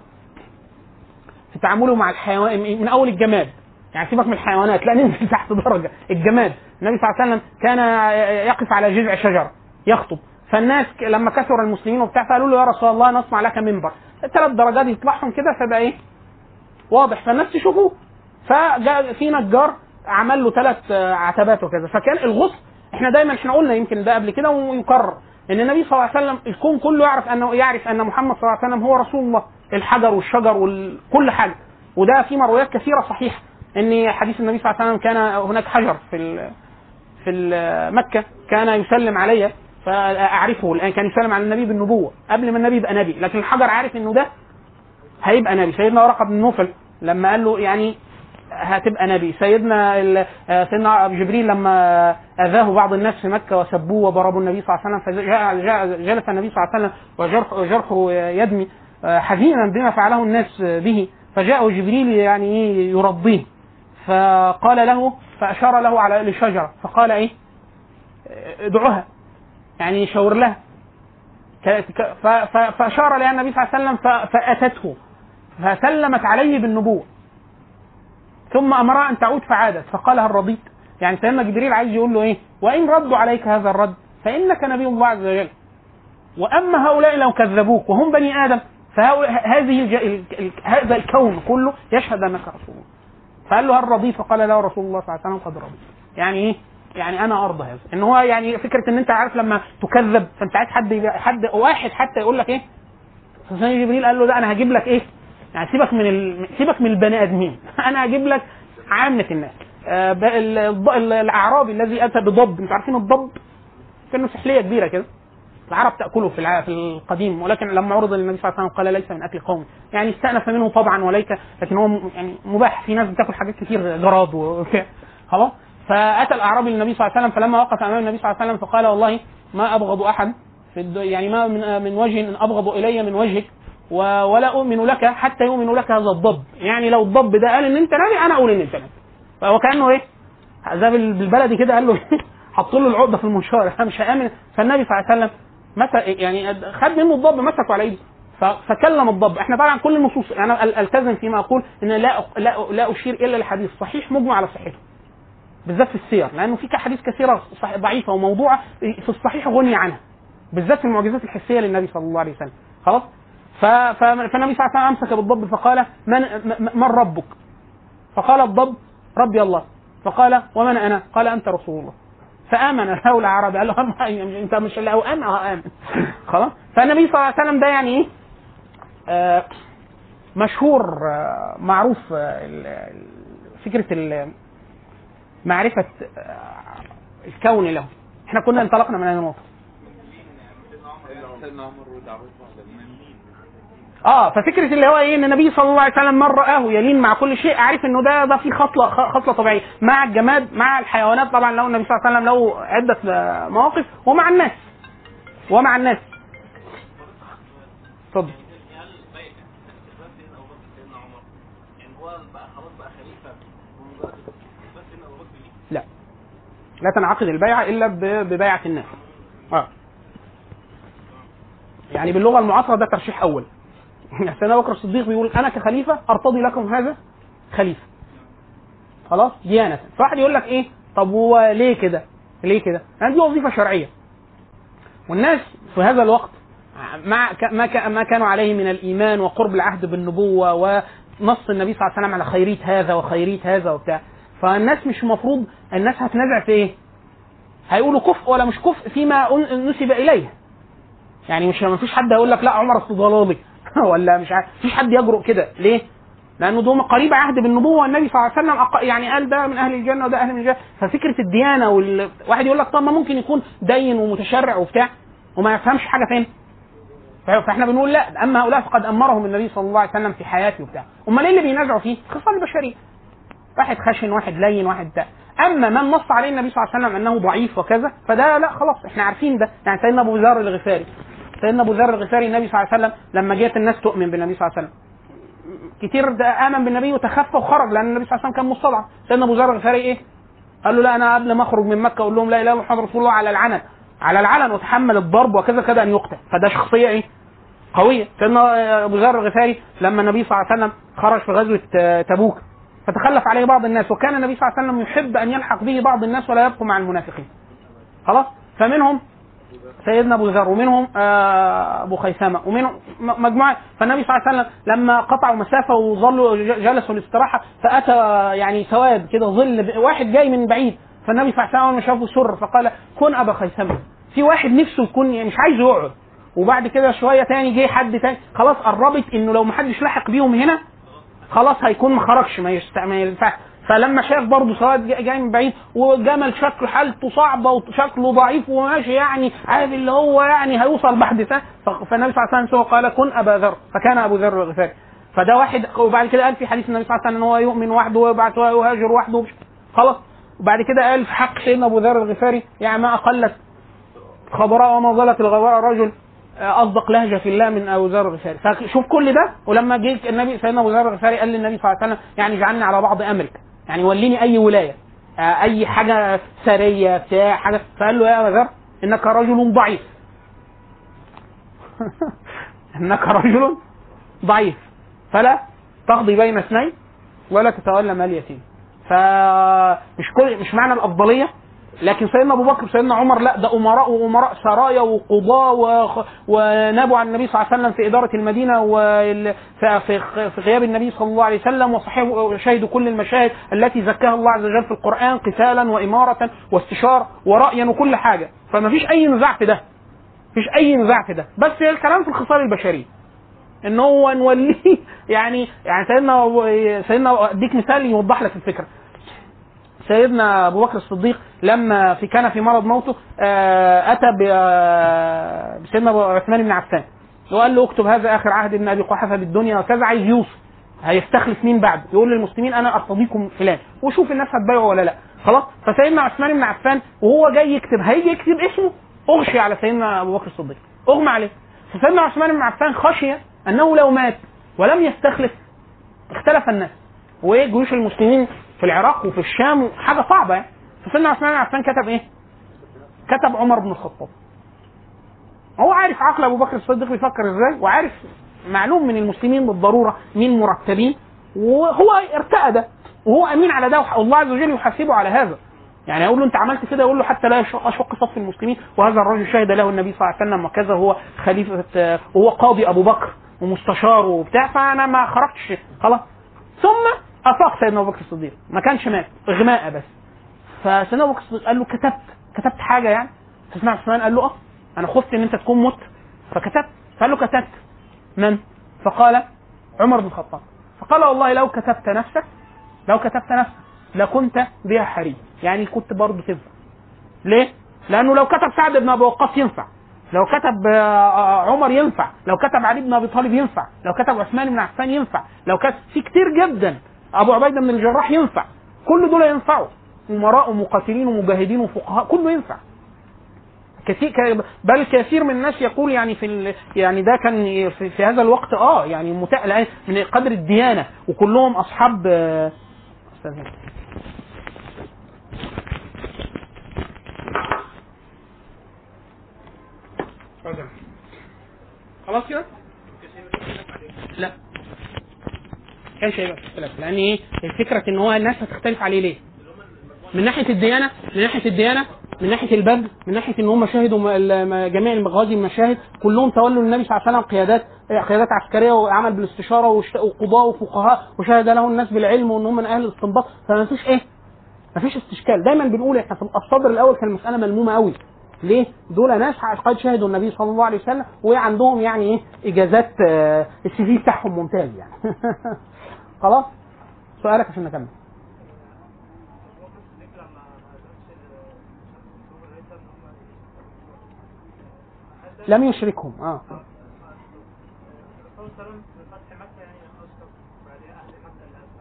في تعامله مع الحيوان من أول الجماد. يعني سيبك من الحيوانات لا ننزل تحت درجة. الجماد. النبي صلى الله عليه وسلم كان يقف على جذع شجرة يخطب. فالناس لما كثر المسلمين وبتاع فقالوا له يا رسول الله نصنع لك منبر. ثلاث درجات يطلعهم كده فبقى إيه؟ واضح. فالناس تشوفوه. فجاء في نجار عمل له ثلاث عتبات وكذا فكان الغصن إحنا دايما إحنا قلنا يمكن ده قبل كده ويكرر إن النبي صلى الله عليه وسلم الكون كله يعرف أنه يعرف أن محمد صلى الله عليه وسلم هو رسول الله. الحجر والشجر وكل حاجة. وده في مرويات كثيرة صحيحة. إن حديث النبي صلى الله عليه وسلم كان هناك حجر في في مكة كان يسلم علي. فأعرفه. الآن كان يسلم على النبي بالنبوة قبل ما النبي يبقى نبي. لكن الحجر عارف إنه ده هيبقى نبي. سيدنا ورقة بن نوفل لما قال له يعني هتبقى نبي. سيدنا سيدنا جبريل لما أذاه بعض الناس في مكة وسبوه وضربوا النبي صلى الله عليه وسلم فجلس النبي صلى الله عليه وسلم وجرحه جرحه يدمي حزينا بما فعله الناس به. فجاءه جبريل يعني يرضيه. فقال له فأشار له على الشجرة. فقال إيه؟ ادعوها يعني شاور لها فأشار لها النبي صلى الله عليه وسلم فأتته فسلمت عليه بالنبوة ثم أمرها أن تعود فعادت فقال هل رضيت؟ يعني سيدنا جبريل عايز يقول له إيه؟ وإن ردوا عليك هذا الرد فإنك نبي الله عز وجل. وأما هؤلاء لو كذبوك وهم بني آدم فهذه الج... ال... ال... هذا الكون كله يشهد أنك رسول الله. فقال له هل رضيت؟ فقال له رسول الله صلى الله عليه وسلم قد رضيت. يعني إيه؟ يعني أنا أرضى هذا إن هو يعني فكرة إن أنت عارف لما تكذب فأنت عايز حد حد واحد حتى يقول لك إيه؟ سيدنا جبريل قال له ده أنا هجيب لك إيه؟ يعني سيبك من ال... سيبك من البني آدمين. *laughs* أنا هجيب لك عامة الناس. آه الأعرابي الذي أتى بضب. أنتوا عارفين الضب؟ كأنه سحلية كبيرة كده. العرب تأكله في. في القديم. ولكن لما عرض للنبي صلى الله عليه وسلم قال ليس من اكل قوم يعني استأنف منه طبعا وليس. لكن هو يعني مباح. في ناس بتاكل حاجات كتير جراد وكده *laughs* خلاص؟ فأتى الاعرابي للنبي صلى الله عليه وسلم فلما وقف أمام النبي صلى الله عليه وسلم فقال والله ما أبغض أحد في الد... يعني ما من من وجه أبغض إلي من وجهك ولا أؤمن لك حتى يؤمن لك هذا الضب. يعني لو الضب ده قال إن أنت نبي أنا أقول إن أنت نبي. فهو كأنه إيه؟ زي بالبلدي كده قال له *laughs* حط له العقدة في المنشار. أنا *laughs* مش هامن فالنبي صلى الله عليه وسلم مسك يعني خد منه الضب مسكه على إيده. فكلم الضب. إحنا طبعا كل النصوص أنا التزم فيما أقول إن لا لا لا أشير إلا لحديث صحيح مجمع على صحته بالذات في السير لأنه في أحاديث كثيرة ضعيفة وموضوعة في الصحيح غني عنها بالذات في المعجزات الحسية للنبي صلى الله عليه وسلم. خلاص؟ فالنبي صلى الله عليه وسلم أمسك بالضب فقال من من ربك؟ فقال الضب ربي الله. فقال ومن أنا؟ قال أنت رسول الله. فآمن *laughs* له العربي قال له أنت مش لو امن آه *laughs* آمن. خلاص؟ فالنبي صلى الله عليه وسلم ده يعني إيه مشهور آه، معروف آه، فكرة معرفة آه، الكون له. إحنا كنا انطلقنا من هذه النقطه آه ففكرة اللي هو إيه إن النبي صلى الله عليه وسلم من رآه يلين مع كل شيء عارف إنه ده ده في خصله خ- خصله طبيعية. مع الجماد مع الحيوانات طبعا لو النبي صلى الله عليه وسلم له عدة آه، مواقف ومع الناس. ومع الناس. اتفضل. لا تنعقد البيعة إلا ببيعة الناس. آه. يعني باللغة المعاصرة ده ترشيح أول. *laughs* سيدنا ابو بكر الصديق بيقول أنا كخليفة أرتضي لكم هذا خليفة. خلاص؟ ديانة. فواحد يقول لك إيه؟ طب هو ليه كده؟ ليه كده؟ يعني دي وظيفة شرعية. والناس في هذا الوقت مع ما ما كانوا عليه من الإيمان وقرب العهد بالنبوة ونص النبي صلى الله عليه وسلم على خيريه هذا وخيريه هذا وبتاع. فالناس مش المفروض الناس هتنازع في إيه؟ هيقولوا كفء ولا مش كفء فيما نسب إليه يعني مش ما فيش حد هيقول لك لا عمر اصل ضلالي *laughs* ولا مش عارف مفيش حد يجرؤ كده ليه؟ لأنه ده قريب عهد بالنبوة والنبي صلى الله عليه وسلم يعني قال ده من أهل الجنة وده أهل من الجنة ففكرة الديانة وال... واحد يقول لك طب ما ممكن يكون دين ومتشرع وبتاع وما يفهمش حاجة فين فإحنا بنقول لا أما هؤلاء فقد أمرهم النبي صلى الله عليه وسلم في حياته وبتاع أمال إيه اللي بينازعوا فيه؟ خصال البشرية واحد خشن واحد لين واحد بتاع أما من نص عليه النبي صلى الله عليه وسلم أنه ضعيف وكذا فده لا خلاص إحنا عارفين ده. يعني سيدنا أبو ذر الغفاري. سيدنا أبو ذر الغفاري النبي صلى الله عليه وسلم لما جت الناس تؤمن بالنبي صلى الله عليه وسلم. كتير ده آمن بالنبي وتخفى وخرج لأن النبي صلى الله عليه وسلم كان مستضعف. سيدنا أبو ذر الغفاري إيه؟ قال له لا أنا قبل ما أخرج من مكة أقول لهم لا إله إلا محمد رسول الله على العلن على العلن وتحمل الضرب وكذا كذا أن يقتل. فده شخصية إيه؟ قوية. سيدنا أبو ذر الغفاري لما النبي صلى الله عليه وسلم خرج في غزوة تبوك فتخلف عليه بعض الناس وكان النبي صلى الله عليه وسلم يحب أن يلحق به بعض الناس ولا يبقوا مع المنافقين. خلاص؟ فمنهم سيدنا أبو ذر ومنهم آه، أبو خيثمة ومنهم مجموعة. فالنبي صلى الله عليه وسلم لما قطعوا مسافة وظلوا جلسوا الاستراحة فأتى يعني سواد كده ظل واحد جاي من بعيد. فالنبي صلى الله عليه وسلم شافه سر فقال كن أبا خيثمة. في واحد نفسه يكون يعني مش عايز يقعد. وبعد كده شوية تاني جه حد تاني خلاص قربت إنه لو ما حدش لحق بيهم هنا خلاص هيكون ما خرجش ما, ينفعش فلما شاف برضه سواد جا- جاي من بعيد وجمل شكله حالته صعبة وشكله ضعيف وماشي يعني عارف اللي هو يعني هيوصل بعد سنه فالنبي صلى الله عليه وسلم قال كن أبا ذر. فكان أبو ذر الغفاري فده واحد وبعد كده قال في حديث النبي صلى الله عليه وسلم إن هو يؤمن وحده ويبعث ويهاجر وحده. خلاص. وبعد كده قال في حق سيدنا أبو ذر الغفاري يعني ما أقلت خبراء وما ظلت الغبراء رجل أصدق لهجة في الله من أبو ذر الغفاري. فشوف كل ده ولما جه النبي سيدنا أبو ذر الغفاري قال للنبي صلى الله عليه وسلم يعني اجعلني على بعض أمرك. يعني وليني أي ولاية آه، أي حاجة سرية بتاع حاجة. فقال له يا أبا ذر إنك رجل ضعيف. *laughs* إنك رجل ضعيف. فلا تقضي بين اثنين ولا تتولى مال يتيم فمش كل مش معنى الأفضلية لكن سيدنا أبو بكر وسيدنا عمر لا ده أمراء وأمراء سرايا وقضاة وخ- ونابوا عن النبي صلى الله عليه وسلم في إدارة المدينة وال- في غياب النبي صلى الله عليه وسلم وصحيح شهدوا كل المشاهد التي زكاها الله عز وجل في القرآن قتالا وإمارة واستشار ورأيا وكل حاجة. فما فيش أي نزاع في ده. مفيش أي نزاع في ده. بس الكلام في الخصال البشريه إن هو نوليه. *laughs* يعني يعني سيدنا سيدنا أديك مثال يوضح لك الفكرة. سيدنا أبو بكر الصديق لما في كان في مرض موته آه، أتى آه، بسيدنا أبو عثمان بن عفان. وقال له اكتب هذا آخر عهد ابن أبي قحافة بالدنيا وكذا عايز يوصي هيستخلف مين بعد؟ يقول للمسلمين أنا ارتضيكم فلان. وشوف الناس هتبايعه ولا لأ. خلاص؟ فسيدنا عثمان بن عفان وهو جاي يكتب هيجي يكتب اسمه اغشي على سيدنا أبو بكر الصديق. اغمى عليه. فسيدنا عثمان بن عفان خشي أنه لو مات ولم يستخلف اختلف الناس. وإيه جيوش المسلمين في العراق وفي الشام حاجة صعبة. يعني فسيدنا عثمان عفان كتب إيه؟ كتب عمر بن الخطاب. هو عارف عقل أبو بكر الصديق بيفكر إزاي وعارف معلوم من المسلمين بالضرورة مين مرتبين وهو ارتأى ده وهو أمين على ده والله عز وجل يحاسبه على هذا. يعني يقول له أنت عملت كده يقول له حتى لا أشق صف المسلمين وهذا الرجل شهد له النبي صلى الله عليه وسلم وكذا هو خليفة وهو قاضي أبو بكر ومستشار وبتاع فأنا ما خرجتش خلاص. ثم افاق سيدنا أبو بكر الصديق. ما كانش مات. اغماء بس. فسيدنا أبو بكر الصديق قال له كتبت كتبت حاجة يعني؟ فسيدنا عثمان قال له آه أنا خفت إن أنت تكون مت. فكتبت. فقال له كتبت. من؟ فقال عمر بن الخطاب. فقال والله لو كتبت نفسك لو كتبت نفسك لكنت بها حري. يعني كنت برضه تنفع. ليه؟ لأنه لو كتب سعد بن أبي وقاص ينفع. لو كتب آه، عمر ينفع. لو كتب علي بن أبي طالب ينفع. لو كتب عثمان بن عفان ينفع. لو كتب في كتير جدا. أبو عبيدة بن الجراح ينفع كل دول ينفعوا أمراء ومقاتلين ومجاهدين وفقهاء كله ينفع كثير بل كثير من الناس يقول يعني في. يعني ده كان في, في هذا الوقت آه يعني لأن من قدر الديانة وكلهم أصحاب هند. خلاص كده؟ لا كانش هيبقى في اختلاف. لأن إيه؟ الفكرة إن هو الناس هتختلف عليه ليه؟ من ناحية الديانة من ناحية الديانة من ناحية البذل من ناحية إن هم شهدوا جميع المغازي المشاهد كلهم تولوا النبي صلى الله عليه وسلم قيادات قيادات عسكرية وعمل بالاستشارة وقضاء وفقهاء وشهد له الناس بالعلم وإن هم من أهل الاستنباط. فما فيش إيه؟ ما فيش استشكال. دايما بنقول إحنا في الصدر الأول كان المسألة ملمومة قوي ليه؟ دول ناس قد شهدوا النبي صلى الله عليه وسلم وعندهم يعني إيه؟ إجازات آه، السي في بتاعهم ممتاز يعني. *laughs* خلاص؟ سؤالك عشان نكمل. لم يشركهم. آه.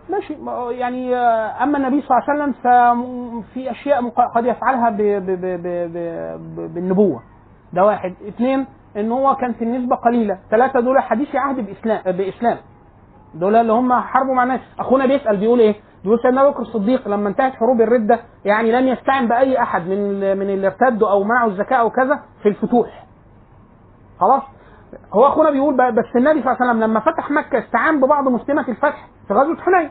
ماشي. ما- يعني آه، أما النبي صلى الله عليه وسلم ففي أشياء قد يفعلها ب ب ب ب ب ب بالنبوة. ده واحد. اثنين إن هو كانت النسبة قليلة. ثلاثة دول حديثي عهد باسلام بإسلام. دول اللي هم حاربوا مع الناس. أخونا بيسأل بيقول إيه؟ بيقول سيدنا بكر الصديق لما انتهت حروب الردة يعني لم يستعن بأي أحد من من اللي ارتدوا أو منعوا الزكاة أو كذا في الفتوح. خلاص؟ هو أخونا بيقول بس النبي صلى الله عليه وسلم لما فتح مكة استعان ببعض مسلمة الفتح في غزوة حنين.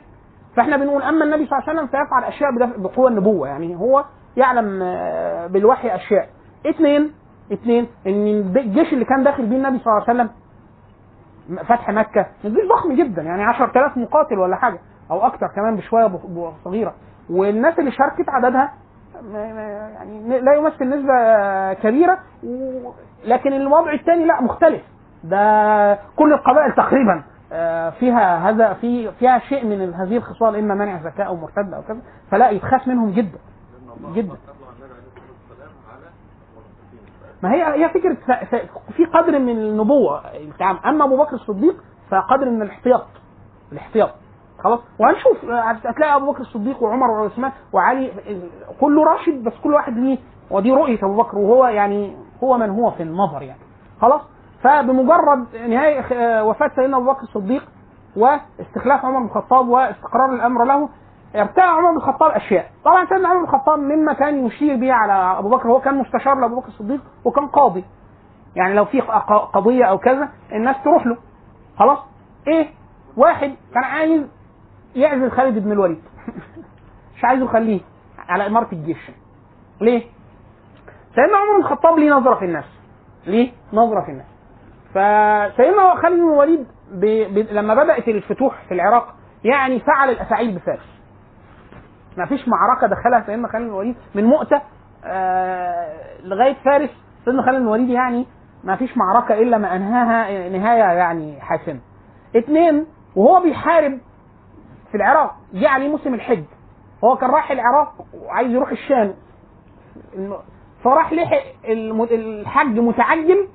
فإحنا بنقول أما النبي صلى الله عليه وسلم فيفعل أشياء بقوة النبوة. يعني هو يعلم آه، بالوحي أشياء. اثنين اثنين إن الجيش اللي كان داخل بيه النبي صلى الله عليه وسلم فتح مكة الجيش ضخم جدا يعني 10000 مقاتل ولا حاجة أو أكتر كمان بشوية صغيرة. والناس اللي شاركت عددها يعني لا يمثل نسبة كبيرة لكن الوضع الثاني لا مختلف. ده كل القبائل تقريبا آه، فيها هذا في فيها شيء من هذه الخصال إما منع زكاة أو مرتد أو كذا فلا يتخاف منهم جدا جدا طلع النبي عليه الصلاه والسلام على مرتبين ما هي هي فكرة في قدر من النبوة. التعامل أما أبو بكر الصديق فقدر من الاحتياط. الاحتياط. خلاص؟ وهنشوف هتلاقي أبو بكر الصديق وعمر وعثمان وعلي كله راشد بس كل واحد ليه ودي رؤية أبو بكر وهو يعني هو من هو في النظر يعني. خلاص؟ فبمجرد نهاية آه، وفاة سيدنا أبو بكر الصديق واستخلاف عمر بن الخطاب واستقرار الأمر له ابتاع عمر بن الخطاب أشياء. طبعا سيدنا عمر بن الخطاب مما كان يشير به على أبو بكر هو كان مستشار لأبو بكر الصديق وكان قاضي. يعني لو في قضية أو كذا الناس تروح له. خلاص؟ إيه؟ واحد كان عايز يعزل خالد بن الوليد. *laughs* مش عايزه يخليه على إمارة الجيش. ليه؟ سيدنا عمر بن الخطاب ليه نظرة في الناس؟ ليه نظرة في الناس؟ فسيدنا خالد بن الوليد ب... ب... لما بدأت الفتوح في العراق يعني فعل الأفاعيل بفارس. ما فيش معركة دخلها سيدنا خالد بن الوليد من مؤتة آه لغاية فارس سيدنا خالد بن الوليد يعني ما فيش معركة إلا ما أنهاها نهاية يعني حاسمة. اثنين وهو بيحارب في العراق جه عليه موسم الحج هو كان رايح العراق وعايز يروح الشام فراح لحق الحج متعجل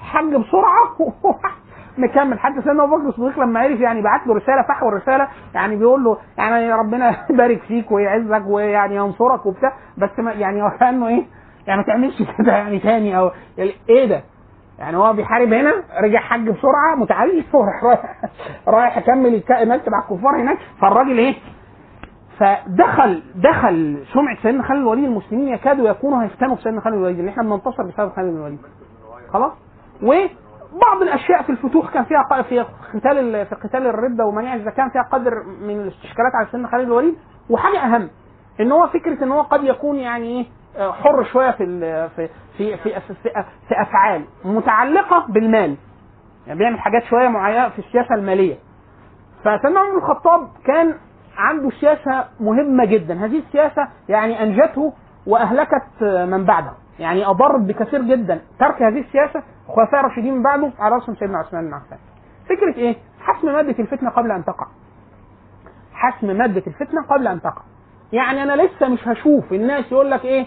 حج بسرعة *laughs* مكمل حتى سيدنا أبو بكر الصديق لما عرف يعني بعت له رسالة فحوى الرسالة يعني بيقول له يعني ربنا *laughs* يبارك فيك ويعزك ويعني ينصرك وبتاع بس ما يعني كانه إيه يعني ما تعملش كده يعني تاني أو يعني إيه ده؟ يعني هو بيحارب هنا رجع حج بسرعة متعجل *laughs* وراح رايح رايح يكمل المكتب على الكفار هناك فالراجل إيه؟ فدخل دخل سمعة سيدنا خالد الوليد المسلمين يكادوا يكونوا هيفتنوا في سيدنا خالد الوليد ان إحنا بننتصر بسبب خالد الوليد خلاص وبعض الأشياء في الفتوح كان فيها في قتال ال- في قتال الردة ومنع الزكاة كان فيها قدر من الاستشكالات على سيدنا خالد الوليد. وحاجة أهم إن هو فكرة إن هو قد يكون يعني إيه آه، حر شوية في في في في, في, في, أفعال متعلقة بالمال. يعني بيعمل حاجات شوية معينة في السياسة المالية. فسيدنا عمر الخطاب كان عنده سياسة مهمة جدا. هذه السياسة يعني أنجته وأهلكت من بعده يعني أضرت بكثير جدا. ترك هذه السياسة خلفاء راشدين من بعده على رأسهم سيدنا عثمان بن عفان. فكرة إيه؟ حسم مادة الفتنة قبل أن تقع. حسم مادة الفتنة قبل أن تقع. يعني أنا لسه مش هشوف الناس يقول لك إيه؟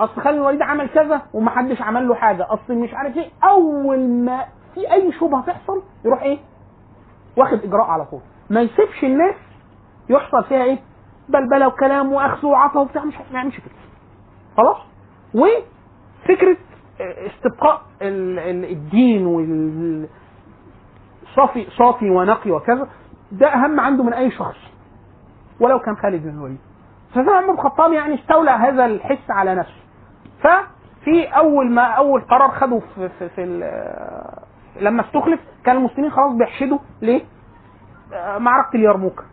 أصل خالد الوليد عمل كذا ومحدش عمل له حاجة. أصل مش عارف إيه. أول ما في أي شبهة تحصل يروح إيه؟ واخد إجراء على طول. ما يسيبش الناس يحصل فيها إيه؟ بلبلة وكلام وأخذ وعطا وبتاع. مش ما يعملش كده. خلاص؟ وفكرة استبقاء ال- ال- الدين وال صافي ونقي وكذا ده أهم عنده من أي شخص ولو كان خالد بن الوليد. فسيدنا عمر بن الخطاب يعني استولى هذا الحس على نفسه. ففي أول ما أول قرار خده في, في, في لما استخلف كان المسلمين خلاص بيحشدوا ليه؟ آه، معركة اليرموك.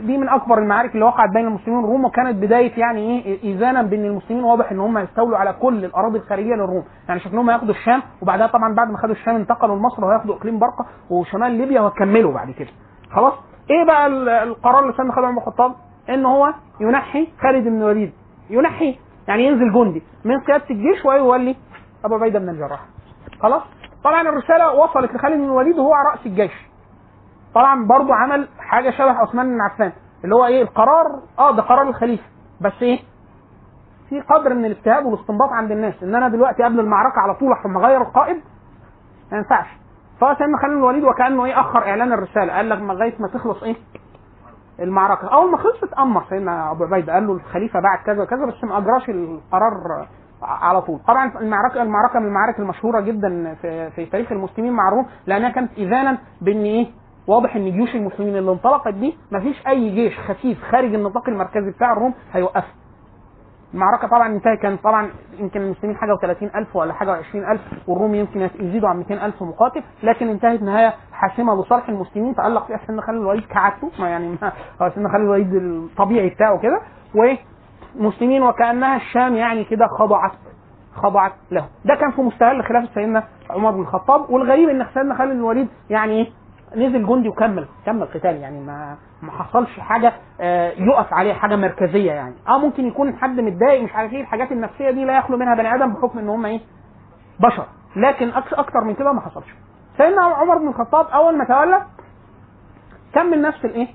دي من أكبر المعارك اللي وقعت بين المسلمين. والروم وكانت بداية يعني إيه ايذانا بان المسلمين واضح إن هم يستولوا على كل الأراضي الخارجية للروم. يعني شكلهم هياخدوا الشام وبعدها طبعا بعد ما خدوا الشام انتقلوا لمصر وهياخدوا إقليم برقة وشمال ليبيا وهكملوا بعد كده. خلاص؟ إيه بقى ال- القرار اللي خده عمر بن الخطاب؟ إن هو ينحي خالد بن الوليد. ينحي يعني ينزل جندي من قياده الجيش ويولي أبو عبيدة بن الجراح. خلاص؟ طبعا الرسالة وصلت لخالد بن الوليد وهو على رأس الجيش. طبعا برضو عمل حاجة شبه عثمان بن عفان اللي هو إيه القرار آه ده قرار الخليفة. بس إيه؟ في قدر من الاجتهاد والاستنباط عند الناس. إن أنا دلوقتي قبل المعركة على طول احكم أغير القائد ما ينفعش. فسيدنا خالد بن الوليد وكأنه إيه أخر إعلان الرسالة. قال لك لغاية ما تخلص إيه؟ المعركة. أول ما خلصت أمر سيدنا أبو عبيدة. قال له الخليفة بعد كذا وكذا بس ما أجراش القرار على طول. طبعا المعركة المعركة من المعارك المشهورة جدا في في تاريخ المسلمين مع الروم لأنها كانت اذانا بإن إيه؟ واضح إن جيوش المسلمين اللي انطلقت دي مفيش أي جيش خفيف خارج النطاق المركزي بتاع الروم هيوقفها المعركة طبعا انتهت كان طبعا يمكن المسلمين حاجة و30 ألف ولا حاجة و20 ألف والروم يمكن يزيدوا عن 200 ألف مقاتل لكن انتهت نهاية حاسمة لصالح المسلمين تألق فيها سيدنا خالد الوليد كعادته يعني *laughs* سيدنا خالد الوليد الطبيعي بتاعه كده ومسلمين وكأنها الشام يعني كده خضعت خضعت له. ده كان في مستهل خلافة سيدنا عمر بن الخطاب والغريب إن سيدنا خالد الوليد يعني إيه؟ نزل جندي وكمل كمل قتال يعني ما ما حصلش حاجة آه، يقف عليها حاجة مركزية يعني. آه ممكن يكون حد متضايق مش عارف إيه الحاجات النفسية دي لا يخلو منها بني آدم بحكم إن هم إيه؟ بشر. لكن أكتر من كده ما حصلش. سيدنا عمر بن الخطاب أول ما تولى كمل نفس الايه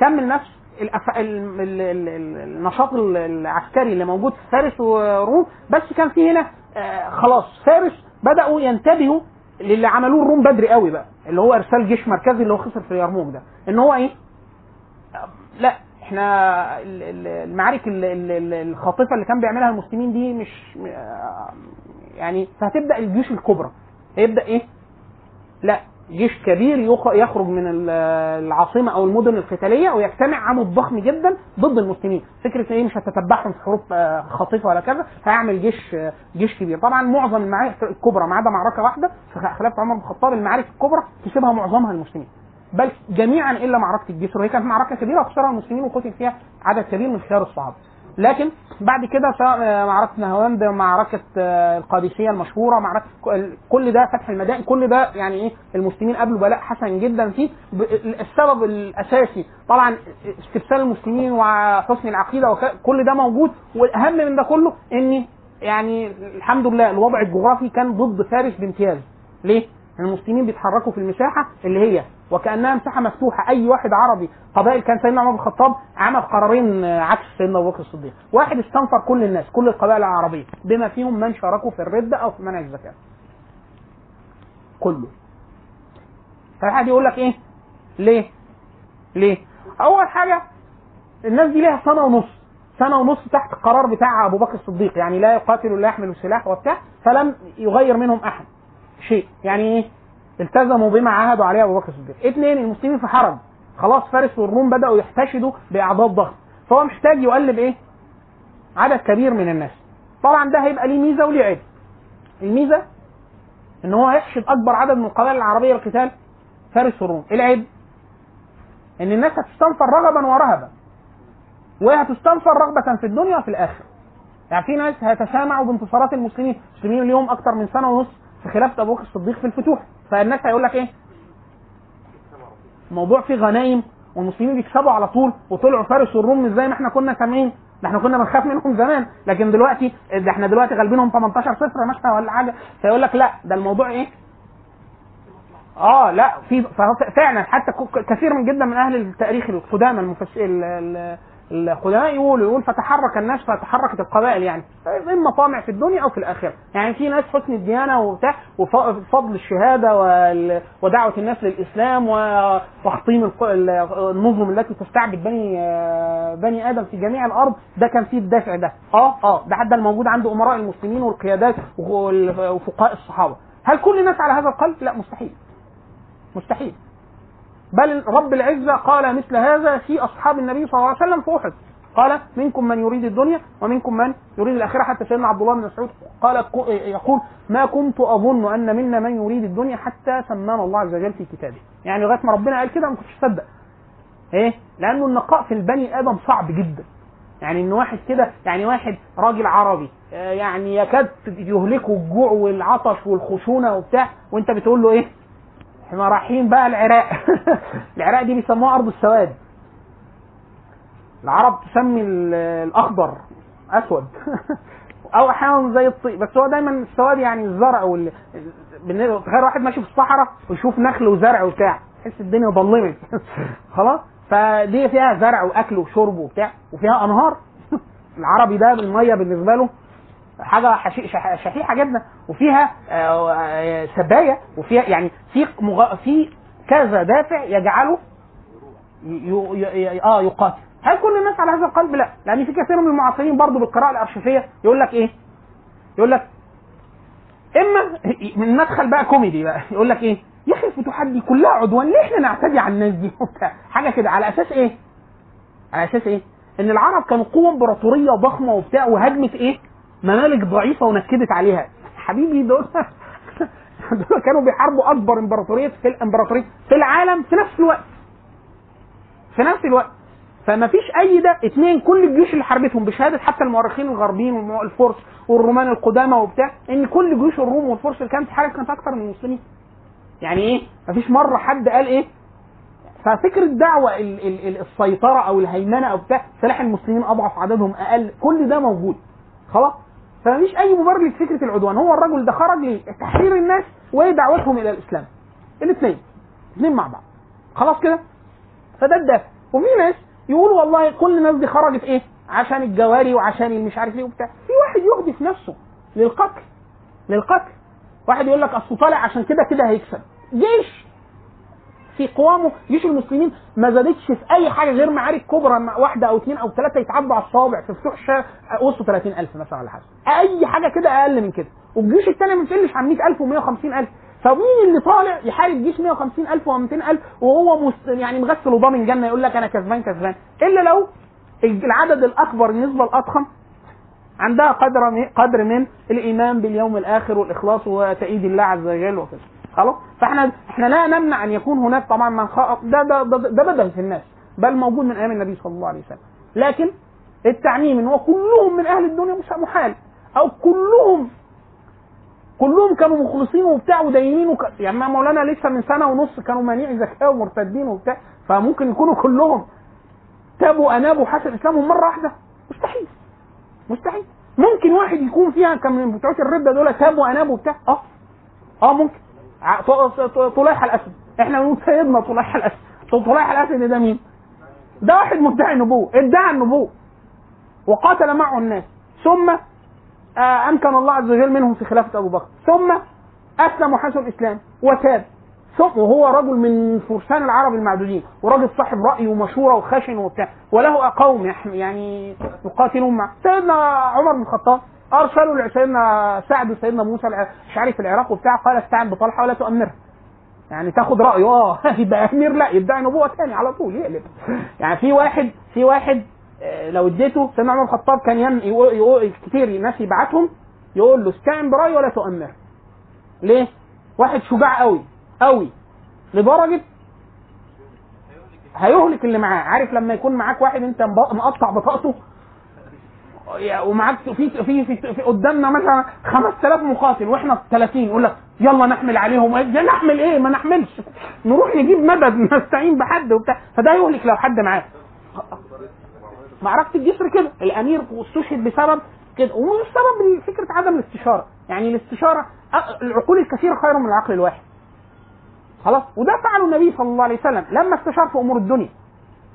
كمل نفس الأف... ال... ال... ال... ال- النشاط ال- العسكري اللي موجود في فارس وروم بس كان في هنا آه خلاص فارس بدأوا ينتبهوا للي عملوه الروم بدري قوي بقى اللي هو إرسال جيش مركزي اللي هو خسر في اليرموك ده. إن هو إيه؟ لا إحنا ال- ال- المعارك ال- ال- ال- الخاطفة اللي كان بيعملها المسلمين دي مش آه، يعني فهتبدا الجيوش الكبرى. هيبدأ إيه؟ لا. جيش كبير يخ- يخرج من ال- العاصمة أو المدن القتالية ويجتمع عمود ضخم جدا ضد المسلمين. فكرة إيه مش هتتبعهم في حروب آه، خاطفه ولا كذا هيعمل جيش آه، جيش كبير. طبعا معظم المعارك الكبرى ما عدا معركة واحدة في خلافة عمر بن الخطاب المعارك الكبرى كسبها معظمها المسلمين بل جميعا إلا معركة الجسر وهي كانت معركة كبيرة وخسرها المسلمين وقتل فيها عدد كبير من خيار الصحابة. لكن بعد كده سواء آه، معركة نهاوند معركة آه، القادسية المشهورة معركة كل ده فتح المدائن كل ده يعني إيه المسلمين قابلوا بلاء حسن جدا فيه. السبب الأساسي طبعا استبسال المسلمين وحسن العقيدة وكل ده موجود. والأهم من ده كله ان يعني الحمد لله الوضع الجغرافي كان ضد فارس بامتياز. ليه؟ المسلمين بيتحركوا في المساحة اللي هي وكأنها مساحة مفتوحة. أي واحد عربي قبائل كان سيدنا عمر بن الخطاب عمل قرارين آه، عكس سيدنا أبو بكر الصديق. واحد استنفر كل الناس كل القبائل العربية بما فيهم من شاركوا في الرده أو في منع الزكاة. كله. فواحد يقول لك إيه؟ ليه؟ ليه؟ أول حاجة الناس دي ليها سنة ونص. سنة ونص تحت القرار بتاع أبو بكر الصديق. يعني لا يقاتل ولا يحمل السلاح وبتاع فلم يغير منهم أحد. شيء. يعني إيه؟ التزموا بما عاهدوا عليه أبو بكر الصديق. اثنين المسلمين في حرج خلاص فارس والروم بدأوا يحتشدوا باعداد ضخم فهو محتاج يقلب إيه؟ عدد كبير من الناس. طبعا ده هيبقى ليه ميزة وليه عيب. الميزة إن هو هيحشد أكبر عدد من القبائل العربية للقتال فارس والروم. العيب إن الناس هتستنفر رغبا ورهبا. وهتستنفر رغبة في الدنيا وفي الآخرة. يعني في ناس هيتسامعوا بانتصارات المسلمين. المسلمين اليوم أكتر من سنة ونص. في خلافه أبو بكر الصديق في الفتوح. فالناس هيقول لك إيه؟ الموضوع فيه غنايم والمسلمين بيكسبوا على طول وطلعوا فارس والروم زي ما إحنا كنا سامعين. ده إحنا كنا بنخاف منهم زمان. لكن دلوقتي ده إحنا دلوقتي غالبينهم 18 صفر مثلا ولا حاجة. فيقول لك لا ده الموضوع إيه؟ آه لا في فعلا حتى كثير من جدا من أهل التاريخ القدامى القدماء يقولوا يقول فتحرك الناس فتحركت القبائل يعني. إما طامع في الدنيا أو في الآخرة. يعني في ناس حسن الديانة وبتاع وفضل الشهادة ودعوة الناس للإسلام وتحطيم النظم التي تستعبد بني بني آدم في جميع الأرض. ده كان فيه الدافع ده. آه آه ده حتى الموجود عند أمراء المسلمين والقيادات وال- وفقهاء الصحابة. هل كل الناس على هذا القلب؟ لا مستحيل. مستحيل. بل رب العزة قال مثل هذا في أصحاب النبي صلى الله عليه وسلم في أحد. قال منكم من يريد الدنيا ومنكم من يريد الآخرة. حتى سيدنا عبد الله بن مسعود قال يقول ما كنت أظن أن منا من يريد الدنيا حتى سمانا الله عز وجل في كتابه. يعني لغاية ما ربنا قال كده ما كنتش أصدق. إيه؟ لأنه النقاء في البني آدم صعب جدا. يعني إن واحد كده يعني واحد راجل عربي آه، يعني يكاد يهلكه الجوع والعطش والخشونة وبتاع وأنت بتقول له إيه؟ إحنا رايحين بقى العراق. *laughs* العراق دي بيسموها أرض السواد. العرب تسمي ال- الأخضر أسود. *laughs* أو أحيانا زي الطين بس هو دايما السواد يعني الزرع وال تخيل واحد ماشي في الصحراء ويشوف نخل وزرع وبتاع. تحس الدنيا ظلمت *laughs* خلاص؟ فدي فيها زرع وأكل وشرب وبتاع. وفيها أنهار. العربي ده الميه بالنسبة له حاجة شحيحة جدا وفيها آه، سبايه وفيها يعني في مغ... في كذا دافع يجعله ي... ي... آه يقاتل هل كل الناس على هذا القلب؟ لا لأن في كثير من المعاصرين برضه بالقراءة الارشيفيه يقول لك إيه؟ يقول لك إما من مدخل بقى كوميدي بقى يقول لك إيه؟ يا أخي الفتوحات دي كلها عدوان ليه إحنا نعتدي على الناس دي؟ *laughs* حاجة كده على أساس إيه؟ على أساس إيه؟ إن العرب كانوا قوة إمبراطورية ضخمة وبتاع وهجمت إيه؟ ممالك ضعيفة ونكدت عليها. حبيبي دول *laughs* دول كانوا بيحاربوا أكبر إمبراطورية في الامبراطوريه في العالم في نفس الوقت. في نفس الوقت. فما فيش أي ده اتنين كل الجيوش اللي حاربتهم بشهادة حتى المؤرخين الغربيين والفرس والرومان القدامى وبتاع إن كل جيوش الروم والفرس اللي كانت حاربت كانت أكثر من المسلمين. يعني إيه؟ مفيش مرة حد قال إيه؟ ففكرة دعوة ال- ال- ال- السيطرة أو الهيمنة أو بتاع سلاح المسلمين أضعف عددهم أقل كل ده موجود. خلاص؟ فمفيش أي مبرر لفكرة العدوان. هو الرجل ده خرج لتحرير الناس ودعوتهم إلى الإسلام. الاثنين. الاثنين مع بعض. خلاص كده؟ فده الدافع. وفي ناس يقول والله كل الناس دي خرجت إيه؟ عشان الجواري وعشان المش عارف إيه وبتاع. في واحد يهدف نفسه للقتل. للقتل. واحد يقول لك أصل طالع عشان كده كده هيكسب. جيش. في قوامه جيش المسلمين ما زادتش في أي حاجة غير معارك كبرى واحدة أو اثنين أو ثلاثة يتعدوا على الصوابع في فتوح الشارع وصلوا 30000 مثلا ولا حاجة أي حاجة كده أقل من كده. والجيوش الثانية ما بتقلش عن 100000 و150000 فمين اللي طالع يحارب جيش 150000 و200000 وهو. يعني مغسل وضامن جنه يقول لك أنا كسبان كسبان؟ إلا لو العدد الأكبر النسبة الاضخم عندها قدر قدر من الإيمان باليوم الآخر والإخلاص وتأييد الله عز وجل وكذا خلاص؟ فاحنا إحنا لا نمنع أن يكون هناك طبعا من خاء ده ده ده, بدل في الناس بل موجود من أيام النبي صلى الله عليه وسلم. لكن التعميم إن هو كلهم من أهل الدنيا مش محال أو كلهم كلهم كانوا مخلصين وبتاع ودينين وك... يعني مولانا لسه من سنة ونص كانوا مانعي زكاة ومرتدين وبتاع فممكن يكونوا كلهم. تابوا أنابوا حسن اسلامهم مرة واحدة. مستحيل. مستحيل. ممكن واحد يكون فيها كان من بتوع الرده دول تاب واناب وبتاع. آه. آه ممكن. طليحه الأسد. إحنا بنقول سيدنا طليحه الأسد. طليحه الأسد ده مين؟ ده واحد مدعي نبوه ادعى النبوة. وقاتل معه الناس. ثم آه أمكن الله عز وجل منهم في خلافة أبو بكر. ثم أسلم وحسن الإسلام. وتاب. ثم وهو رجل من فرسان العرب المعدودين. وراجل صاحب رأي ومشوره وخشن وبتاع. وله قوم يعني يقاتلون معه. سيدنا عمر بن الخطاب أرسلوا لسيدنا سعد وسيدنا موسى الاشعري في العراق وبتاع قال استعن بطلحة ولا تؤمره يعني تاخد رايه آه *laughs* يبقى أمير لا يدعي نبوة تاني على طول يقلب. يعني في واحد في واحد آه، لو اديته سيدنا عمر الخطاب كان ين... كتير ناس يبعتهم يقول له استعن برايي ولا تؤمر. ليه؟ واحد شجاع قوي قوي. لدرجة هيهلك اللي معاه. عارف لما يكون معاك واحد انت مقطع بطاقته ومعاك في في في, قدامنا مثلا 5000 مقاتل وإحنا 30 يقول لك يلا نحمل عليهم. يا نحمل إيه؟ ما نحملش. نروح نجيب مدد *laughs* نستعين بحد وبتاع. فده يهلك لو حد معاه. معركه الجسر كده. الأمير استشهد بسبب كده. ومش سبب فكرة عدم الاستشارة. يعني الاستشارة العقول الكثيره خير من العقل الواحد. خلاص؟ وده فعله النبي صلى الله عليه وسلم. لما استشار في أمور الدنيا.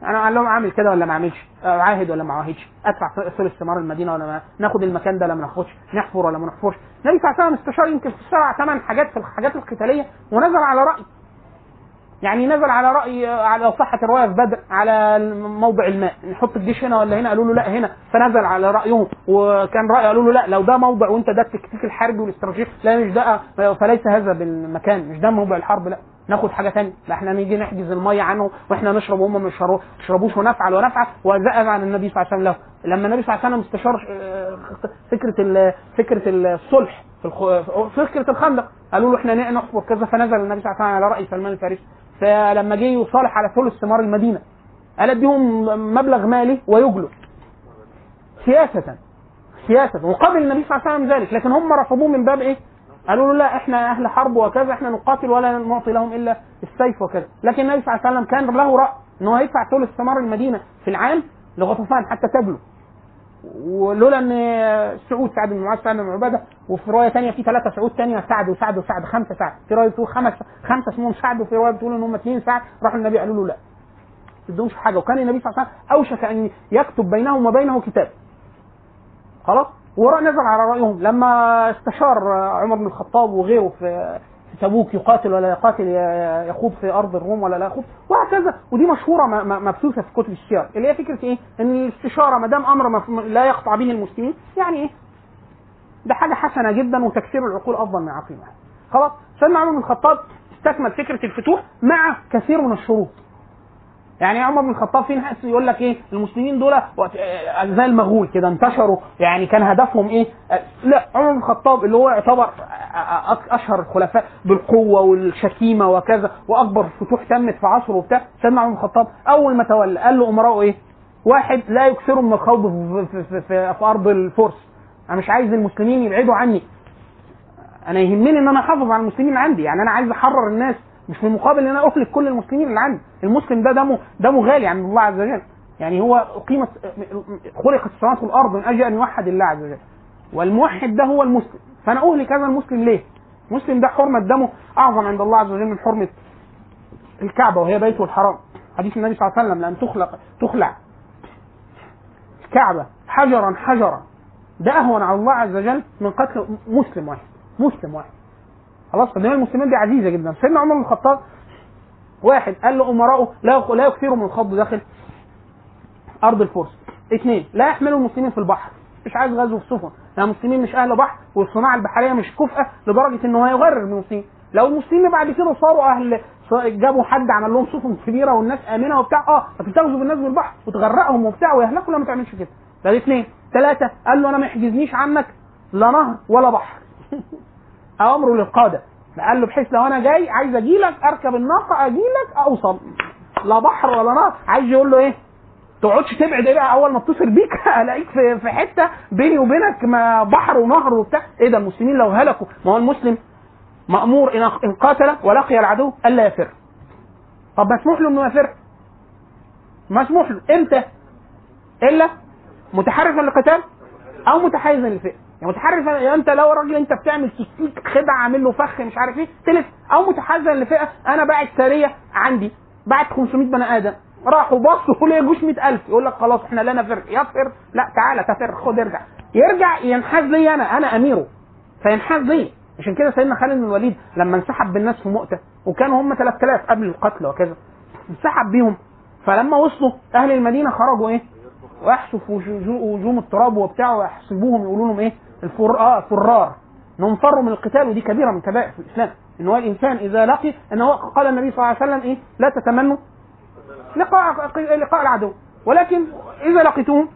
أنا قال لهم أعمل كده ولا ما أعملش؟ آه، عاهد ولا ما عاهدش أدفع ثلث ثمار المدينة ولا ما؟ ناخد المكان ده ولا ما ناخدش. نحفر ولا ما نحفرش؟ النبي صلى الله عليه وسلم استشار يمكن في سبع ثمان حاجات في الحاجات القتالية ونزل على رأي. يعني نزل على رأي على صحة الرواية في بدر على موضع الماء. نحط الجيش هنا ولا هنا؟ قالوا له لا هنا. فنزل على رأيهم. وكان رأي قالوا له لا لو ده موضع وانت ده التكتيك الحربي والاستراتيجي لا مش ده فليس هذا بالمكان مش ده موضع الحرب لا. ناخد حاجة ثانية لا إحنا نيجي نحجز المية عنه وإحنا نشرب وهم ما يشربوش ونفعل ونفعل وزقز عن النبي صلى الله عليه وسلم. لما النبي صلى الله عليه وسلم استشار آه، فكرة فكرة الصلح الخ- فكرة الخندق. قالوا له إحنا نحفر كذا. فنزل النبي صلى الله عليه وسلم على رأي سلمان الفارسي. فلما جه يصالح على ثلث ثمار المدينة قال اديهم مبلغ مالي ويجلوا سياسة. سياسة. وقبل النبي صلى الله عليه وسلم ذلك. لكن هم رفضوه من باب إيه؟ قالوا له لا إحنا أهل حرب وكذا إحنا نقاتل ولا نعطي لهم إلا السيف وكذا. لكن النبي صلى الله عليه وسلم كان له رأي إن هو يدفع ثلث ثمار المدينة في العام لغطفان حتى تبلو ولولا إن سعود سعد بن معاذ سعد بن عبادة وفي رواية ثانية في ثلاثة سعود ثانية سعد وسعد وسعد خمسة سعد. في رواية بتقول خمس خمسة اسمهم سعد وفي رواية بتقول إن هم اثنين سعد. راحوا النبي قالوا له لا. ما تدوش حاجة. وكان النبي صلى الله عليه وسلم أوشك أن يكتب بينهم وبينه كتاب. خلاص؟ وراء نزل على رأيهم لما استشار عمر بن الخطاب وغيره في تبوك يقاتل ولا يقاتل يخوض في أرض الروم ولا لا يخوض وهكذا ودي مشهورة مبثوثة في كتب السير اللي هي فكرة إيه؟ إن الاستشارة ما دام أمر لا يقطع به المسلمين يعني إيه؟ ده حاجة حسنة جدا وتكسير العقول أفضل من واحد. خلاص سيدنا عمر بن الخطاب استكمل فكرة الفتوح مع كثير من الشروط يعني عمر بن الخطاب في ناس يقول لك إيه؟ المسلمين دول آه، زي المغول كده انتشروا. يعني كان هدفهم إيه؟ آه، لا عمر بن الخطاب اللي هو يعتبر آه، أشهر الخلفاء بالقوة والشتيمة وكذا وأكبر فتوح تمت في عصره وبتاع. سيدنا عمر بن الخطاب أول ما تولى قال له امراؤه إيه؟ واحد لا يكثروا من الخوض في, في, في, في, في أرض الفرس. أنا مش عايز المسلمين يبعدوا عني. أنا يهمني إن أنا أحافظ على المسلمين عندي. يعني أنا عايز أحرر الناس. مش في المقابل إن أنا أهلك كل المسلمين اللي عندي. المسلم ده دمه دمه غالي عند الله عز وجل. يعني هو قيمة خلقت السماوات والأرض من أجل أن يوحد الله عز وجل. والموحد ده هو المسلم. فأنا أهلك هذا المسلم ليه؟ المسلم ده حرمة دمه أعظم عند الله عز وجل من حرمة الكعبة وهي بيته الحرام. حديث النبي صلى الله عليه وسلم لأن تخلق تخلع الكعبة حجرا حجرا. ده أهون على الله عز وجل من قتل مسلم واحد. مسلم واحد. خلاص فدماء المسلمين دي عزيزة جدا. سيدنا عمر بن الخطاب واحد قال له امراؤه لا لا يكثروا من الخوض داخل أرض الفرس. اثنين لا يحملوا المسلمين في البحر. مش عايز غزو في سفن لأن المسلمين مش أهل بحر والصناعة البحرية مش كفءه لدرجة إن هو يغرر المسلمين. لو المسلمين بعد كده صاروا أهل جابوا حد عمل لهم سفن كبيرة والناس آمنة وبتاع آه لكن تغزو بالناس بالبحر وتغرقهم وبتاع ويهلكوا لا ما تعملش كده. ده اثنين ثلاثة قال له أنا ما يحجزنيش عنك لا نهر ولا بحر. *laughs* امره للقادة. قال له بحيث لو أنا جاي عايز أجي لك أركب الناقة أجي لك أوصل. لا بحر ولا نهر عايز يقول له إيه؟ تقعدش تبعد إيه بقى؟ أول ما اتصل بيك *laughs* ألاقيك في في حتة بيني وبينك ما بحر ونهر وبتاع. إيه ده المسلمين لو هلكوا؟ ما هو المسلم مأمور إن قاتل ولقي العدو ألا يفر. طب مسموح له إنه يفر؟ مسموح له. إمتى؟ إلا متحرفا للقتال أو متحيزا للفئة. يعني يعني أنت لو راجل أنت بتعمل تكتيك خدعة عامل له فخ مش عارف إيه تلف. أو متحيزا لفئة أنا باعت ساريه عندي باعت 500 بني آدم. راحوا بصوا ليه جوش 100000 يقول لك خلاص إحنا لا نفر. يفر. لا تعالى تفر خد ارجع. يرجع ينحاز لي أنا. أنا أميره. فينحاز لي. عشان كده سيدنا خالد بن الوليد لما انسحب بالناس في مؤتة وكانوا هم 3000 قبل القتل وكذا انسحب بيهم. فلما وصلوا أهل المدينة خرجوا إيه؟ واحسوا في وجو- وجوم التراب وبتاع ويحسبوهم يقولوا لهم إيه؟ الفر آه فرار. إنهم فروا من القتال ودي كبيرة من كبائر في الإسلام. إن هو الإنسان إذا لقي إن هو قال النبي صلى الله عليه وسلم إيه؟ لا تتمنوا لقاء لقاء العدو. ولكن إذا لقيتوهم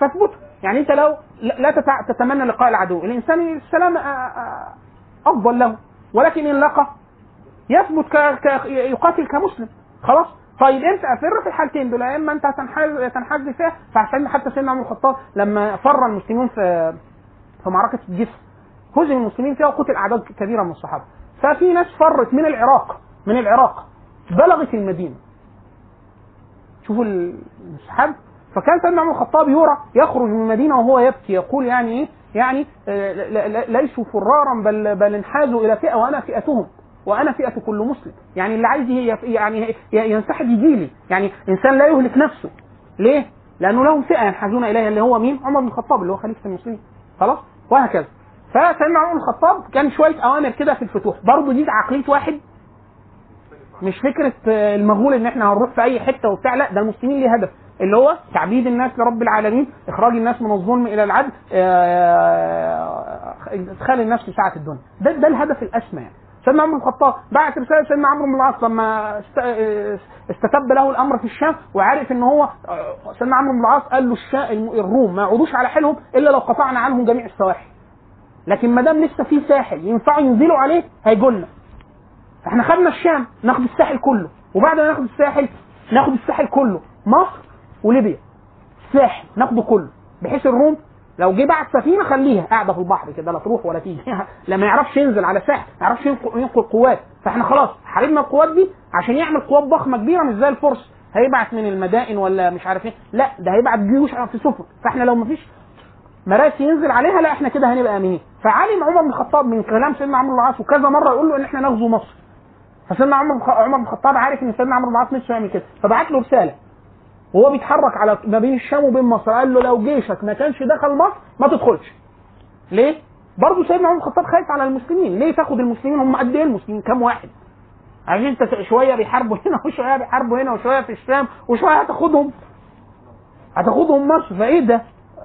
فاثبتوا. يعني أنت لو لا تتمنى لقاء العدو. الإنسان السلام آه، آه، أفضل له. ولكن إن لقى يثبت ك... ك... يقاتل كمسلم. خلاص؟ طيب أنت افر في الحالتين دول. يا إما أنت هتنحاز تنحاز فيها فعشان حتى سيدنا عمر الخطاب لما فر المسلمون في في معركة الجسر. هزم المسلمين فيها وقتل أعداد كبيرة من الصحابة. ففي ناس فرت من العراق من العراق بلغت المدينة. شوفوا السحاب فكان سيدنا عمر الخطاب يرى يخرج من المدينة وهو يبكي يقول يعني إيه؟ يعني آه، ليسوا فرارا بل بل انحازوا إلى فئة وأنا فئتهم. وأنا فئة كل مسلم. يعني اللي عايز يعني ينسحب يجي لي. يعني إنسان لا يهلك نفسه. ليه؟ لأنه لهم فئة ينحازون إليها اللي هو مين؟ عمر بن الخطاب اللي هو خليفة المسلمين. خلاص؟ وهكذا. فسيدنا عمر الخطاب كان شوية أوامر كده في الفتوح. برضه دي عقلية واحد. مش فكرة آه، المغول إن إحنا هنروح في أي حتة وبتاع. لا ده المسلمين ليه هدف. اللي هو تعبيد الناس لرب العالمين إخراج الناس من الظلم إلى العدل آه، إدخال الناس في سعه الدنيا. ده ده الهدف الأسمى يعني. سيدنا عمر الخطاب بعت رسالة سيدنا عمرو بن العاص لما آه، استتب له الأمر في الشام وعرف إن هو سيدنا عمرو بن العاص قال له الروم ما يعودوش على حيلهم إلا لو قطعنا عنهم جميع السواحل. لكن ما دام لسه في ساحل ينفعوا ينزلوا عليه هيجولنا إحنا خدنا الشام ناخد الساحل كله. وبعد ما ناخد الساحل ناخد الساحل كله. مصر وليبيا. الساحل ناخده كله. بحيث الروم لو جه بعت سفينة خليها قاعدة في البحر كده لا تروح ولا تيجي. *laughs* لا ما يعرفش ينزل على ساحل ما يعرفش ينقل قوات. فإحنا خلاص حاربنا القوات دي عشان يعمل قوات ضخمة كبيرة مش زي الفرس. هيبعت من المدائن ولا مش عارف إيه؟ لا ده هيبعت جيوش في سفن. فإحنا لو ما فيش مراسي ينزل عليها لا إحنا كده هنبقى امنين فعلم عمر بن الخطاب من كلام سيدنا عمرو بن العاص وكذا مرة يقول له إن إحنا نغزو مصر. فسيدنا عمر عمر بن الخطاب عارف إن سيدنا عمرو بن العاص نفسه يعمل كده. فبعت له رسالة. وهو بيتحرك على ما بين الشام وبين مصر. قال له لو جيشك ما كانش دخل مصر ما تدخلش. ليه؟ برضه سيدنا عمر الخطاب خايف على المسلمين. ليه تاخد المسلمين؟ هم قد إيه المسلمين؟ كام واحد؟ عشان انت شوية بيحاربوا هنا *laughs* وشوية بيحاربوا هنا وشوية في الشام وشوية هتاخدهم. هتاخدهم مصر. فإيه ده؟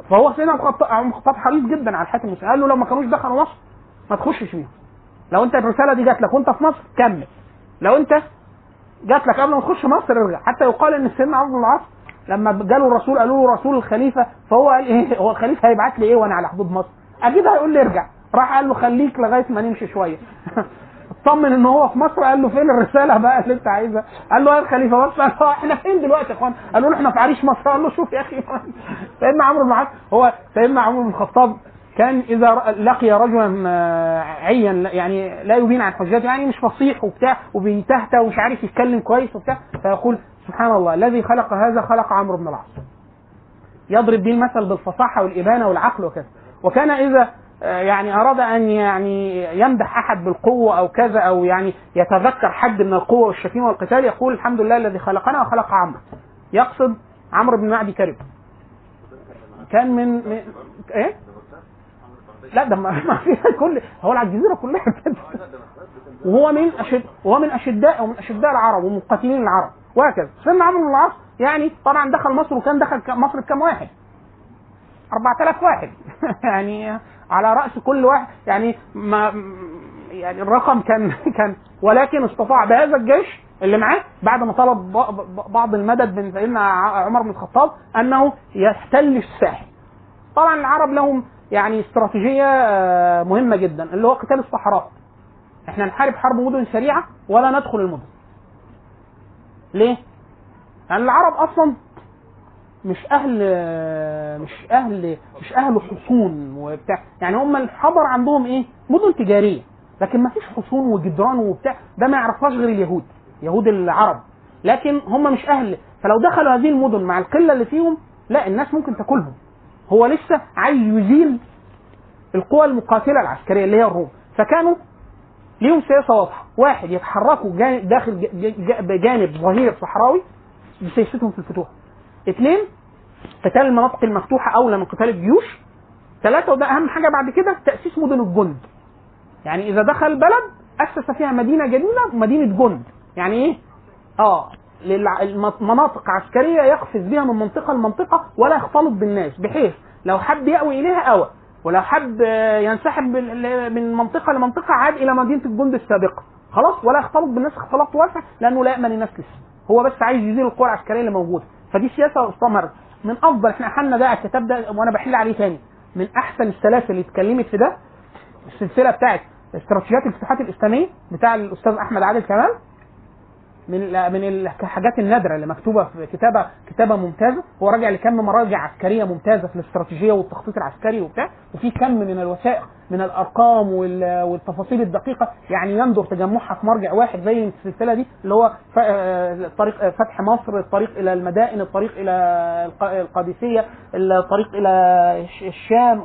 فهو سيدنا عمر الخطاب حريص جدا على حياه المسلمين. قال له لو ما كانوش دخلوا مصر ما تخشش فيهم. لو انت الرسالة دي جات لك وانت في مصر كمل. لو انت جات لك قبل ما تخش مصر ارجع. حتى يقال إن سيدنا عمرو بن العاص لما جاله الرسول قالوا له رسول الخليفة فهو قال إيه؟ هو الخليفة هيبعت لي إيه وأنا على حدود مصر؟ أكيد هيقول لي ارجع. راح قال له خليك لغاية ما نمشي شوية. *laughs* اطمن إن هو في مصر قال له فين الرسالة بقى اللي أنت عايزها؟ قال له يا الخليفة بص إحنا فين دلوقتي يا إخوان؟ قالوا له إحنا في عريش مصر. قال له شوف يا أخي. *laughs* سيدنا عمرو بن هو سيدنا عمرو بن الخطاب كان إذا لقي رجلا آه، عيا يعني لا يبين عن حجته يعني مش فصيح وبتاع وبيتهته ومش عارف يتكلم كويس وبتاع فيقول سبحان الله الذي خلق هذا خلق عمرو بن العاص. يضرب به المثل بالفصاحة والإبانة والعقل وكذا. وكان إذا آه، يعني أراد أن يعني يمدح أحد بالقوة أو كذا أو يعني يتذكر حد من القوة والشتيمة والقتال يقول الحمد لله الذي خلقنا وخلق عمرو. يقصد عمرو بن معدي كرب كان من, من إيه؟ لا ده ما فيها كل هو على الجزيره كلها. *laughs* وهو من أشد وهو من أشداء ومن أشداء العرب ومقاتلين العرب. وهكذا. سيدنا عمرو بن العاص يعني طبعا دخل مصر وكان دخل مصر بكام واحد؟ 4000 واحد. *laughs* يعني على رأس كل واحد. يعني ما يعني الرقم كان *laughs* كان ولكن استطاع بهذا الجيش اللي معاه بعد ما طلب بعض المدد من سيدنا عمر بن الخطاب أنه يحتل الساحل. طبعا العرب لهم يعني استراتيجية آه، مهمة جدا اللي هو قتال الصحراء. إحنا نحارب حرب مدن سريعة ولا ندخل المدن. ليه؟ لأن العرب أصلا مش أهل مش أهل مش أهل حصون وبتاع. يعني هم الحضر عندهم إيه؟ مدن تجارية. لكن ما فيش حصون وجدران وبتاع. ده ما يعرفهاش غير اليهود يهود العرب. لكن هم مش أهل. فلو دخلوا هذه المدن مع القلة اللي فيهم لا الناس ممكن تاكلهم. هو لسه عايز يزيل القوى المقاتلة العسكرية اللي هي الروم. فكانوا ليهم سياسة واضحة. واحد يتحركوا جا- داخل بجانب ظهير صحراوي بسياستهم في الفتوح. اثنين قتال المناطق المفتوحة اولى من قتال الجيوش. ثلاثة وده أهم حاجة بعد كده تأسيس مدن الجند. يعني إذا دخل البلد أسس فيها مدينة جديدة مدينة جند. يعني إيه؟ آه مناطق عسكرية يقفز بها من منطقة لمنطقة ولا يختلط بالناس. بحيث لو حب يأوي إليها أوى. ولو حب ينسحب من منطقة لمنطقة عاد إلى مدينة الجند السابقة. خلاص؟ ولا يختلط بالناس اختلاط واسع لأنه لا يأمن الناس لسه. هو بس عايز يزيل القوى العسكرية اللي موجودة. فدي سياسة استمرت من أفضل إحنا إحنا ده الكتاب ده وأنا بحل عليه تاني. من أحسن السلاسل اللي اتكلمت في ده السلسلة بتاعت استراتيجيات الافتتاحات الإسلامية بتاع الأستاذ أحمد عادل كمال. من من الحاجات النادرة اللي مكتوبة في كتابه كتابة ممتازة. هو راجع لكم مراجع عسكرية ممتازة في الاستراتيجية والتخطيط العسكري وبتاع. وفي كم من الوثائق من الأرقام وال- والتفاصيل الدقيقة. يعني يندر تجمعها في مرجع واحد زي السلسلة دي اللي هو آه، طريق آه، فتح مصر الطريق إلى المدائن الطريق إلى الق- القادسية الطريق إلى الش- الشام.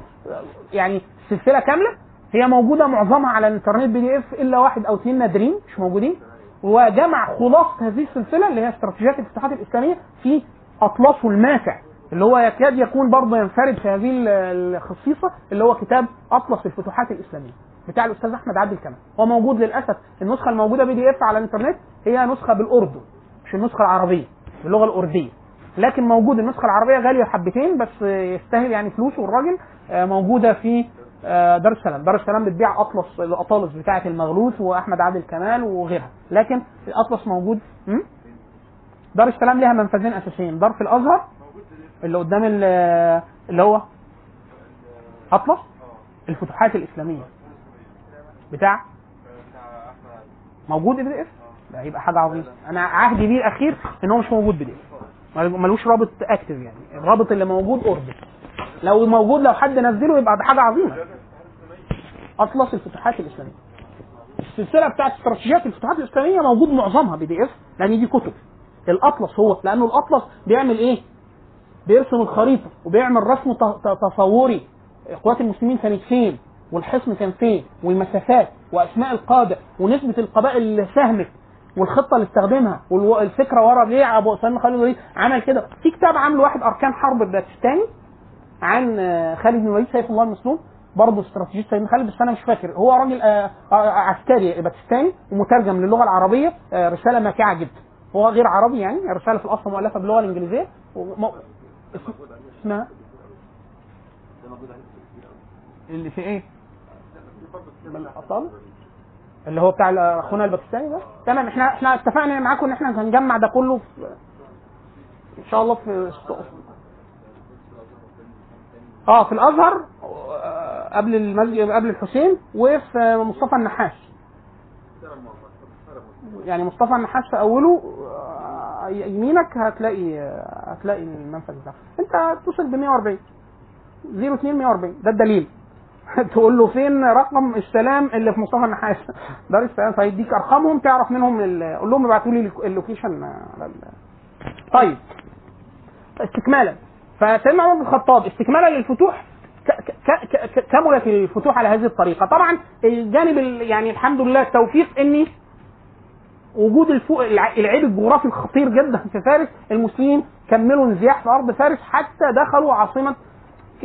يعني سلسلة كاملة. هي موجودة معظمها على الانترنت بي دي إف إلا واحد أو اثنين نادرين مش موجودين. وجمع خلاصة هذه السلسلة اللي هي استراتيجيات الفتوحات الإسلامية في اطلسه الماتع اللي هو يكاد يكون برضه ينفرد في هذه ال- الخصيصة اللي هو كتاب أطلس الفتوحات الإسلامية بتاع الأستاذ أحمد عادل كمال. هو موجود للأسف النسخة الموجودة بي دي إف على الإنترنت هي نسخة بالأردن مش النسخة العربية باللغة الأردية. لكن موجود النسخة العربية غالية حبتين بس يستاهل يعني فلوسه الراجل آه، موجودة في دار السلام. دار السلام بتبيع اطلس الأطالس بتاعه المغلوث وأحمد عادل كمال وغيرها. لكن الأطلس موجود? دار السلام لها منفذين أساسيين. دار في الأزهر اللي قدام ال- اللي هو أطلس الفتوحات الإسلامية. بتاع؟ موجود PDF؟ ده يبقى حاجة عظيمة. أنا عهدي بيه الأخير إن هو مش موجود PD F. ملوش رابط active يعني. الرابط اللي موجود أوربت. لو موجود لو حد نزله يبقى ده حاجة عظيمة. أطلس الفتوحات الإسلامية. السلسلة بتاعت استراتيجيات الفتوحات الإسلامية موجود معظمها PDF لأن دي كتب. الأطلس هو لأنه الأطلس بيعمل إيه؟ بيرسم الخريطة وبيعمل رسم تصوري. قوات المسلمين كانت فين؟ والحصن كان فين؟ والمسافات وأسماء القادة ونسبة القبائل اللي ساهمت والخطة اللي استخدمها والفكرة ورا ليه أبو أسامة خالد الوليد عمل كده؟ في كتاب عامله واحد أركان حرب الباكستاني عن آه، خالد بن الوليد سيف الله المسلول برضه استراتيجية سيدنا خالد بس أنا مش فاكر. هو راجل آه، آه، عسكري باكستاني ومترجم للغة العربية رسالة ماتعه جدا. هو غير عربي يعني رسالة في الأصل مؤلفة باللغة الإنجليزية. وم- اسم- اسمها؟ اللي في إيه؟ الأطال اللي هو بتاع أخونا الباكستاني ده؟ تمام إحنا إحنا اتفقنا معاكم إن إحنا هنجمع ده كله في إن شاء الله في آه في الأزهر آه، قبل المسجد قبل الحسين وفي مصطفى النحاس. يعني مصطفى النحاس في أوله آه، يمينك هتلاقي آه، هتلاقي المنفذ ده. أنت اتصل ب 140 02 140 ده الدليل. *laughs* تقول له فين رقم السلام اللي في مصطفى النحاس؟ *laughs* دار السلام. فيديك أرقامهم تعرف منهم قول لهم يبعتوا لي اللوكيشن طيب. استكمالا. فسيدنا عمر بن الخطاب استكمالا للفتوح كملت الفتوح على هذه الطريقة. طبعا الجانب ال- يعني الحمد لله التوفيق اني وجود الفوق الع- العيب الجغرافي الخطير جدا في فارس المسلمين كملوا انزياح في أرض فارس حتى دخلوا عاصمة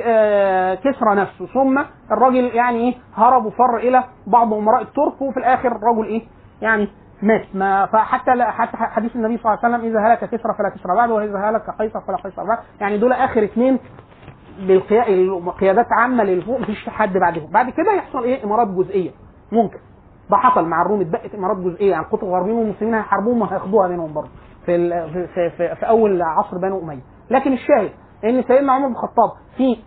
آه، كسرى نفسه. ثم الراجل يعني إيه هرب وفر إلى بعض أمراء الترك وفي الآخر الرجل إيه يعني مات ما فحتى لا حتى حديث النبي صلى الله عليه وسلم إذا هلك كسرى فلا كسرى بعد وإذا هلك قيصر فلا قيصر بعد. يعني دول آخر اثنين بالقيادات عامة للفوق مفيش حد بعدهم بعد كده يحصل إيه؟ إمارات جزئية. ممكن. ده حصل مع الروم اتبقت إمارات جزئية. يعني القطب الغربيين والمسلمين هيحاربوهم وهياخدوها منهم برضه. في, في, في, في, أول عصر بنو أمية. لكن الشاهد إن سيدنا عمر بن الخطاب في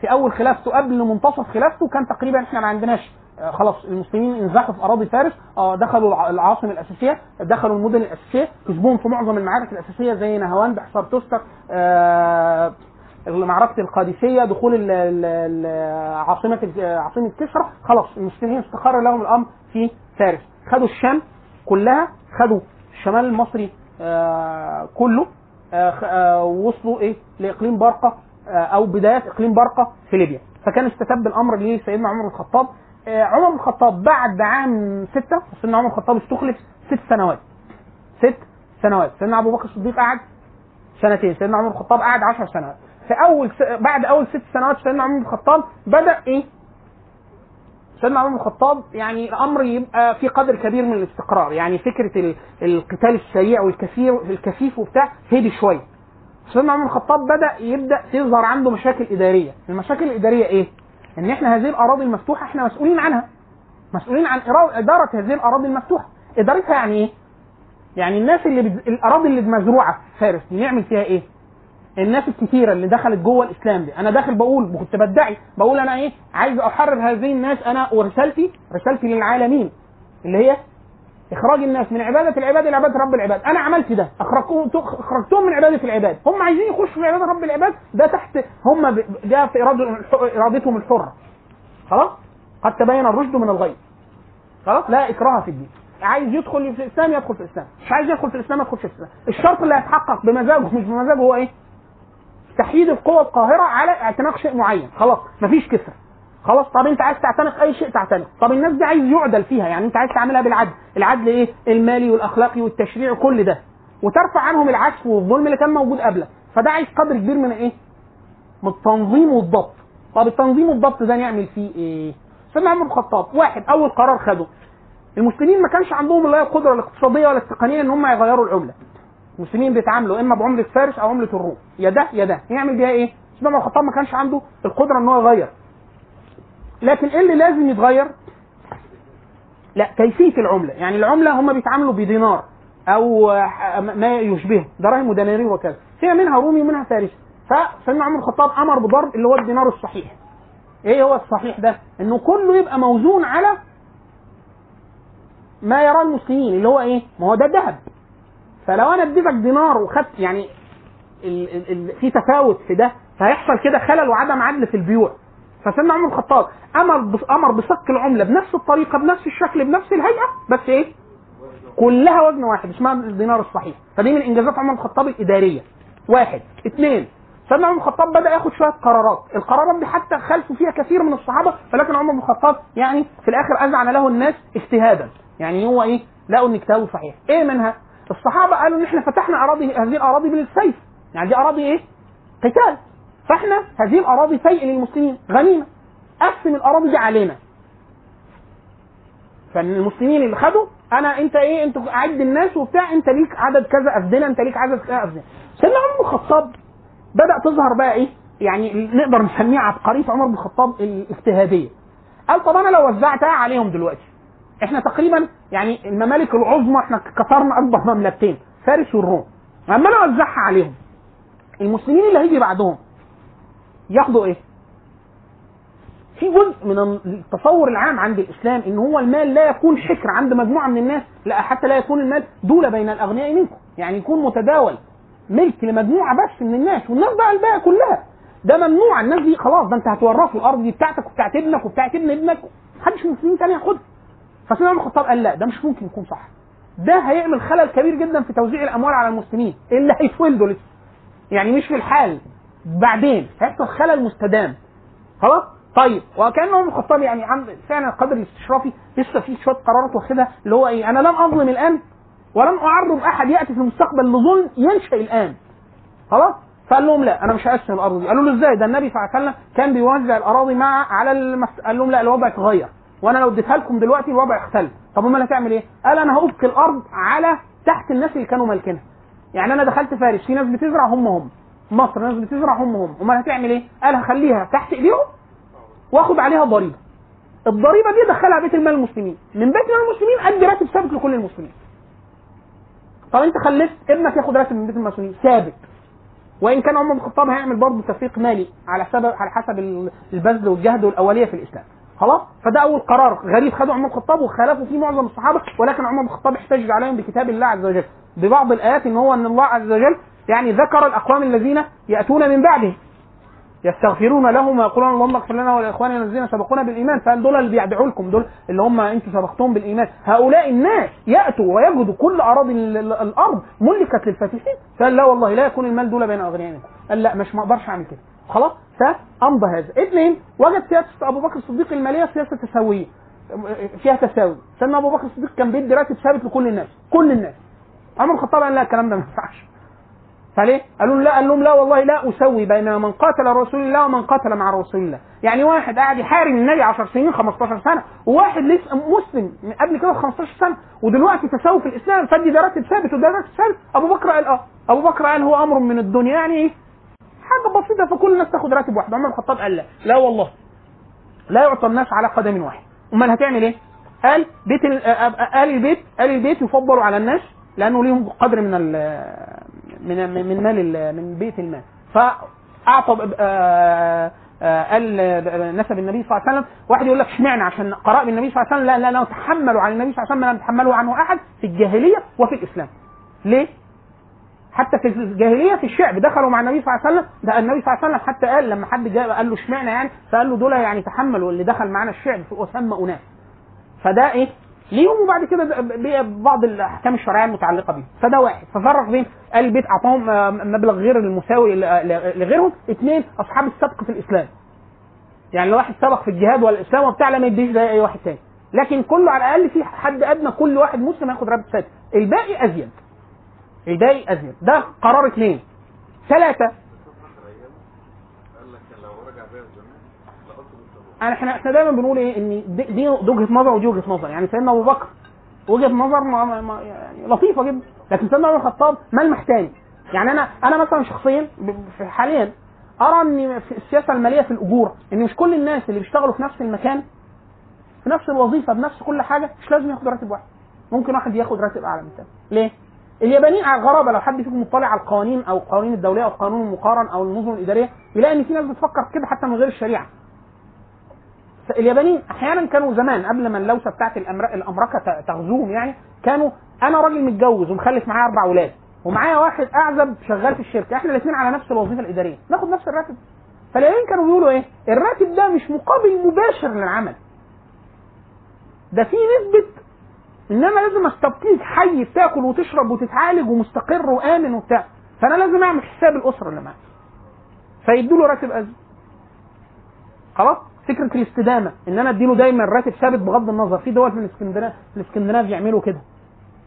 في أول خلافته قبل منتصف خلافته كان تقريبا إحنا ما عندناش خلاص المسلمين انزحوا في أراضي فارس آه دخلوا الع- العواصم الأساسية دخلوا المدن الأساسية كسبوهم في معظم المعارك الأساسية زي نهاوند حصار تستر آه معركة القادسية دخول عاصمة عاصمة كسرى. خلاص المسلمين استقر لهم الأمر في فارس. خدوا الشام كلها خدوا الشمال المصري آه كله آه آه وصلوا إيه؟ لإقليم برقة آه أو بدايات إقليم برقة في ليبيا. فكان استتب الأمر لسيدنا عمر بن الخطاب آه عمر بن الخطاب بعد عام ستة سيدنا عمر بن الخطاب استخلف ست سنوات. ست سنوات. سيدنا أبو بكر الصديق قعد سنتين. سيدنا عمر بن الخطاب قعد 10 سنوات. في أول س... بعد أول ست سنوات سيدنا عمر بن الخطاب بدأ إيه؟ سيدنا عمر بن الخطاب يعني الأمر يبقى في قدر كبير من الاستقرار. يعني فكرة ال- القتال السريع والكثير الكثيف وبتاع هدي شوية. سيدنا عمر بن الخطاب بدأ يبدأ تظهر عنده مشاكل إدارية. المشاكل الإدارية إيه؟ ان إحنا هذه الأراضي المفتوحة إحنا مسؤولين عنها. مسؤولين عن إدارة هذه الأراضي المفتوحة. إدارتها يعني إيه؟ يعني الناس اللي بت... الأراضي اللي مزروعة في فارس بنعمل فيها إيه؟ الناس الكثيرة اللي دخلت جوه الإسلام دي. أنا داخل بقول كنت بدعي بقول أنا إيه؟ عايز أحرر هذه الناس. أنا ورسالتي رسالتي للعالمين اللي هي إخراج الناس من عبادة العباد إلى عبادة رب العباد. أنا عملت ده. اخرجتهم أخرجتهم من عبادة العباد. هم عايزين يخشوا في عبادة رب العباد. ده تحت هم جاء في إرادتهم الحرة. خلاص؟ قد تبين الرشد من الغي. خلاص؟ لا إكراه في الدين. عايز يدخل في الإسلام يدخل في الإسلام. مش عايز يدخل في الإسلام يدخل في الإسلام. الشرط اللي هيتحقق بمزاجه. مش بمزاجه هو إيه؟ تحييد القوى القاهرة على اعتناق شيء معين. خلاص. مفيش كسر. خلاص طب انت عايز تعتنق أي شيء تعتنق. طب الناس دي عايز يعدل فيها يعني انت عايز تعملها بالعدل. العدل إيه؟ المالي والأخلاقي والتشريع كل ده. وترفع عنهم العسف والظلم اللي كان موجود قبلك. فده عايز قدر كبير من إيه؟ من التنظيم والضبط. طب التنظيم والضبط ده نعمل فيه إيه؟ سيدنا عمر بن الخطاب واحد أول قرار خده. المسلمين ما كانش عندهم لا القدره الاقتصاديه ولا التقنيه إن هم يغيروا العملة. المسلمين بيتعاملوا إما بعملة فارس أو عملة الروم. يا ده يا ده. يعمل بيها إيه؟ سيدنا عمر بن الخطاب ما كانش عنده القدرة إن هو يغير. لكن إيه اللي لازم يتغير؟ لا كيفية العملة. يعني العملة هم بيتعاملوا بدينار أو ما يشبهه دراهم ودنانير وكذا. فيها منها رومي ومنها فارسي فسيدنا عمر الخطاب أمر بضرب اللي هو الدينار الصحيح. إيه هو الصحيح ده؟ إنه كله يبقى موزون على ما يراه المسلمين اللي هو إيه؟ ما هو ده ذهب فلو أنا اديتك دينار وخدت يعني ال ال ال في تفاوت في ده فهيحصل كده خلل وعدم عدل في البيوع. فسيدنا عمر الخطاب أمر أمر بصك العملة بنفس الطريقة بنفس الشكل بنفس الهيئة بس إيه؟ كلها وزن واحد اسمها الدينار الصحيح. فدي من إنجازات عمر الخطاب الإدارية. واحد. اثنين. سيدنا عمر الخطاب بدأ ياخد شوية قرارات. القرارات دي حتى خالفوا فيها كثير من الصحابة فلكن عمر بن الخطاب يعني في الآخر اذعن له الناس اجتهادا. يعني هو إيه؟ لقوا إن اجتهاده صحيح. إيه منها؟ الصحابة قالوا إن إحنا فتحنا أراضي هذه الأراضي بالسيف. يعني دي أراضي إيه؟ قتال. فاحنا هذه الاراضي فيء للمسلمين غنيمة. قسم الاراضي دي علينا. فالمسلمين اللي خدوا أنا انت إيه انت اعد الناس وبتاع انت ليك عدد كذا افدنة انت ليك عدد كذا افدنة. سيدنا عمر بن الخطاب بدأ تظهر بقى إيه يعني نقدر نسميها عبقريه عمر بن الخطاب الاجتهادية. قال طب أنا لو وزعتها عليهم دلوقتي؟ إحنا تقريبا يعني الممالك العظمى إحنا كسرنا اكبر مملكتين فارس والروم. اما أنا اوزعها عليهم المسلمين اللي هيجي بعدهم ياخدوا إيه؟ في جزء من التصور العام عند الإسلام إن هو المال لا يكون حكر عند مجموعة من الناس لا حتى لا يكون المال دولة بين الأغنياء منكم. يعني يكون متداول ملك لمجموعة بس من الناس والناس بقى الباقي كلها. ده ممنوع الناس دي خلاص ده انت هتورثوا الأرض دي بتاعتك وبتاعت ابنك وبتاعت ابن ابنك. محدش من المسلمين تاني ياخدها فسيدنا عمر الخطاب قال لا ده مش ممكن يكون صح. ده هيعمل خلل كبير جدا في توزيع الأموال على المسلمين. اللي هيتولدوا لسه. يعني مش في الحال. بعدين هيحصل خلل مستدام. خلاص؟ طيب وكان عمر الخطاب يعني فعلا القدر الاستشرافي لسه في شوية قرارات واخدها اللي هو إيه أنا لن أظلم الآن ولن أعرض أحد يأتي في المستقبل لظلم ينشأ الآن. خلاص؟ فقال لهم لا أنا مش هقسم الأرض دي. قالوا له إزاي؟ ده النبي صلى الله عليه وسلم كان بيوزع الأراضي مع على المس... قال لهم لا الوضع اتغير. وأنا لو اديتها لكم دلوقتي الوضع اختلف. طب أمال هتعمل إيه؟ قال أنا هابقي الأرض على تحت الناس اللي كانوا مالكينها. يعني أنا دخلت فارس في ناس بتزرع هم هم. مصر ناس بتزرع هم هم امال هتعمل إيه؟ قال هخليها تحت ايديهم واخد عليها ضريبة. الضريبة دي ادخلها بيت المال المسلمين. من بيت المال المسلمين ادي راتب ثابت لكل المسلمين. طب انت خلفت ابنك ياخد راتب من بيت المسلمين؟ ثابت. وان كان عمر بن الخطاب هيعمل برضه تفريق مالي على حسب على حسب البذل والجهد والأولية في الإسلام. خلاص؟ فده أول قرار غريب خده عمر بن الخطاب وخالفوا فيه معظم الصحابة ولكن عمر بن الخطاب احتج عليهم بكتاب الله عز وجل. ببعض الآيات إن هو إن الله عز وجل يعني ذكر الأقوام الذين يأتون من بعده. يستغفرون لهم ويقولون اللهم اغفر لنا ولإخواننا الذين سبقونا بالإيمان. فقال دول اللي بيدعوا لكم؟ دول اللي هم أنتم سبقتهم بالإيمان. هؤلاء الناس يأتوا ويجدوا كل أراضي ال- ال- الأرض ملكت للفاتحين. فقال لا والله لا يكون المال دول بين اغنيائكم قال لا مش ما أقدرش أعمل كده. خلاص فأمضى هذا. اثنين وجد سياسة أبو بكر الصديق المالية سياسة تساوية. فيها تساوي. سيدنا أبو بكر الصديق كان بيدي راتب ثابت لكل الناس. كل الناس. عمر الخطاب قال لا الكلام ده ما ينفعش. فليه؟ قالوا لا قال لهم لا والله لا أسوي بين من قاتل رسول الله ومن قاتل مع رسول الله، يعني واحد قاعد يحارب النبي 10 سنين 15 سنة. وواحد لسه مسلم من قبل كده ب 15 سنة. ودلوقتي تساوي في الإسلام. فدي ده راتب ثابت وده راتب ثابت، أبو بكر قال آه، أبو بكر قال هو أمر من الدنيا يعني إيه؟ حاجة بسيطة. فكل الناس تاخد راتب واحد، عمر الخطاب قال لا، لا والله. لا يعطى الناس على قدم واحد، أمال هتعمل إيه؟ قال بيت ال- آل البيت آل البيت يفضلوا على الناس لأنه ليهم قدر من من من مال ال- من بيت المال. فأعطى آه، آه، قال نسب النبي صلى الله عليه وسلم واحد يقول لك اشمعنى؟ عشان قراء بالنبي صلى الله عليه وسلم لا لا تحملوا عن النبي صلى الله عليه وسلم لم يتحمله عنه أحد في الجاهلية وفي الإسلام. ليه؟ حتى في الجاهلية في الشعب دخلوا مع النبي صلى الله عليه وسلم ده النبي صلى الله عليه وسلم حتى قال لما حد جاء قال له اشمعنى يعني؟ فقال له دول يعني تحملوا اللي دخل معانا الشعب وسمى أناس. فده إيه؟ ليهم وبعد كده بعض الأحكام الشرعية المتعلقة بيهم فده واحد. ففرق بين البيت اعطاهم مبلغ غير المساوي لغيرهم. اثنين أصحاب السبق في الإسلام. يعني لو واحد سبق في الجهاد والاسلام وبتاع لا ما يديش زي أي واحد تاني. لكن كله على الأقل في حد أدنى كل واحد مسلم هياخد راتب ثابت الباقي أزيد. الباقي أزيد. ده قرار اثنين. ثلاثة قال لك لو رجع بيها زمان لقطه بالطبع يعني إحنا إحنا دايما بنقول إيه؟ إن دي, وجهة نظر ودي وجهة نظر. يعني سيدنا أبو بكر وجهة نظر ما ما يعني لطيفة جدا. لكن سيدنا عمر الخطاب ملمح تاني. يعني أنا أنا مثلا شخصيا حاليا أرى ان في السياسة المالية في الاجور إن مش كل الناس اللي بيشتغلوا في نفس المكان في نفس الوظيفة بنفس كل حاجة مش لازم ياخد راتب واحد. ممكن واحد ياخد راتب أعلى من الثاني ليه؟ اليابانيين على الغرابة لو حد فيكم مطلع على القوانين أو القوانين الدولية أو القانون المقارن أو النظم الإدارية يلاقي إن في ناس بتفكر كده حتى من غير الشريعة. اليابانيين أحيانا كانوا زمان قبل ما اللوسه بتاعت. الامركه تغزوهم يعني كانوا أنا راجل متجوز ومخلف معايا أربع أولاد ومعايا واحد أعزب شغال في الشركة إحنا الاثنين على نفس الوظيفة الإدارية ناخد نفس الراتب. فاليابانيين كانوا بيقولوا إيه؟ الراتب ده مش مقابل مباشر للعمل. ده في نسبة ان أنا لازم أستبقيك حي بتاكل وتشرب وتتعالج ومستقر وآمن وبتاع. فأنا لازم أعمل حساب الأسرة اللي معايا. فيدوا له راتب أزيد. خلاص؟ فكره الاستدامة. إن أنا أديله دايما راتب ثابت بغض النظر. في دول في الاسكندناف في الاسكندناف يعملوا كده.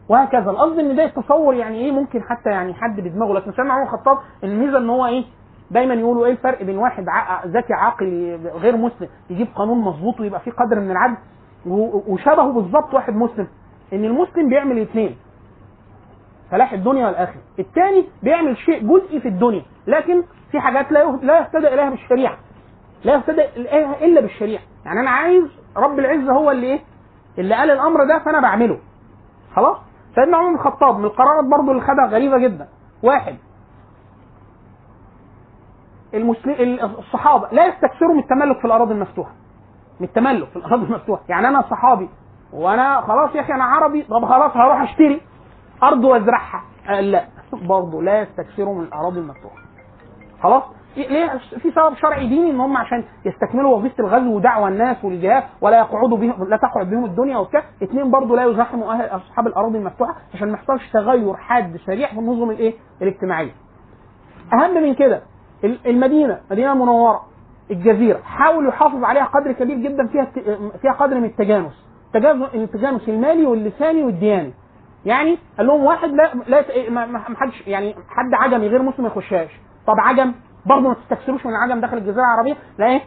وهكذا. القصد إن ده التصور يعني إيه ممكن حتى يعني حد بدماغه. لكن سيدنا عمر الخطاب الميزة إن هو إيه دايما يقولوا إيه الفرق بين واحد ذكي عاقل غير مسلم يجيب قانون مظبوط ويبقى فيه قدر من العدل وشبهه بالظبط واحد مسلم. إن المسلم بيعمل الاثنين. فلاح الدنيا والآخرة. الثاني بيعمل شيء جزئي في الدنيا. لكن في حاجات لا لا يهتدى إليها بالشريعة. لا يهتدى اليها إلا بالشريعة. يعني أنا عايز رب العزة هو اللي إيه؟ اللي قال الأمر ده فأنا بعمله. خلاص؟ سيدنا عمر بن الخطاب من القرارات برضو اللي خدها غريبة جدا. واحد. المسلم الصحابة لا يستكثروا من التملك في الأراضي المفتوحة. من التملك في الأراضي المفتوحة. يعني أنا صحابي وأنا خلاص يا أخي أنا عربي طب خلاص هروح أشتري أرض وأزرعها. لا برضه لا يستكثروا من الأراضي المفتوحة. خلاص؟ ليه؟ في سبب شرعي ديني ان هم عشان يستكملوا وظيفة الغزو ودعوه الناس والجهاد ولا يقعدوا بهم لا تقعد بهم الدنيا وبتاع. اثنين برضه لا يزاحموا أهل أصحاب الأراضي المفتوحة عشان ما يحصلش تغير حاد سريع في النظم الإيه؟ الاجتماعية. أهم من كده ال- المدينة مدينة منورة الجزيرة حاول يحافظ عليها قدر كبير جدا فيها فيها قدر من التجانس. تجانس التجانس المالي واللساني والدياني. يعني قال لهم واحد لا لا ما حدش يعني حد عجمي غير مسلم ما يخشهاش. طب عجم؟ برضه ما تستكثروش من العجم داخل الجزيرة العربية لا إيه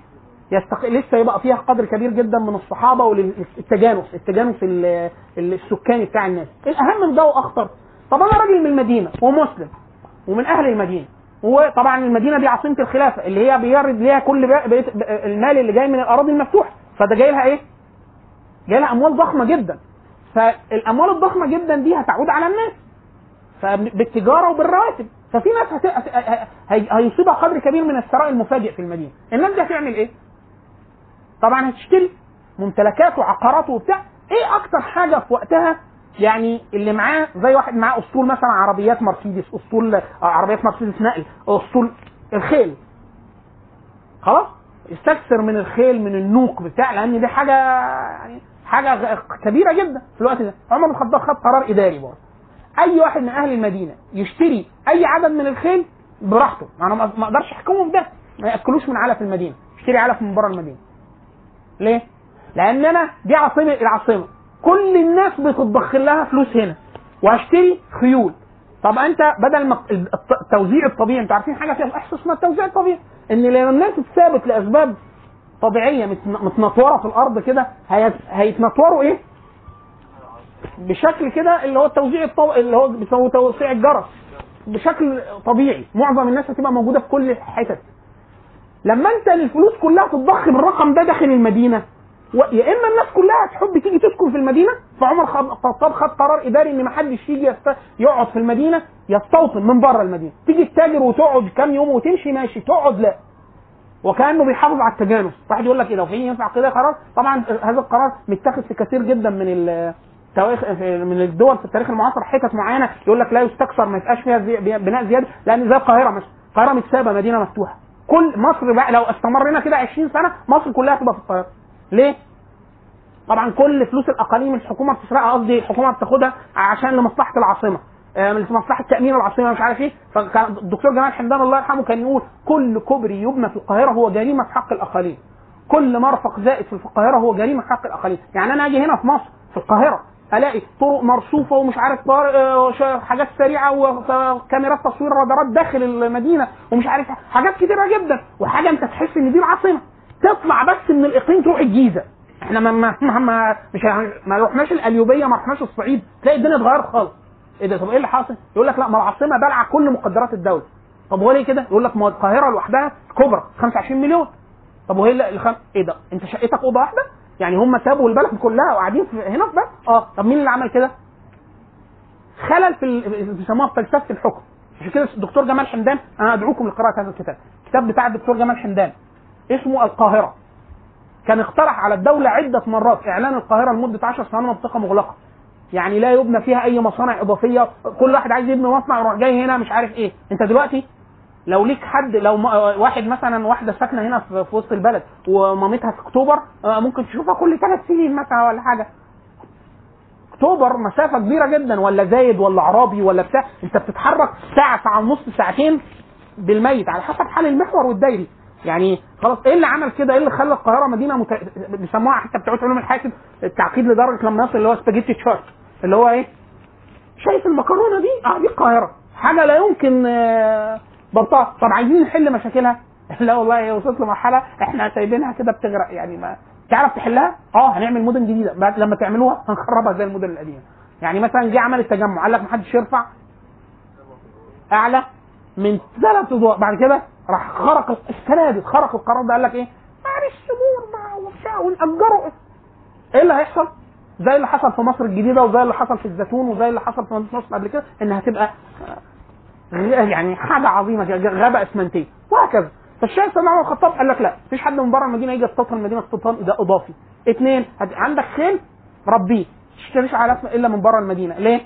يستق... لسه يبقى فيها قدر كبير جدا من الصحابة والتجانس التجانس ال- ال- السكاني بتاع الناس. الأهم من ده وأخطر. طب أنا راجل من المدينة ومسلم ومن أهل المدينة وطبعا المدينة دي عاصمة الخلافة اللي هي بيرد ليها كل بقية المال اللي جاي من الأراضي المفتوحة. فده جاي لها إيه؟ جاي لها أموال ضخمة جدا. فالأموال الضخمة جدا دي هتعود على الناس. فبالتجاره وبالرواتب. ففي ناس. هيصيبها قدر كبير من الثراء المفاجئ في المدينة. الناس دي هتعمل إيه؟ طبعا هتشتري ممتلكات وعقارات وبتاع. إيه أكتر حاجة في وقتها؟ يعني اللي معاه زي واحد معاه أسطول مثلا عربيات مرسيدس أسطول عربيات مرسيدس نقل أسطول الخيل. خلاص؟ استكثر من الخيل من النوق بتاع لأن دي حاجة يعني حاجة كبيرة جدا في الوقت ده. عمر بن الخطاب خد قرار إداري برضه. أي واحد من أهل المدينة يشتري أي عدد من الخيل براحته. أنا ما أقدرش احكمه بده ما يأكلوش من علف المدينة. يشتري علف من بره المدينة. ليه؟ لأن أنا دي عاصمة العاصمة. كل الناس بتتضخ لها فلوس هنا. وهشتري خيول. طب أنت بدل ما الت- التوزيع الطبيعي أنتوا عارفين حاجة فيها إحساس اسمها التوزيع الطبيعي؟ إن لما الناس تثابت لأسباب طبيعية متن- متنطورة في الأرض كده هي- هيتنطوروا إيه؟ بشكل كده اللي هو التوزيع الطو... اللي هو بيسموه توسيع الجرس. بشكل طبيعي. معظم الناس هتبقى موجودة في كل الحتت لما انت الفلوس كلها تتضخ بالرقم ده داخل المدينة و... يا إما الناس كلها هتحب تيجي تسكن في المدينة فعمر الخطاب خد قرار إداري إن ما حدش يجي يست... يقعد في المدينة يستوطن من بره المدينة. تيجي تتاجر وتقعد كام يوم وتمشي ماشي. تقعد لا. وكأنه بيحافظ على التجانس. واحد يقول لك إيه؟ لو في ينفع كده قرار؟ طبعا هذا القرار متخذ في كثير جدا من ال من الدول في التاريخ المعاصر حتت معينة يقول لك لا يستكثر ما يبقاش فيها زي بناء زيادة لأن زي القاهرة مثلا. القاهرة متسابة مدينة مفتوحة. كل مصر بقى لو استمرنا كده 20 سنة مصر كلها تبقى في القاهرة. ليه؟ طبعا كل فلوس الأقاليم الحكومة بتسرقها قصدي الحكومة بتاخدها عشان لمصلحة العاصمة آه، لمصلحة تأمين العاصمة مش عارف إيه. فكان الدكتور جمال حمدان الله يرحمه كان يقول كل كوبري يبنى في القاهرة هو جريمة في حق الأقاليم. كل مرفق زائد في القاهرة هو جريمة في حق الأقاليم. يعني أنا أجي هنا في مصر في القاهرة ألاقي طرق مرصوفة ومش عارف. آه، حاجات سريعة وكاميرات تصوير رادارات داخل المدينة ومش عارف حاجات كتيرة جدا وحاجة أنت تحس إن دي العاصمة تطلع بس من الإقليم تروح الجيزة إحنا ما ما ما, مش ما رحناش القليوبيه ما رحناش الصعيد تلاقي الدنيا اتغيرت خالص إيه ده طب إيه اللي حاصل؟ يقول لك لا ما العاصمة بلع كل مقدرات الدولة طب هو ليه كده؟ يقول لك ما القاهرة لوحدها كبرى 25 مليون طب وهي الخم... إيه ده؟ أنت شقتك أوضة واحدة؟ يعني هم سابوا البلد كلها وقاعدين هنا في بس؟ آه طب مين اللي عمل كده؟ خلل في بيسموها فلسفة الحكم عشان كده الدكتور جمال حمدان أنا أدعوكم لقراءة هذا الكتاب الكتاب بتاع الدكتور جمال حمدان اسمه القاهرة كان اقترح على الدولة عدة مرات إعلان القاهرة لمدة 10 سنوات منطقة مغلقة. يعني لا يبنى فيها أي مصانع إضافية، كل واحد عايز يبني مصنع يروح جاي هنا مش عارف إيه، أنت دلوقتي لو ليك حد لو م- واحد مثلا واحدة ساكنة هنا في وسط البلد ومامتها في أكتوبر آه، ممكن تشوفها كل ثلاث سنين مثلا ولا حاجة. أكتوبر مسافة كبيرة جدا ولا زايد ولا عرابي ولا بتاع. أنت بتتحرك ساعة ساعة ونص ساعتين بالميت على حسب حال المحور والدايري يعني خلاص إيه اللي عمل كده؟ إيه اللي خلى القاهرة مدينة مت... بيسموها حتى بتوع علوم الحاسب التعقيد لدرجة لما يصل اللي هو spaghetti chart اللي هو إيه؟ شايف المكرونة دي؟ آه دي القاهرة. حاجة لا يمكن آه، ضبطها طب عايزين نحل مشاكلها؟ *laughs* لا والله هي وصلت لمرحلة إحنا سايبينها كده بتغرق يعني. ما تعرف تحلها؟ آه هنعمل مدن جديدة. بعد لما تعملوها *laughs* هنخربها زي المدن القديمة. يعني مثلا جه عمل التجمع قال لك محدش يرفع. أعلى من ثلاث ادوار بعد كده راح خرق السنة دي خرق القرار ده. قال لك إيه؟ معلش سمور ونأجره إيه اللي هيحصل؟ زي اللي حصل في مصر الجديدة وزي اللي حصل في الزيتون وزي اللي حصل في نصر قبل كده إنها هتبقى يعني حاجة عظيمة غابة أسمنتية. وهكذا. فالشيخ سيدنا عمر الخطاب قال لك لا مفيش حد من بره المدينة يجي يستوطن المدينة استيطان ده إضافي. اثنين عندك خيل ربيه تشتريش اسم إلا من بره المدينة. ليه؟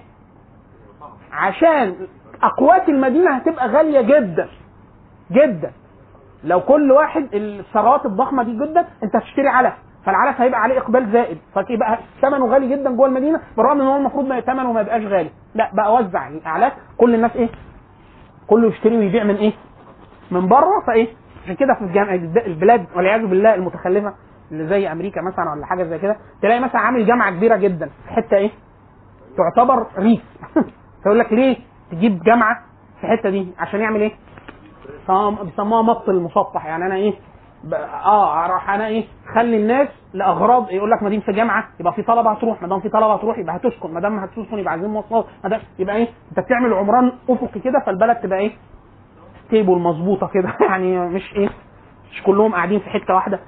عشان أقوات المدينة هتبقى غالية جدا. جدا. لو كل واحد الثروات الضخمة دي جدا انت هتشتري علف فالعلف هيبقى عليه إقبال زائد. فيبقى ثمنه غالي جدا جوه المدينة بالرغم إن هو المفروض ثمنه ما يبقاش غالي. لا بقى وزع. الاعلاف كل الناس إيه؟ كله يشتري ويبيع من إيه؟ من بره. فإيه؟ عشان كده في الجامع البلاد والعياذ بالله المتخلفة اللي زي أمريكا مثلا ولا حاجة زي كده تلاقي مثلا عامل جامعة كبيرة جدا في حتة إيه؟ تعتبر ريف. *laughs* فيقول لك ليه تجيب جامعة في الحتة دي؟ عشان يعمل إيه؟ بيسموها- مط المسطح يعني أنا إيه؟ آه راح أنا إيه خلي الناس لأغراض يقول لك ما دام في جامعة يبقى في طلبة هتروح ما دام في طلبة هتروح يبقى هتسكن ما دام هتسكن يبقى عايزين مواصلات يبقى إيه أنت بتعمل عمران أفقي كده فالبلد تبقى إيه ستيبل مظبوطة كده. *laughs* يعني مش إيه مش كلهم قاعدين في حتة واحدة.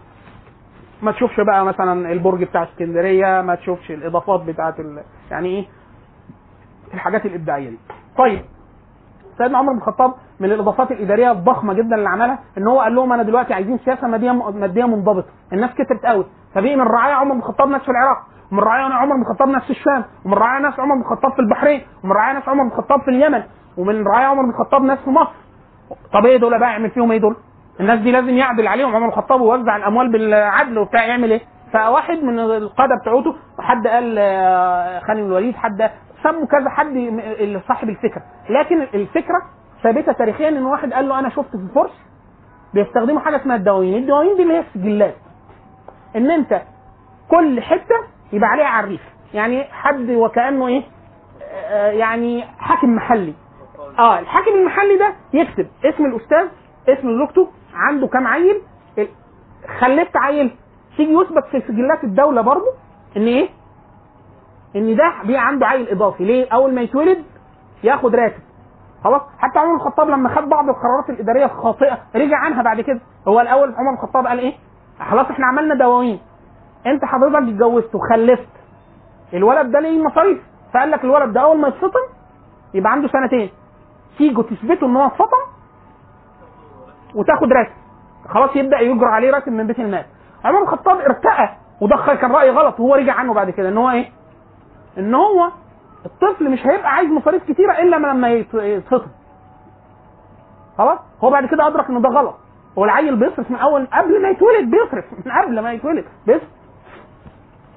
ما تشوفش بقى مثلا البرج بتاع اسكندرية ما تشوفش الإضافات بتاعت ال... يعني إيه الحاجات الإبداعية دي. طيب سيدنا عمر بن الخطاب من الإضافات الإدارية الضخمة جدا اللي عملها إن هو قال لهم أنا دلوقتي عايزين سياسة مادية مادية منضبطة. الناس كترت قوي. فبقي من رعايا عمر بن الخطاب ناس في العراق ومن رعايا عمر بن الخطاب ناس في الشام ومن رعايا ناس عمر بن الخطاب في البحرين ومن رعايا ناس عمر بن الخطاب في اليمن ومن رعايا عمر بن الخطاب ناس في مصر. طب إيه دول بقى يعمل فيهم إيه دول؟ الناس دي لازم يعدل عليهم عمر بن الخطاب ويوزع الأموال بالعدل وبتاع يعمل إيه؟ فواحد من القادة بتوعته حد قال آه، خالد الوليد حد سموا كذا حد صاحب الفكرة. لكن الفكرة ثابتة تاريخيا إن واحد قال له أنا شفت في الفرس بيستخدموا حاجة اسمها الدواوين. الدواوين دي اللي هي السجلات. إن أنت كل حتة يبقى عليها عريف. يعني حد وكأنه إيه؟ آه، يعني حاكم محلي. آه الحاكم المحلي ده يكتب اسم الأستاذ اسم زوجته عنده كام عيل. خلفت عيل. تيجي يثبت في سجلات الدولة برضه إن إيه؟ إن ده بيه عنده عيل إضافي. ليه؟ أول ما يتولد ياخد راتب. خلاص؟ حتى عمر الخطاب لما خد بعض القرارات الإدارية الخاطئة رجع عنها بعد كده. هو الأول عمر الخطاب قال إيه؟ خلاص إحنا عملنا دواوين. أنت حضرتك اتجوزت وخلفت. الولد ده ليه مصاريف؟ فقال لك الولد ده أول ما يتفطم يبقى عنده سنتين. تيجوا تثبتوا إن هو اتفطم وتاخد راتب. خلاص يبدأ يجرى عليه راتب من بيت المال. عمر الخطاب ارتأى وده كان رأي غلط وهو رجع عنه بعد كده إن هو إيه؟ إن هو الطفل مش هيبقى عايز مصاريف كتيرة إلا لما يت- يتفطم خلاص؟ هو بعد كده أدرك ان ده غلط. هو العيل بيصرف من اول قبل ما يتولد بيصرف. من قبل ما يتولد بيصرف.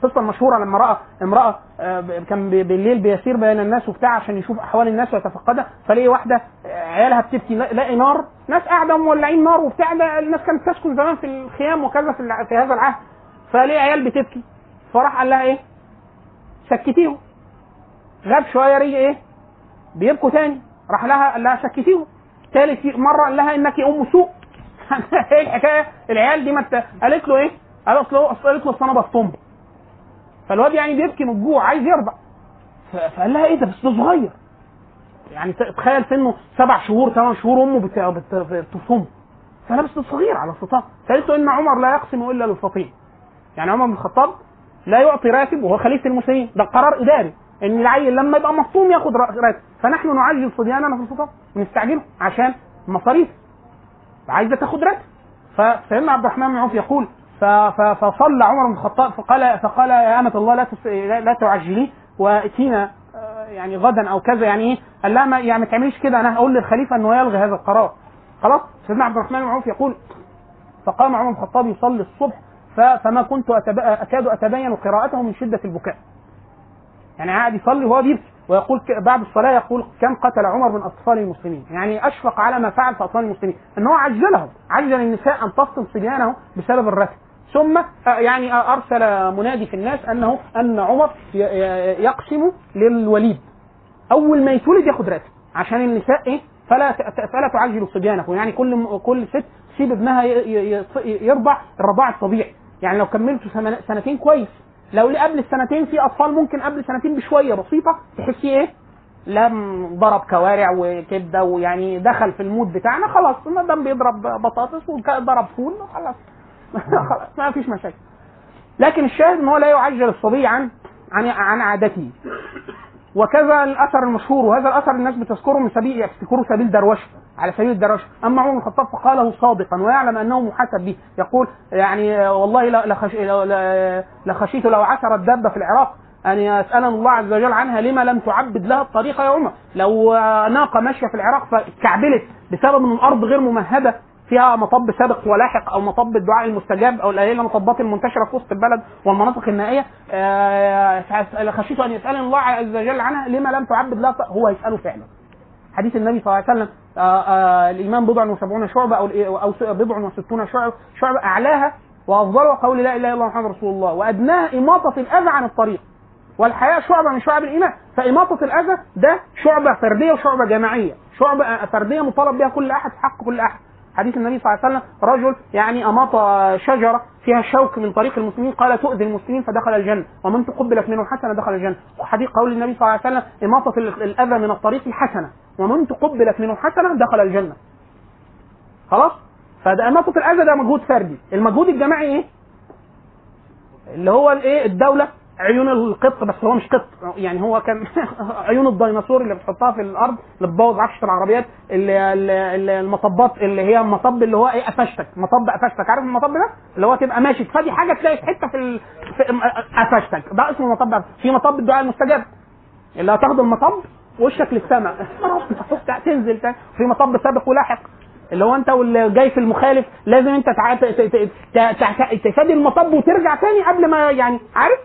القصة المشهوره لما راى امرأة آه، كان بالليل بيسير بين الناس وبتاع عشان يشوف أحوال الناس ويتفقدها. فلاقي واحدة آه، عيالها بتبكي لا- لاقي نار. ناس قاعدة مولعين نار وبتاع. ده الناس كانت تسكن زمان في الخيام وكذا في هذا العهد. فلاقي عيال بتبكي. فراح قال لها إيه؟ سكتيهم غاب شوية رجع إيه؟ بيبكوا تاني. راح لها قال لها سكتيهم ثالث مرة قال لها إنك أم سوء. *laughs* إيه الحكاية؟ العيال دي ما انت قالت له إيه؟ قالت له قالت له أصل أنا بصطم. فالواد يعني بيبكي من الجوع عايز يرضع فقال لها إيه ده؟ بس ده صغير. يعني تخيل سنه سبع شهور ثمان شهور أمه بت- بت- بتصوم. فلا بس ده صغير على الفطام فقالت له إن عمر لا يقسم إلا للفطيم. يعني عمر بن الخطاب لا يعطي راتب وهو خليفة المسلمين. ده قرار إداري. إن العيل لما يبقى مفطوم ياخد را- راتب. فنحن نعجل صبياننا في الفطام ونستعجله عشان مصاريف. عايزة تاخد راتب. فسيدنا عبد الرحمن بن عوف يقول فصلى عمر بن الخطاب فقال فقال يا أمة الله لا لا لا تعجلي واتينا آه، يعني غدا أو كذا يعني إيه؟ قال لها ما يعني ما تعمليش كده. أنا هقول للخليفة إنه يلغي هذا القرار. خلاص؟ سيدنا عبد الرحمن بن عوف يقول فقام عمر بن الخطاب يصلي الصبح فما كنت أكاد أتبين قراءته من شدة البكاء. يعني قاعد يصلي وهو بيبكي ويقول بعد الصلاة يقول كم قتل عمر من أطفال المسلمين؟ يعني أشفق على ما فعل في أطفال المسلمين. إن هو عجلهم عجل النساء أن تفطم صبيانه بسبب الرتب ثم آه، يعني آه، أرسل منادي في الناس أنه أن عمر يقسم للوليد. أول ما يتولد ياخد راتب. عشان النساء إيه؟ فلا فلا تعجل صبيانه يعني كل كل ست تسيب ابنها يرضع الرضاع الطبيعي. يعني لو كملتوا سنتين كويس. لو قبل السنتين في أطفال ممكن قبل سنتين بشوية بسيطة تحسي إيه؟ لم ضرب كوارع وكبدة ويعني دخل في المود بتاعنا خلاص ما دام بيضرب بطاطس وضرب فول خلاص. *laughs* خلاص ما فيش مشاكل. لكن الشاهد إن هو لا يعجل الصبي عن عن عن عادته. وكذا الأثر المشهور وهذا الأثر الناس بتذكره من سبيل يفتكره سبيل دروشه على سبيل الدروشه. أما عمر بن الخطاب فقاله صادقا ويعلم أنه محاسب به. يقول يعني والله لخشيت لو عثرت دابه في العراق أن يسالنا الله عز وجل عنها لما لم تعبد لها الطريق يا عمر؟ لو ناقه ماشيه في العراق فكعبلت بسبب إن الأرض غير ممهدة. فيها مطب سابق ولاحق أو مطب الدعاء المستجاب أو القليله المطبات المنتشرة في وسط البلد والمناطق النائية. آه، خشيت أن يسألني الله عز وجل عنها لما لم تعبد لها هو يسأله فعلا. حديث النبي صلى الله عليه وسلم آه، آه، الايمان بضع وسبعون شعبة أو أو بضع وستون شعبة شعبة أعلاها وأفضلها قول لا إله إلا الله محمد رسول الله وأدناها إماطة الأذى عن الطريق. والحياة شعبة من شعب الإيمان فإماطة الأذى ده شعبة فردية وشعبة جماعية. شعبة فردية مطالب بها كل أحد حق كل أحد. حديث النبي صلى الله عليه وسلم رجل يعني أماط شجرة فيها شوك من طريق المسلمين قال تؤذي المسلمين فدخل الجنة ومن تقبلت منه حسنة دخل الجنة. وحديث قول النبي صلى الله عليه وسلم إماطة ال- الأذى من الطريق حسنة ومن تقبلت منه حسنة دخل الجنة. خلاص؟ فده إماطة الأذى ده مجهود فردي. المجهود الجماعي إيه؟ اللي هو الإيه؟ الدولة. عيون القط بس هو مش قط يعني هو كان *laughs* عيون الديناصور اللي بتحطها في الأرض اللي بتبوظ عفشه العربيات اللي اللي- المطبات اللي هي المطب اللي هو إيه قفشتك مطب قفشتك عارف المطب ده اللي هو تبقى ماشي تفادي حاجة تلاقي في حتة في, قفشتك ده اسمه مطب. في مطب الدعاء المستجاب اللي هتاخد المطب وشك للسماء *laughs* تنزل تاني. في مطب سابق ولاحق اللي هو انت واللي جاي في المخالف لازم انت. تفادي المطب وترجع تاني قبل ما يعني عارف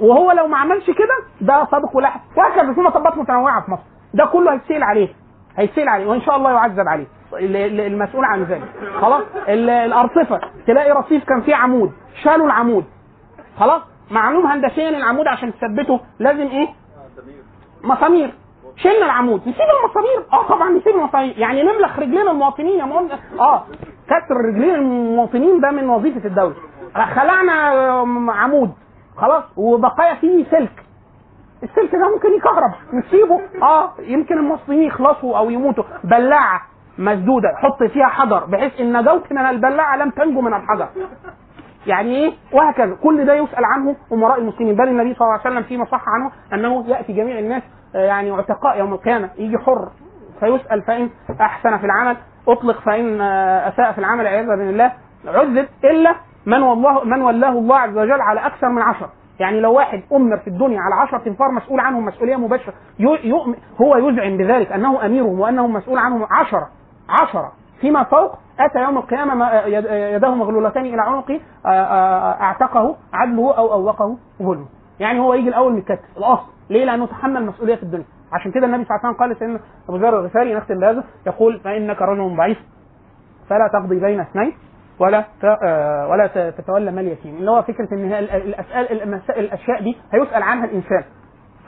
وهو لو ما عملش كده ده سابق ولاحق وهكذا في مطبات متنوعة في مصر. ده كله هيتسأل عليه. هيتسأل عليه. وإن شاء الله يعذب عليه. ال- ال- المسؤول عن ذلك. خلاص؟ ال- الأرصفة. تلاقي رصيف كان فيه عمود. شالوا العمود. خلاص؟ معلوم هندسيا العمود عشان تثبته لازم إيه؟ مسامير. شلنا العمود. نسيب المسامير. آه طبعا نسيب المسامير. يعني نملخ رجلين المواطنين يا مهندس. آه. كسر رجلين المواطنين ده من وظيفة الدولة. خلعنا آم، عمود. خلاص وبقايا فيه سلك. السلك ده ممكن يكهرب نسيبه آه يمكن المصريين يخلصوا أو يموتوا. بلاعة مسدودة حط فيها حجر بحيث إن نجوت من البلاعة لم تنجو من الحجر. يعني إيه؟ وهكذا. كل ده يسأل عنه أمراء المسلمين. بل النبي صلى الله عليه وسلم فيما صح عنه أنه يأتي جميع الناس آه، يعني عتقاء يوم القيامة. يجي حر فيسأل فإن أحسن في العمل. أطلق فإن آه، أساء في العمل عياذا بالله. عذب إلا من والله من ولاه الله عز وجل على أكثر من عشر يعني لو واحد أمر في الدنيا على عشرة انفار مسؤول عنهم مسؤولية مباشرة هو يزعم بذلك أنه أميرهم وأنه مسؤول عنهم عشرة. عشرة. فيما فوق أتى يوم القيامة ما- يد- يداه مغلولتان إلى عنقه آه، آه، أعتقه عدله أو أوقه ظلمه يعني هو يجي الأول متكتف. الأصل. ليه؟ لأنه تحمل مسؤولية في الدنيا. عشان كده النبي صلى الله عليه وسلم قال لسيدنا أبو ذر الغفاري نختم بهذا يقول فإنك رجل ضعيف فلا تقضي بين اثنين ولا آه، ولا تتولى مال يتيم اللي هو فكرة إن الاسئله الأشياء دي هيسأل عنها الإنسان.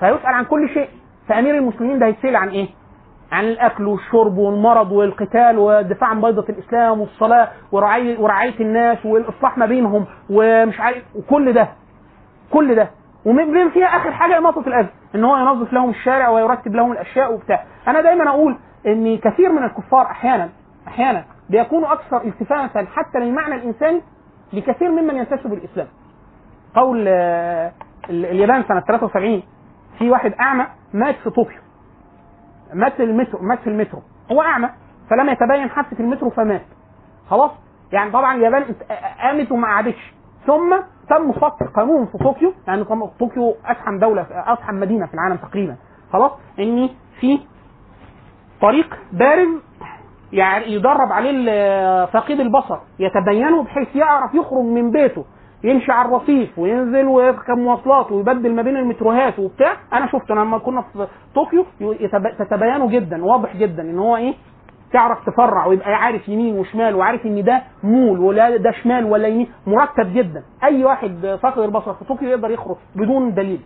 فهيسأل عن كل شيء. فأمير المسلمين ده هيتسأل عن إيه؟ عن الأكل والشرب والمرض والقتال والدفاع عن بيضة الإسلام والصلاة ورعايه ورعاية الناس والإصلاح ما بينهم ومش عارف وكل ده. كل ده. ومن فيها آخر حاجة اماطه الأذى. إن هو ينظف لهم الشارع ويرتب لهم الأشياء وبتاع. أنا دايما أقول إن كثير من الكفار أحيانا أحيانا بيكونوا أكثر التفاتا حتى للمعنى الإنساني بكثير ممن ينتسب الاسلام قول آه، ال- اليابان سنة 73 في واحد أعمى مات في طوكيو. مات في المترو مات في المترو. هو أعمى فلم يتبين حادثة المترو فمات. خلاص؟ يعني طبعا اليابان ات- قامت وما قعدتش. ثم تم صك قانون في طوكيو يعني قام- طوكيو ازحم دولة ازحم مدينة في العالم تقريبا. خلاص؟ ان في طريق بارز يعني يدرب عليه فقيد البصر يتبينه بحيث يعرف يخرج من بيته يمشي على الرصيف وينزل ويركب مواصلات ويبدل ما بين المتروهات وبتاع. أنا شفته لما كنا في طوكيو تتبينه جدا واضح جدا إن هو إيه؟ تعرف تفرع ويبقى عارف يمين وشمال وعارف إن ده مول ولا ده شمال ولا يمين. مرتب جدا. أي واحد فاقد البصر في طوكيو يقدر يخرج بدون دليل.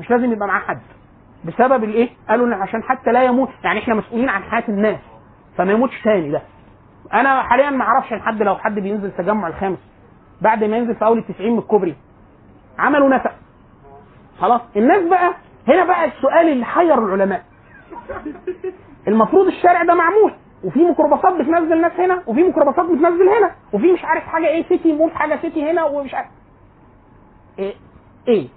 مش لازم يبقى معاه حد. بسبب الإيه؟ قالوا إن عشان حتى لا يموت يعني إحنا مسؤولين عن حياة الناس. فما يموتش تاني ده أنا حاليا ما أعرفش حد لو حد بينزل تجمع الخامس بعد ما ينزل في أول التسعين من الكوبري. عملوا نفق. خلاص؟ الناس بقى هنا بقى السؤال اللي حير العلماء. المفروض الشارع ده معمول وفي ميكروباصات بتنزل ناس هنا وفي ميكروباصات بتنزل هنا وفي مش عارف حاجة إيه city mall حاجة city هنا ومش عارف. إيه؟ إيه؟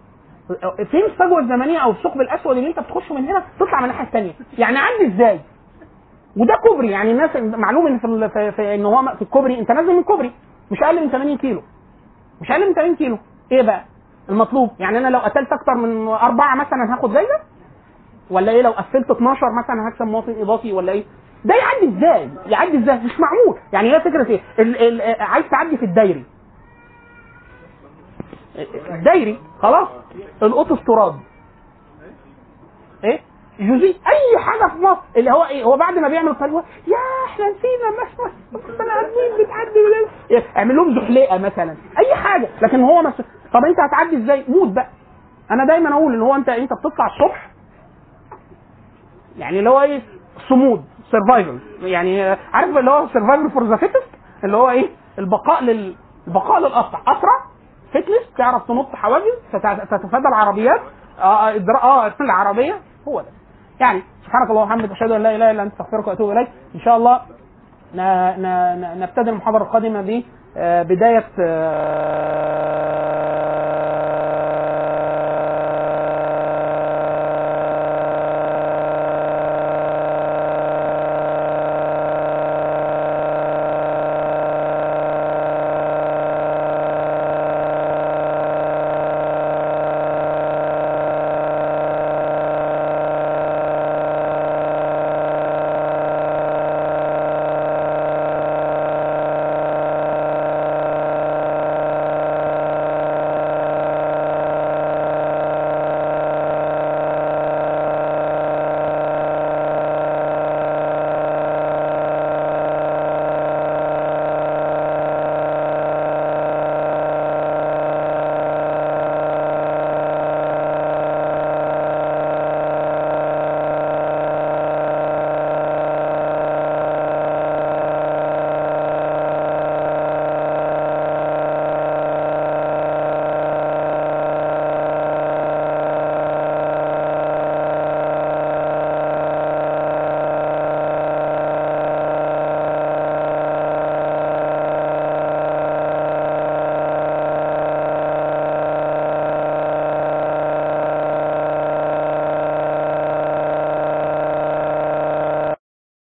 فين الفجوه الزمنية أو الثقب الأسود اللي أنت بتخش من هنا تطلع من الناحية الثانية يعني عدي إزاي؟ وده كوبري. يعني الناس معلوم إن في, في, في إن هو في الكوبري أنت نازل من كوبري مش أقل من 80 كيلو. مش أقل من 80 كيلو. إيه بقى؟ المطلوب. يعني أنا لو قتلت أكتر من أربعة مثلا هاخد جايزه ولا إيه؟ لو قفلت 12 مثلا هكسب مواطن إضافي ولا إيه؟ ده يعدي إزاي؟ يعدي إزاي؟ مش معمول يعني هي فكرة إيه؟ ال ال عايز تعدي في الدايري. الدايري. خلاص. الأوتوستراد. إيه؟ جوزي أي حاجة في مصر. اللي هو إيه هو بعد ما بيعمل الطريق يا إحنا نسينا بني ادمين بتعدي. إيه، اعمل لهم زحليقة مثلا. أي حاجة. لكن هو مس... طب أنت هتعدي إزاي؟ موت بقى. أنا دايما أقول اللي هو انت أنت بتطلع الصبح يعني اللي هو إيه صمود survival يعني آه، عارف اللي هو survival for the fittest اللي هو إيه البقاء لل البقاء للأسرع. أسرع. fitness تعرف تنط حواجز تت- تتفادى العربيات. آه آه آه *laughs* العربية. هو ده. يعني سبحانك اللهم وبحمدك أشهد أن لا إله إلا أنت أستغفرك وأتوب إليك. إن شاء الله ن- ن- ن- نبتدي المحاضرة القادمة ب آه، بداية آه،